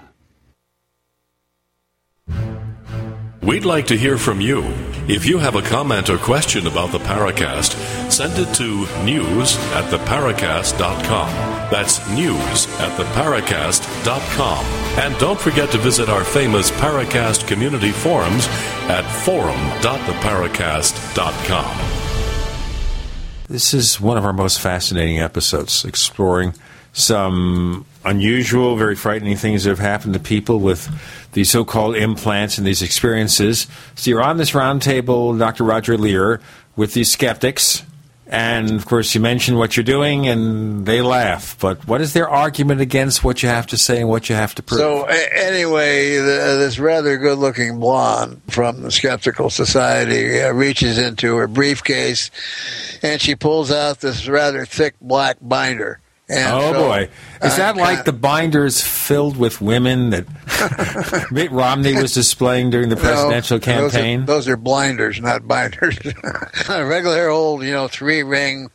We'd like to hear from you. If you have a comment or question about the Paracast, send it to news at theparacast.com. That's news at theparacast.com. And don't forget to visit our famous Paracast community forums at forum.theparacast.com. This is one of our most fascinating episodes, exploring some unusual, very frightening things that have happened to people with these so called implants and these experiences. So you're on this roundtable, Dr. Roger Leir, with these skeptics. And of course, you mention what you're doing, and they laugh. But what is their argument against what you have to say and what you have to prove? So anyway, the, this rather good-looking blonde from the Skeptical Society uh, reaches into her briefcase, and she pulls out this rather thick black binder And oh so boy, is that like kinda- the binders filled with women that Mitt Romney was displaying during the presidential No, those are- campaign? Those are, blinders, not binders. a regular old, you know, three ring,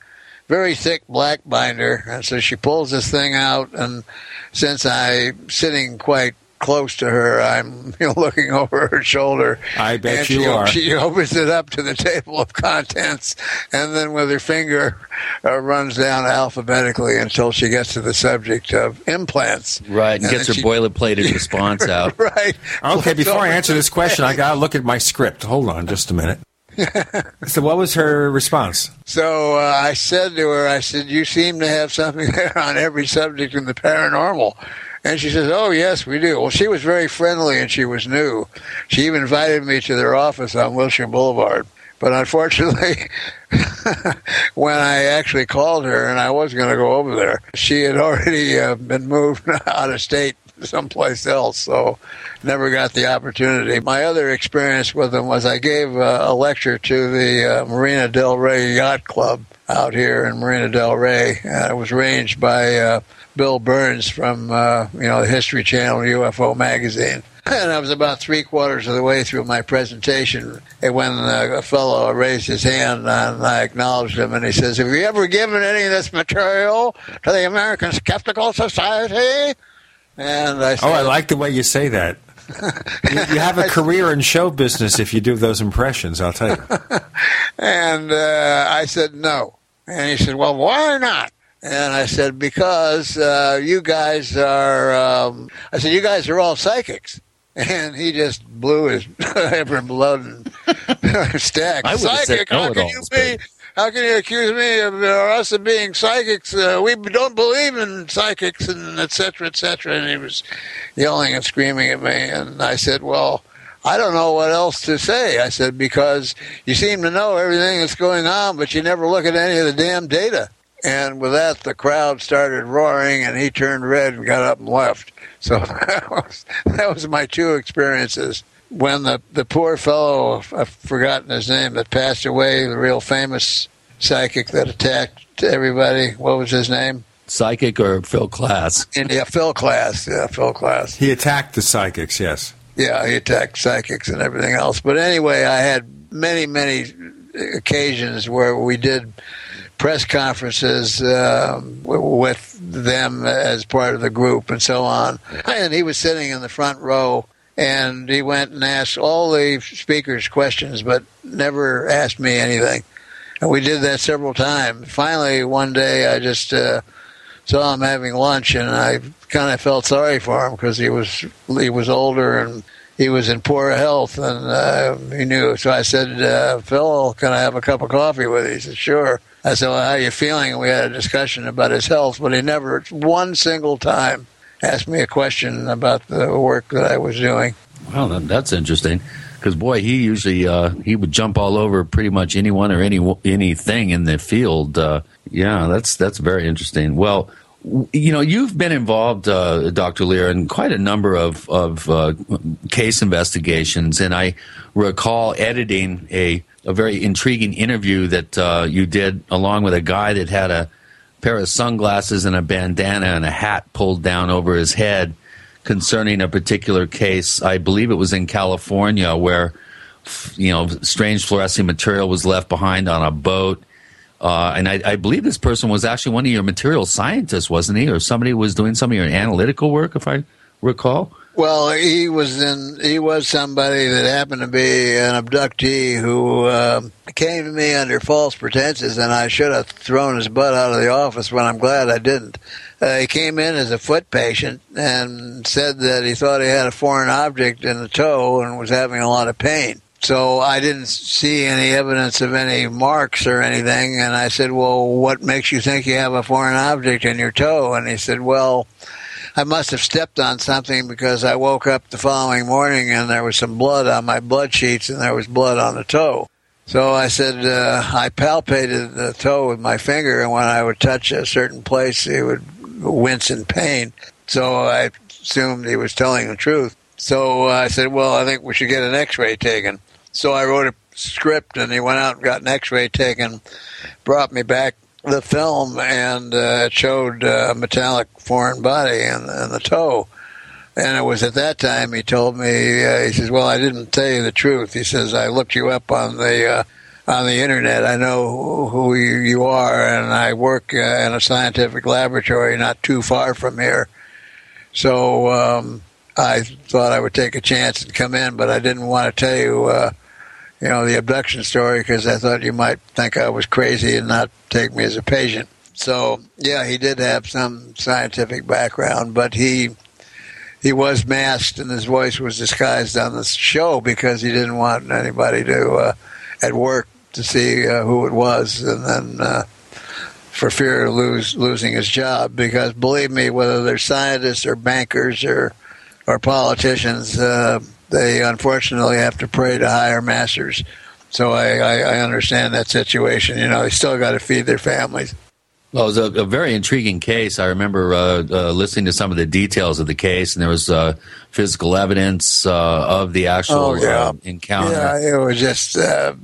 very thick black binder. And so she pulls this thing out, and since I'm sitting quite close to her, I'm you know, looking over her shoulder. I bet and you she, are. She opens it up to the table of contents, and then with her finger uh, runs down alphabetically until she gets to the subject of implants. Right, and And gets her then she- boilerplated response out. right. Okay, Flips before I answer this question, I got to look at my script. Hold on just a minute. so, what was her response? So uh, I said to her, I said, "You seem to have something there on every subject in the paranormal." And she says, "Oh yes, we do." Well, she was very friendly and she was new. She even invited me to their office on Wilshire Boulevard. But unfortunately, when I actually called her and I was going to go over there, she had already uh, been moved out of state someplace else, so never got the opportunity. My other experience with them was I gave uh, a lecture to the uh, Marina Del Rey Yacht Club out here in Marina Del Rey. Uh, it was arranged by uh, Bill Birnes from uh, you know the History Channel UFO magazine. And I was about three quarters of the way through my presentation when uh, a fellow raised his hand and I acknowledged him and he says, Have you ever given any of this material to the American Skeptical Society? And I said, Oh, I like the way you say that. you, you have a career in show business if you do those impressions, I'll tell you. And uh, I said, no. And he said, well, why not? And I said, because uh, you guys are, um, I said, you guys are all psychics. And he just blew his every blood and stack. I would've said Psychic? How can you be? How can you accuse me of uh, us of being psychics? Uh, we don't believe in psychics, and et cetera, et cetera. And he was yelling and screaming at me. And I said, well, I don't know what else to say. I said, because you seem to know everything that's going on, but you never look at any of the damn data. And with that, the crowd started roaring, and he turned red and got up and left. So that was, that was my two experiences. When the, the poor fellow, I've forgotten his name, that passed away, the real famous psychic that attacked everybody, what was his name? Psychic or Phil Klass? In, yeah, Phil Klass. Yeah, Phil Klass. He attacked the psychics, yes. Yeah, he attacked psychics and everything else. But anyway, I had many, many occasions where we did press conferences um, w- with them as part of the group and so on. And he was sitting in the front row. And he went and asked all the speakers questions, but never asked me anything. And we did that several times. Finally, one day, I just uh, saw him having lunch, and I kind of felt sorry for him because he was he was older and he was in poor health, and uh, he knew. So I said, uh, "Phil, can I have a cup of coffee with you?" He said, "Sure." I said, well, "How are you feeling?" And we had a discussion about his health, but he never one single time asked me a question about the work that I was doing. That, that's interesting. Because boy, he usually uh, he would jump all over pretty much anyone or any anything in the field. Uh, yeah, that's that's very interesting. Well, you know, you've been involved, uh, Doctor Leir, in quite a number of of uh, case investigations, and I recall editing a a very intriguing interview that uh, you did along with a guy that had a pair of sunglasses and a bandana and a hat pulled down over his head concerning a particular case. I believe it was in California where, you know, strange fluorescent material was left behind on a boat. Uh, and I, I believe this person was actually one of your material scientists, wasn't he? Or somebody was doing some of your analytical work, if I recall. Well, he was in. He was somebody that happened to be an abductee who um, came to me under false pretenses, and I should have thrown his butt out of the office. But I'm glad I didn't. Uh, he came in as a foot patient and said that he thought he had a foreign object in the toe and was having a lot of pain. So I didn't see any evidence of any marks or anything, and I said, "Well, what makes you think you have a foreign object in your toe?" And he said, "Well." I must have stepped on something because I woke up the following morning and there was some blood on my blood sheets and there was blood on the toe. So I said, uh, I palpated the toe with my finger, and when I would touch a certain place, it would wince in pain. So I assumed he was telling the truth. So I said, Well, I think we should get an x ray taken. So I wrote a script, and he went out and got an x ray taken, brought me back the film, and uh, it showed a metallic foreign body in the toe. And it was at that time he told me, uh, he says, "Well, I didn't tell you the truth." He says, "I looked you up on the uh, on the internet. I know who you, you are, and I work uh, in a scientific laboratory not too far from here." So um, I thought I would take a chance and come in, but I didn't want to tell you, uh, you know, the abduction story because I thought you might think I was crazy and not take me as a patient. So yeah, he did have some scientific background, but he he was masked and his voice was disguised on the show because he didn't want anybody to uh, at work to see uh, who it was, and then uh, for fear of lose, losing his job. Because believe me, whether they're scientists or bankers or or politicians, uh, they unfortunately have to pray to higher masters. So I, I, I understand that situation. You know, they still got to feed their families. Well, it was a, a very intriguing case. I remember uh, uh, listening to some of the details of the case, and there was uh, physical evidence uh, of the actual Oh, yeah. uh, encounter. Yeah, it was just uh,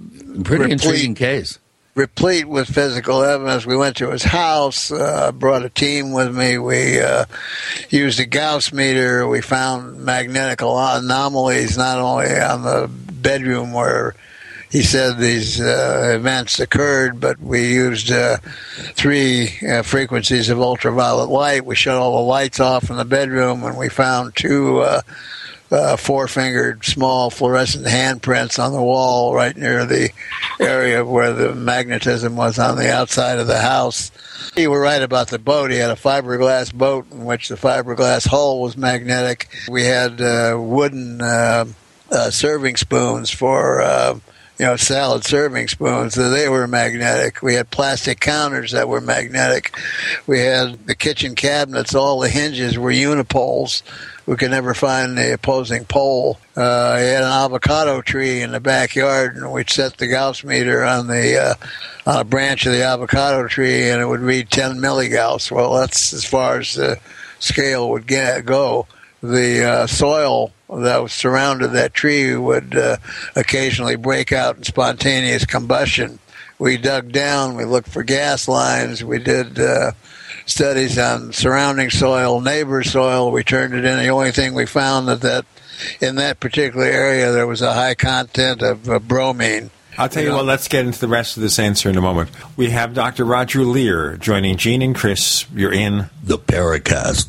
Pretty replete- intriguing case. Replete with physical evidence. We went to his house, uh, brought a team with me. We uh, used a Gauss meter. We found magnetic anomalies not only on the bedroom where he said these uh, events occurred, but we used uh, three uh, frequencies of ultraviolet light. We shut all the lights off in the bedroom, and we found two. Uh, uh, four-fingered small fluorescent handprints on the wall right near the area where the magnetism was on the outside of the house. You were right about the boat. He had a fiberglass boat in which the fiberglass hull was magnetic. We had uh, wooden uh, uh, serving spoons for uh, you know salad serving spoons. They were magnetic. We had plastic counters that were magnetic. We had the kitchen cabinets. All the hinges were unipoles. We could never find the opposing pole. Uh, he had an avocado tree in the backyard, and we'd set the Gauss meter on the uh, on a branch of the avocado tree, and it would read 10 milligauss. Well, that's as far as the scale would get go. The uh, soil that was surrounded that tree would uh, occasionally break out in spontaneous combustion. We dug down, we looked for gas lines, we did uh, studies on surrounding soil, neighbor soil. We turned it in. The only thing we found that, that in that particular area there was a high content of uh, bromine. I'll tell you what, let's get into the rest of this answer in a moment. We have Dr. Roger Leir joining Gene and Chris. You're in the Paracast.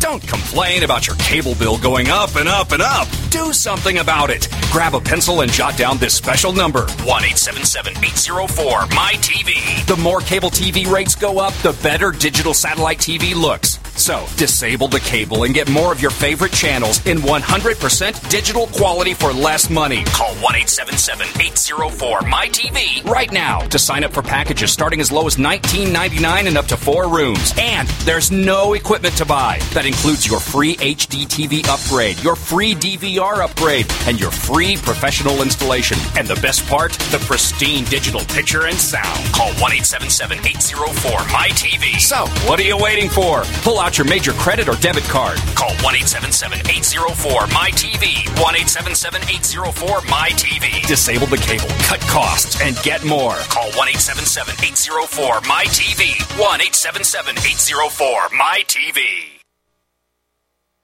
Don't complain about your cable bill going up and up and up. Do something about it. Grab a pencil and jot down this special number 1 877 804 MyTV. The more cable TV rates go up, the better digital satellite TV looks. So, disable the cable and get more of your favorite channels in 100% digital quality for less money. Call 1 877 804 MyTV right now to sign up for packages starting as low as $19.99 and up to four rooms. And there's no equipment to buy. That includes your free HD TV upgrade, your free DVR upgrade, and your free professional installation. And the best part, the pristine digital picture and sound. Call 1 877 804 MyTV. So, what are you waiting for? Pull out your major credit or debit card. Call 1 877 804 MyTV. 1 877 804 MyTV. Disable the cable, cut costs, and get more. Call 1 877 804 MyTV. 1 877 804 MyTV.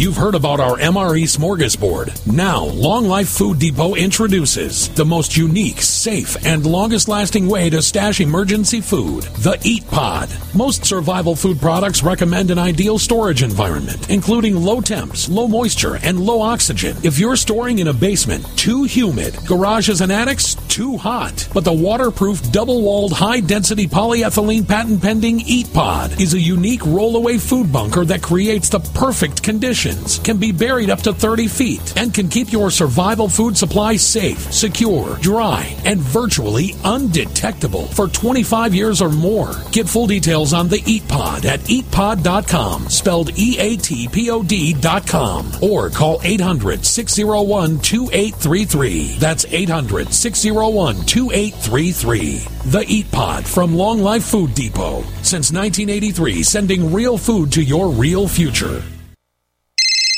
You've heard about our MRE smorgasbord. Now, Long Life Food Depot introduces the most unique, safe, and longest lasting way to stash emergency food the Eat Pod. Most survival food products recommend an ideal storage environment, including low temps, low moisture, and low oxygen. If you're storing in a basement, too humid, garages and attics, too hot. But the waterproof, double walled, high density polyethylene patent pending Eat Pod is a unique rollaway food bunker that creates the perfect can be buried up to 30 feet, and can keep your survival food supply safe, secure, dry, and virtually undetectable for 25 years or more. Get full details on the Eat Pod at eatpod.com, spelled E A T P O D.com, or call 800 601 2833. That's 800 601 2833. The Eat Pod from Long Life Food Depot. Since 1983, sending real food to your real future.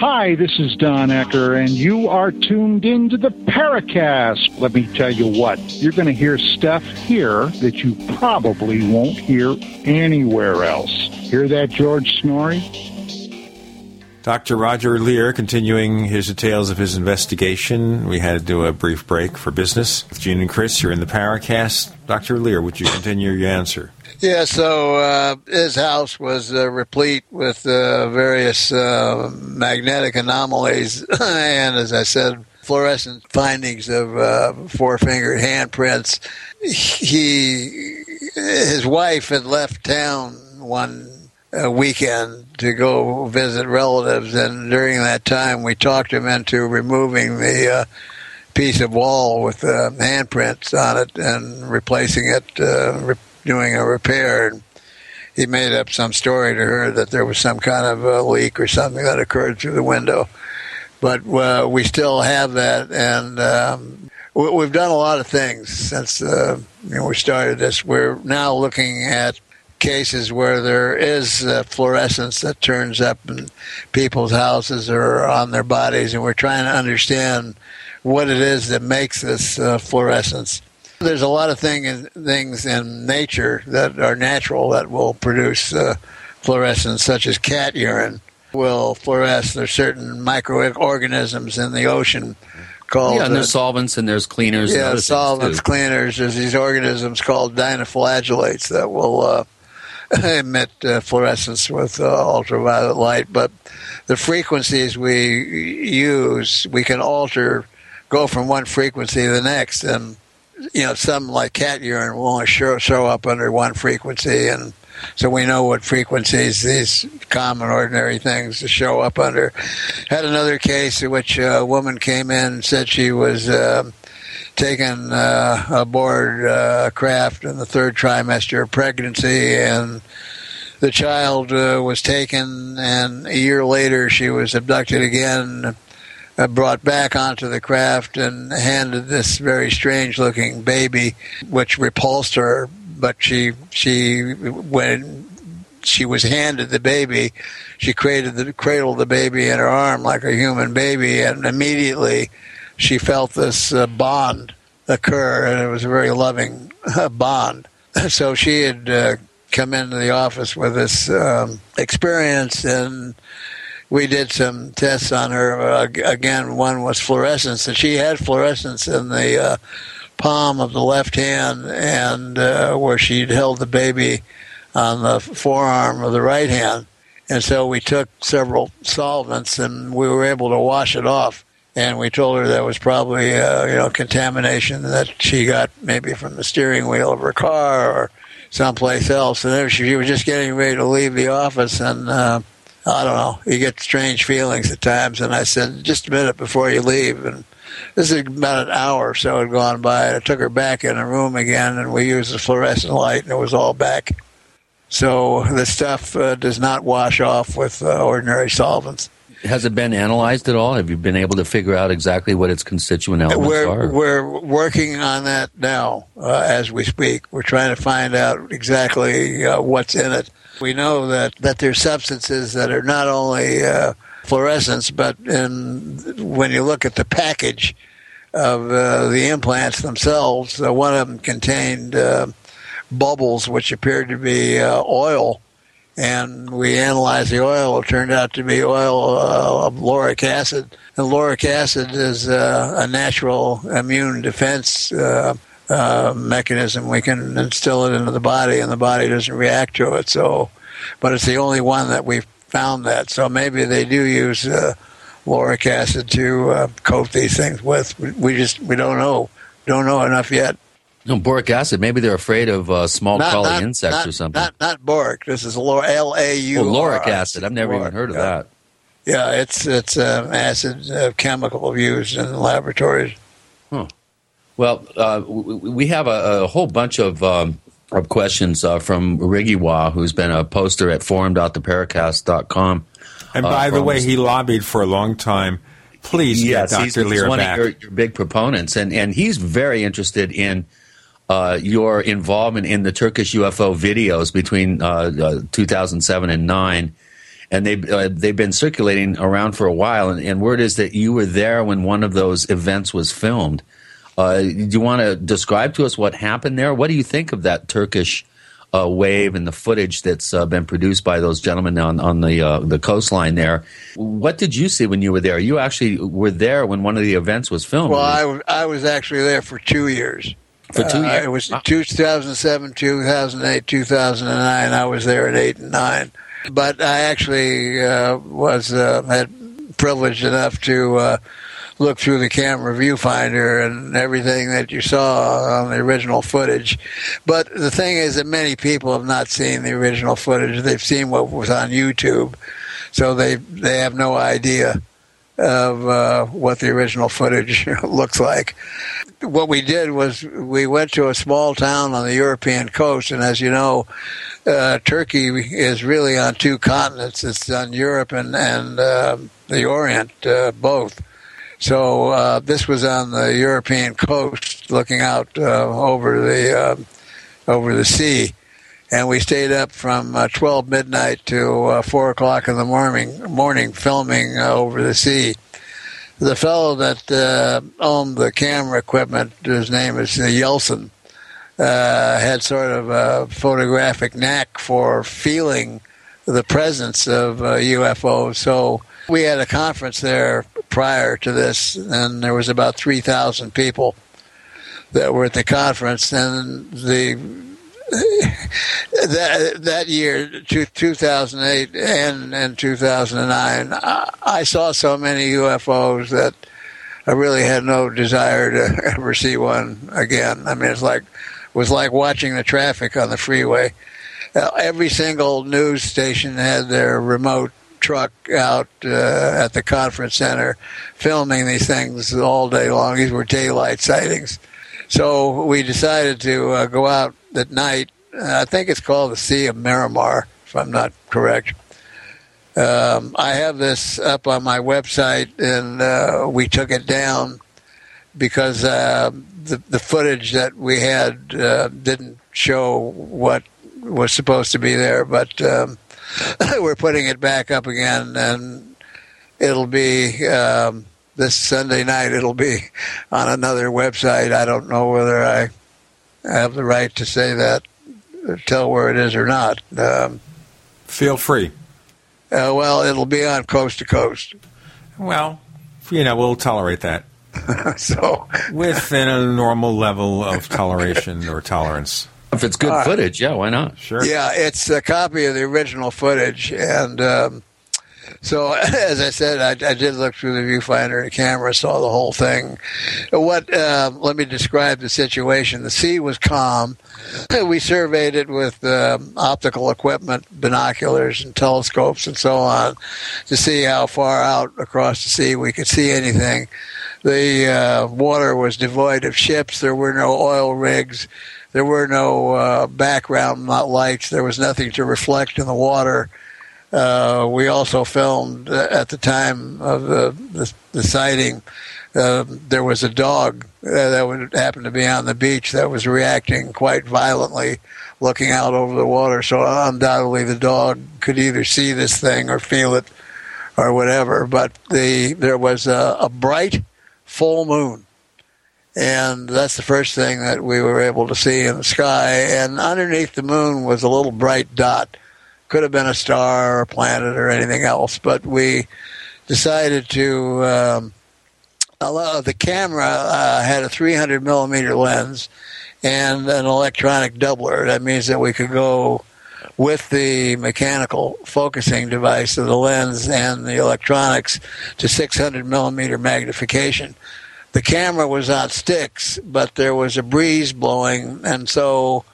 Hi, this is Don Ecker, and you are tuned into the Paracast. Let me tell you what, you're going to hear stuff here that you probably won't hear anywhere else. Hear that, George Noory? Dr. Roger Leir continuing his details of his investigation. We had to do a brief break for business. Gene and Chris, you're in the Paracast. Dr. Leir, would you continue your answer? Yeah, so uh, his house was uh, replete with uh, various uh, magnetic anomalies, and as I said, fluorescent findings of uh, four-fingered handprints. He, his wife had left town one uh, weekend to go visit relatives, and during that time, we talked him into removing the piece of wall with handprints on it and replacing it. Re- doing a repair. And he made up some story to her that there was some kind of a leak or something that occurred through the window. But uh, we still have that, and um, we've done a lot of things since uh, you know, we started this. We're now looking at cases where there is uh, fluorescence that turns up in people's houses or on their bodies, and we're trying to understand what it is that makes this uh, fluorescence. There's a lot of thing in, things in nature that are natural that will produce uh, fluorescence, such as cat urine will fluoresce. There's certain microorganisms in the ocean called yeah, and there's uh, solvents and there's cleaners. Yeah, solvents, cleaners. There's these organisms called dinoflagellates that will uh, emit uh, fluorescence with uh, ultraviolet light. But the frequencies we use, we can alter, go from one frequency to the next, and you know, some like cat urine will only show, show up under one frequency, and so we know what frequencies these common, ordinary things show up under. Had another case in which a woman came in and said she was uh, taken uh, aboard uh, a craft in the third trimester of pregnancy, and the child uh, was taken, and a year later she was abducted again brought back onto the craft and handed this very strange looking baby, which repulsed her. But she she when she was handed the baby, she created the cradled the baby in her arm like a human baby, and immediately she felt this uh, bond occur, and it was a very loving uh, bond. So she had uh, come into the office with this um, experience and we did some tests on her. Uh, again, one was fluorescence, and she had fluorescence in the uh, palm of the left hand, and uh, where she'd held the baby on the forearm of the right hand. And so we took several solvents, and we were able to wash it off. And we told her that was probably uh, you know contamination that she got maybe from the steering wheel of her car or someplace else. And then she was just getting ready to leave the office, and uh, I don't know, you get strange feelings at times. And I said, just a minute before you leave, and this is about an hour or so had gone by. And I took her back in the room again, and we used the fluorescent light, and it was all back. So the stuff uh, does not wash off with uh, ordinary solvents. Has it been analyzed at all? Have you been able to figure out exactly what its constituent elements we're, are? We're working on that now uh, as we speak. We're trying to find out exactly uh, what's in it. We know that, that there's substances that are not only uh, fluorescents, but in, when you look at the package of uh, the implants themselves, uh, one of them contained uh, bubbles which appeared to be oil and we analyzed the oil. It turned out to be oil uh, of lauric acid. And lauric acid is uh, a natural immune defense uh, uh, mechanism. We can instill it into the body, and the body doesn't react to it. So, but it's the only one that we've found that. So maybe they do use uh, lauric acid to uh, coat these things with. We just we don't know. Don't know enough yet. No, boric acid. Maybe they're afraid of uh, small Not- crawly not- insects not- or something. Not not boric. This is L A U. Oh, lauric acid. I've never even heard of that. Yeah, it's it's an acid uh, chemical used in laboratories. Well, uh, we have a, a whole bunch of um, of questions uh, from Rigiwa, who's been a poster at forum.theparacast.com. And uh, by the way, he lobbied for a long time. Please yes, get he's, Dr. he's Leir one back. of your, your big proponents, and and he's very interested in uh, your involvement in the Turkish UFO videos between uh, uh, 2007 and nine, and they uh, they've been circulating around for a while, and, and word is that you were there when one of those events was filmed. Uh, do you want to describe to us what happened there? What do you think of that Turkish uh, wave and the footage that's uh, been produced by those gentlemen on on the uh, the coastline there? What did you see when you were there? You actually were there when one of the events was filmed. Well, I, w- I was actually there for two years. For two Uh, years? It was 2007, 2008, 2009. I was there at eight and nine. But I actually uh, was uh, had privileged enough to uh, look through the camera viewfinder and everything that you saw on the original footage. But the thing is that many people have not seen the original footage. They've seen what was on YouTube, so they they have no idea of uh, what the original footage looks like. What we did was we went to a small town on the European coast, and as you know, uh, Turkey is really on two continents. It's on Europe and and uh, the Orient, uh, both. So uh, this was on the European coast, looking out uh, over the uh, over the sea, and we stayed up from uh, 12 midnight to four o'clock in the morning, morning filming over the sea. The fellow that uh, owned the camera equipment, his name is Yeltsin, uh, had sort of a photographic knack for feeling the presence of uh, UFOs. So we had a conference there prior to this, and there was about 3,000 people that were at the conference, and the that that year, two, 2008 and and 2009, I, I saw so many UFOs that I really had no desire to ever see one again. I mean, it's like it was like watching the traffic on the freeway. Uh, every single news station had their remote truck out uh, at the conference center filming these things all day long. These were daylight sightings. So we decided to uh, go out at night. I think it's called the Sea of Miramar, if I'm not correct. Um, I have this up on my website, and uh, we took it down because uh, the the footage that we had uh, didn't show what was supposed to be there. But um, we're putting it back up again, and it'll be um, this Sunday night. It'll be on another website. I don't know whether I have the right to say that, tell where it is or not. Um, Feel free. Uh, well, it'll be on coast to coast. Well, you know, we'll tolerate that. so, within a normal level of toleration or tolerance. If it's good All right. footage, yeah, why not? Sure. Yeah, it's a copy of the original footage, and um, so as I said, I, I did look through the viewfinder and the camera, saw the whole thing. What? Um, let me describe the situation. The sea was calm. We surveyed it with um, optical equipment, binoculars, and telescopes, and so on, to see how far out across the sea we could see anything. The uh, water was devoid of ships. There were no oil rigs. There were no uh, background lights. There was nothing to reflect in the water. Uh, we also filmed uh, at the time of the, the, the sighting. Uh, there was a dog uh, that would happen to be on the beach that was reacting quite violently, looking out over the water. So undoubtedly, the dog could either see this thing or feel it, or whatever. But the there was a, a bright full moon and that's the first thing that we were able to see in the sky. And underneath the moon was a little bright dot. Could have been a star or a planet or anything else, but we decided to um, allow the camera uh, had a 300 millimeter lens and an electronic doubler. That means that we could go with the mechanical focusing device of the lens and the electronics to 600 millimeter magnification the camera was on sticks, but there was a breeze blowing, and so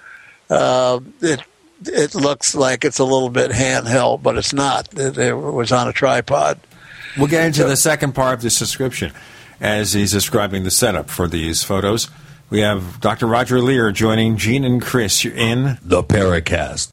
uh, it it looks like it's a little bit handheld, but it's not. It, it was on a tripod. We'll get into the second part of this description as he's describing the setup for these photos. We have Dr. Roger Leir joining Gene and Chris. You're in the Paracast.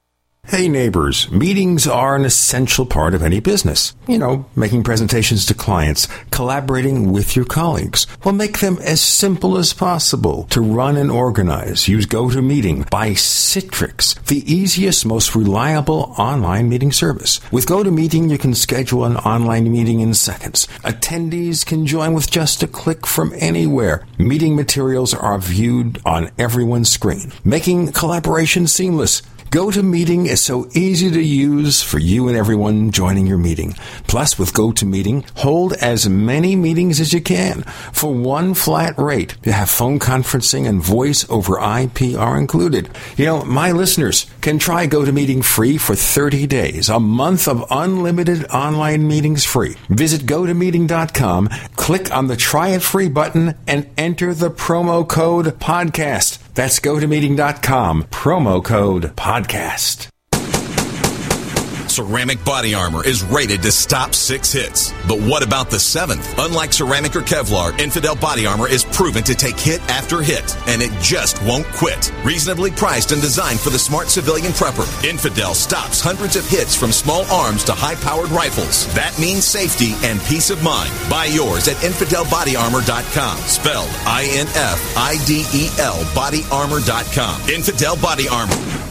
Hey neighbors, meetings are an essential part of any business. You know, making presentations to clients, collaborating with your colleagues. Well, make them as simple as possible to run and organize. Use GoToMeeting by Citrix, the easiest, most reliable online meeting service. With GoToMeeting, you can schedule an online meeting in seconds. Attendees can join with just a click from anywhere. Meeting materials are viewed on everyone's screen, making collaboration seamless. GoToMeeting is so easy to use for you and everyone joining your meeting. Plus, with GoToMeeting, hold as many meetings as you can for one flat rate. You have phone conferencing and voice over IP are included. You know, my listeners can try GoToMeeting free for 30 days, a month of unlimited online meetings free. Visit GoToMeeting.com, click on the try it free button, and enter the promo code podcast. That's gotomeeting.com, promo code podcast. Ceramic body armor is rated to stop six hits. But what about the seventh? Unlike ceramic or Kevlar, Infidel body armor is proven to take hit after hit, and it just won't quit. Reasonably priced and designed for the smart civilian prepper, Infidel stops hundreds of hits from small arms to high powered rifles. That means safety and peace of mind. Buy yours at InfidelBodyArmor.com. Spelled I N F I D E L BodyArmor.com. Infidel Body Armor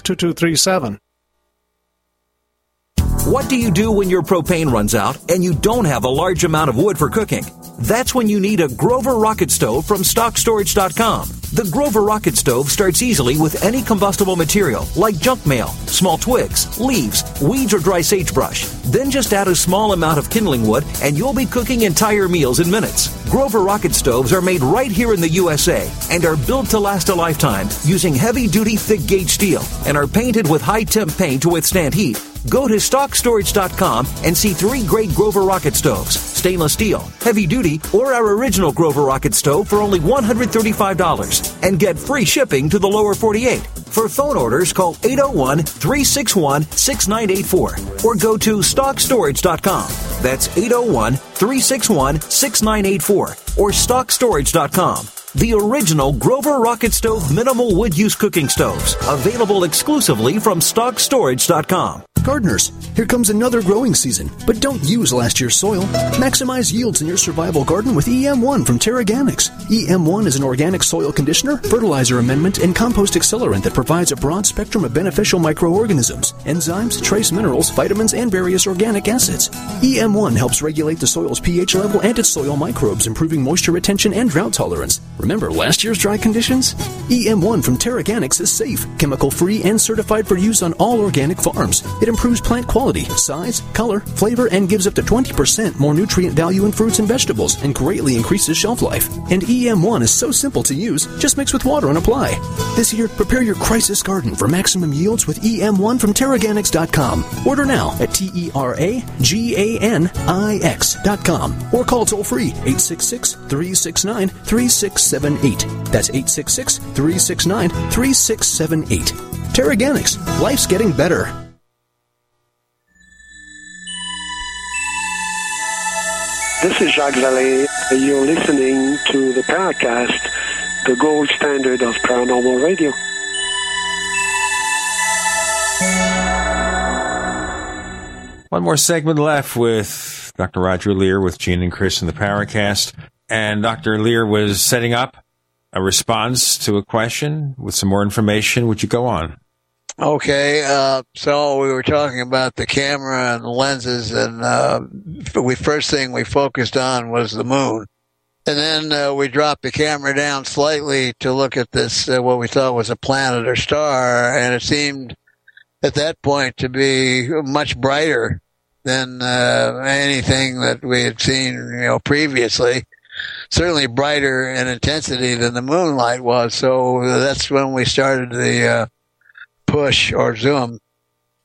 2237. What do you do when your propane runs out and you don't have a large amount of wood for cooking? That's when you need a Grover Rocket Stove from StockStorage.com. The Grover Rocket Stove starts easily with any combustible material like junk mail, small twigs, leaves, weeds, or dry sagebrush. Then just add a small amount of kindling wood and you'll be cooking entire meals in minutes. Grover Rocket Stoves are made right here in the USA and are built to last a lifetime using heavy duty thick gauge steel and are painted with high temp paint to withstand heat. Go to StockStorage.com and see three great Grover Rocket Stoves stainless steel, heavy duty, or our original Grover Rocket Stove for only $135 and get free shipping to the lower 48. For phone orders, call 801 361 6984 or go to stockstorage.com. That's 801 361 6984 or stockstorage.com. The original Grover Rocket Stove minimal wood use cooking stoves, available exclusively from stockstorage.com. Gardeners, here comes another growing season, but don't use last year's soil. Maximize yields in your survival garden with EM1 from Teraganix. EM1 is an organic soil conditioner, fertilizer amendment, and compost accelerant that provides a broad spectrum of beneficial microorganisms, enzymes, trace minerals, vitamins, and various organic acids. EM1 helps regulate the soil's pH level and its soil microbes, improving moisture retention and drought tolerance. Remember last year's dry conditions? EM1 from Teraganix is safe, chemical free, and certified for use on all organic farms. It improves plant quality, size, color, flavor, and gives up to 20% more nutrient value in fruits and vegetables and greatly increases shelf life. And EM1 is so simple to use, just mix with water and apply. This year, prepare your crisis garden for maximum yields with EM1 from Teraganix.com. Order now at T E R A G A N I X.com or call toll free 866 369 3678. That's 866 369 3678. Teraganix, life's getting better. This is Jacques Vallée. You're listening to the Paracast, the gold standard of paranormal radio. One more segment left with Dr. Roger Leir with Gene and Chris in the Paracast. And Dr. Leir was setting up a response to a question with some more information. Would you go on? Okay, uh, so we were talking about the camera and the lenses, and uh, we first thing we focused on was the moon, and then uh, we dropped the camera down slightly to look at this uh, what we thought was a planet or star, and it seemed at that point to be much brighter than uh, anything that we had seen, you know, previously. Certainly brighter in intensity than the moonlight was. So that's when we started the uh, push or zoom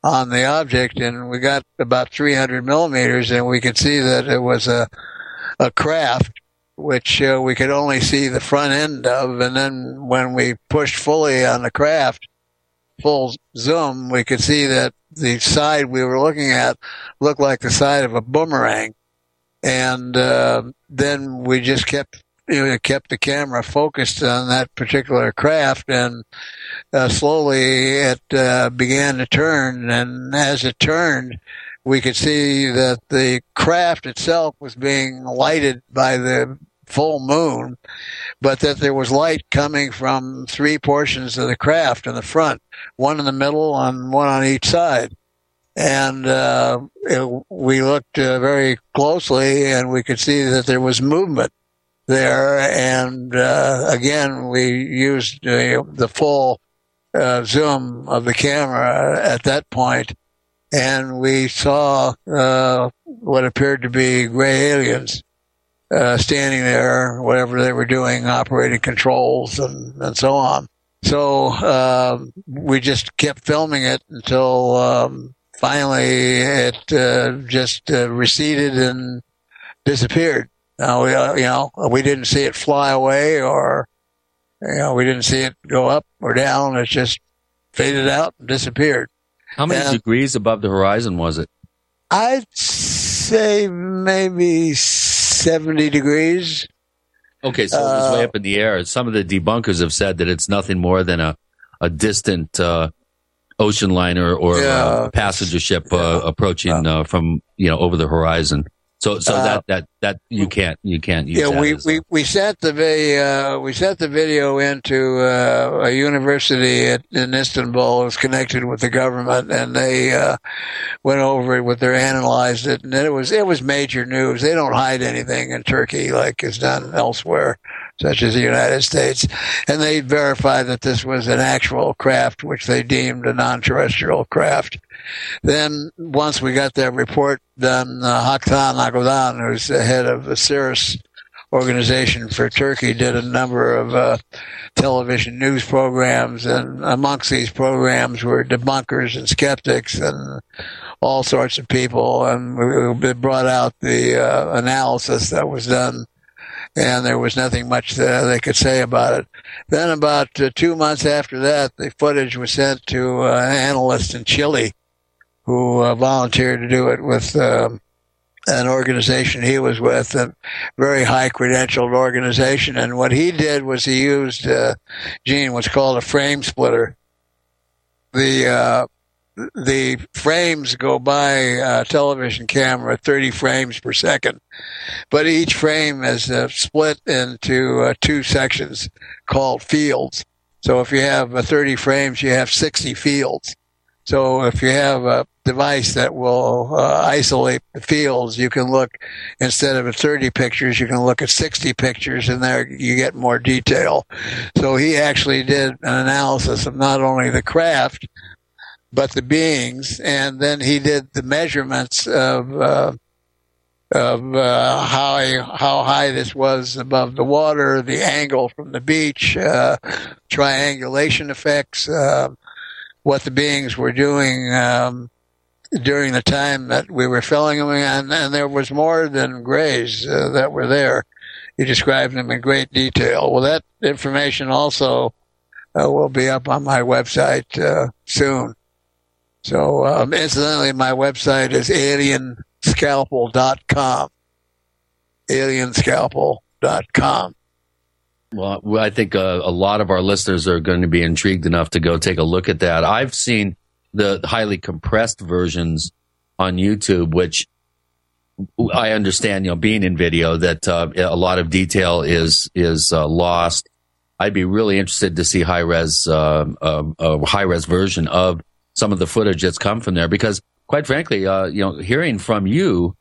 on the object, and we got about 300 millimeters, and we could see that it was a a craft which uh, we could only see the front end of, and then when we pushed fully on the craft, full zoom, we could see that the side we were looking at looked like the side of a boomerang, and uh, then we just kept you know, kept the camera focused on that particular craft, and uh, slowly it uh, began to turn. And as it turned, we could see that the craft itself was being lighted by the full moon, but that there was light coming from three portions of the craft in the front, one in the middle and one on each side. And uh, it, we looked uh, very closely, and we could see that there was movement there. And uh, again, we used the full uh, zoom of the camera at that point, and we saw uh, what appeared to be gray aliens uh, standing there, whatever they were doing, operating controls and, and so on. So um, we just kept filming it until um, finally it uh, just receded and disappeared. Now we, uh, you know, we didn't see it fly away or, you know, we didn't see it go up or down. It just faded out and disappeared. How many And degrees above the horizon was it? I'd say maybe 70 degrees. Okay, so it was way up in the air. Some of the debunkers have said that it's nothing more than a, a distant uh, ocean liner or Yeah. uh, passenger ship uh, approaching uh, from you know over the horizon. So so Uh, that that that you can't you can't use Yeah, we, we, we sent the video, uh, we sent the video into, uh, a university at, in Istanbul. It was connected with the government and they, uh, went over it with their, analyzed it and it was, it was major news. They don't hide anything in Turkey like is done elsewhere, such as the United States. And they verified that this was an actual craft, which they deemed a non-terrestrial craft. Then once we got that report done, uh, Haktan Akdogan, who's the head of the Sirius organization for Turkey, did a number of uh, television news programs, and amongst these programs were debunkers and skeptics, and all sorts of people, and we, we brought out the uh, analysis that was done, and there was nothing much that they could say about it. Then, about uh, two months after that, the footage was sent to uh, an analyst in Chile who uh, volunteered to do it with. Um, an organization he was with, a very high credentialed organization. And what he did was he used, uh, Gene, what's called a frame splitter. The, uh, the frames go by a television camera 30 frames per second, but each frame is uh, split into uh, two sections called fields. So if you have uh, 30 frames, you have 60 fields. So if you have a device that will uh, isolate the fields, you can look instead of at 30 pictures, you can look at 60 pictures, and there you get more detail. So he actually did an analysis of not only the craft but the beings, and then he did the measurements of. Uh, of uh, how how high this was above the water, the angle from the beach, uh, triangulation effects, uh, what the beings were doing um, during the time that we were filling them, and, and there was more than grays uh, that were there. He described them in great detail. Well, that information also uh, will be up on my website uh, soon. So, um, incidentally, my website is alienscalpel.com. Alienscalpel.com. Well, I think uh, a lot of our listeners are going to be intrigued enough to go take a look at that. I've seen the highly compressed versions on YouTube, which I understand, you know, being in video, that uh, a lot of detail is is uh, lost. I'd be really interested to see high res uh, a high res version of some of the footage that's come from there, because quite frankly, uh, you know, hearing from you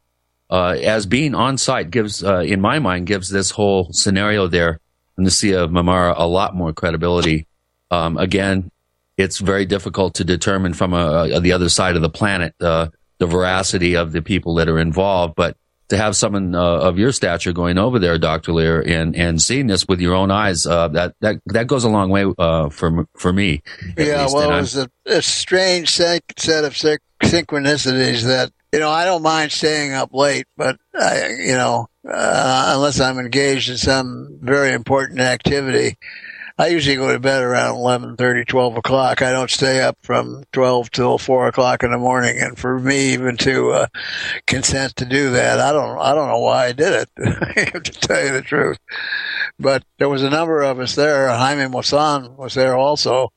uh, as being on site gives, in my mind, gives this whole scenario there in the Sea of Marmara a lot more credibility. Um, again, it's very difficult to determine from a, a, the other side of the planet uh, the veracity of the people that are involved, but to have someone uh, of your stature going over there, Doctor Leir, and and seeing this with your own eyes, uh, that that that goes a long way uh, for for me. Yeah, least. well, it was a, a strange set of synchronicities that you know I don't mind staying up late, but I, you know uh, unless I'm engaged in some very important activity. I usually go to bed around 11:30, 12 o'clock. I don't stay up from 12 till 4 o'clock in the morning. And for me, even to uh, consent to do that, I don't, I don't know why I did it. To tell you the truth. But there was a number of us there. Jaime Maussan was there also,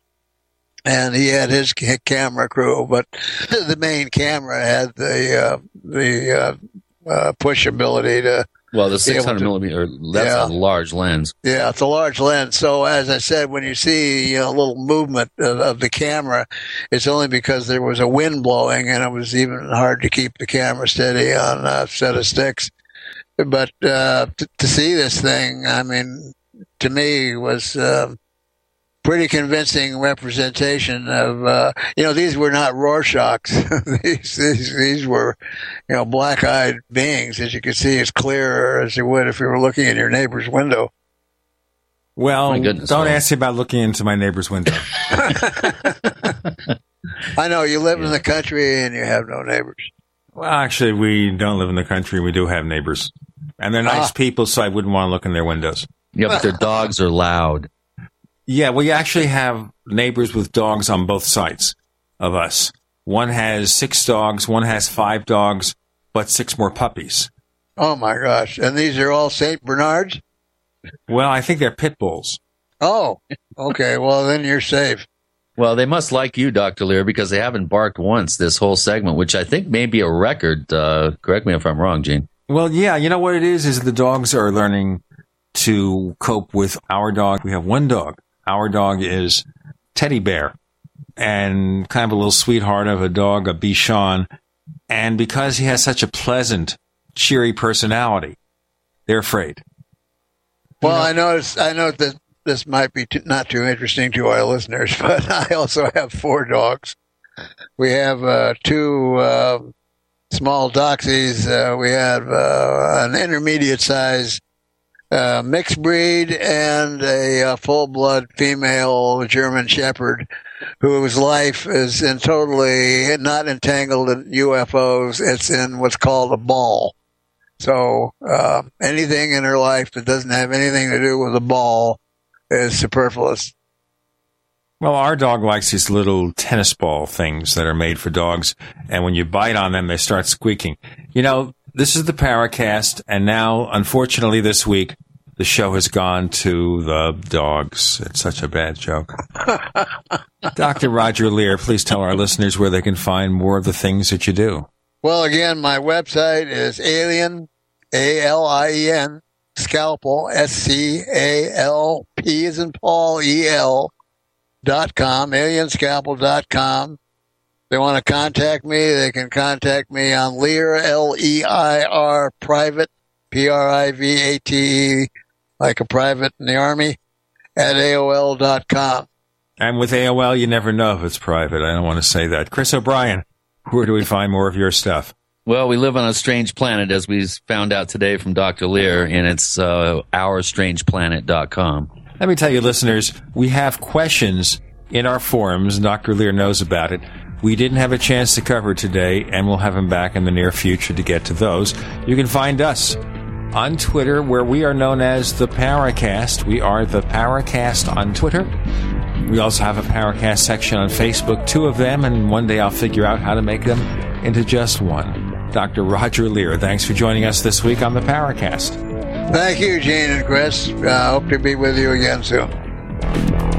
and he had his camera crew. But the main camera had the uh, the uh, uh, push ability to well, the 600 to- millimeter, that's Yeah. a large lens. yeah, it's a large lens. So as I said, when you see a little movement of, of the camera, it's only because there was a wind blowing and it was even hard to keep the camera steady on a set of sticks. But uh, to, to see this thing, I mean, to me was uh, pretty convincing representation of uh, you know these were not Rorschachs. these, these these were you know black-eyed beings, as you could see, as clear as you would if you were looking in your neighbor's window. Well, My goodness, don't well. ask me about looking into my neighbor's window. I know you live in the country and you have no neighbors. well, actually, we don't live in the country. We do have neighbors, and they're nice Ah. people, so I wouldn't want to look in their windows. Yeah, but their dogs are loud. Yeah, we actually have neighbors with dogs on both sides of us. One has six dogs, one has five dogs, but six more puppies. Oh my gosh! And these are all Saint Bernards. Well, I think they're pit bulls. Oh, okay. Well, then you're safe. Well, they must like you, Dr. Leir, because they haven't barked once this whole segment, which I think may be a record. Uh, correct me if I'm wrong, Gene. Well, yeah, you know what it is is the dogs are learning to cope with our dog. We have one dog. Our dog is Teddy Bear and kind of a little sweetheart of a dog, a Bichon. And because he has such a pleasant, cheery personality, they're afraid. Well, I noticed. I know that this might be too, not too interesting to our listeners, but I also have four dogs. We have uh, two uh, small doxies. Uh, we have uh, an intermediate size uh, mixed breed and a, uh full blood female German Shepherd whose life is in totally not entangled in UFOs. It's in what's called a ball. So uh, anything in her life that doesn't have anything to do with a ball is superfluous. Well, our dog likes these little tennis ball things that are made for dogs, and when you bite on them, they start squeaking. You know, this is the Paracast, and now, unfortunately, this week, the show has gone to the dogs. It's such a bad joke. Dr. Roger Leir, please tell our listeners where they can find more of the things that you do. Well, again, my website is alien, A-L-I-E-N, scalpel, S-C-A-L-P as in Paul, E-L, dot com, alienscalpel dot com. They want to contact me, they can contact me on Leir, L-E-I-R, private, P-R-I-V-A-T-E, like a private in the army, at AOL dot com. And with AOL, you never know if it's private. I don't want to say that. Chris O'Brien, where do we find more of your stuff? Well, we live on a strange planet, as we found out today from Dr. Leir, and it's uh, ourstrangeplanet.com. Let me tell you, listeners, we have questions in our forums. Dr. Leir knows about it. We didn't have a chance to cover today, and we'll have him back in the near future to get to those. You can find us on Twitter, where we are known as the Paracast. We are the Paracast on Twitter. We also have a Paracast section on Facebook, two of them, and one day I'll figure out how to make them into just one. Dr. Roger Leir, thanks for joining us this week on the Paracast. Thank you, Gene and Chris. I uh, hope to be with you again soon.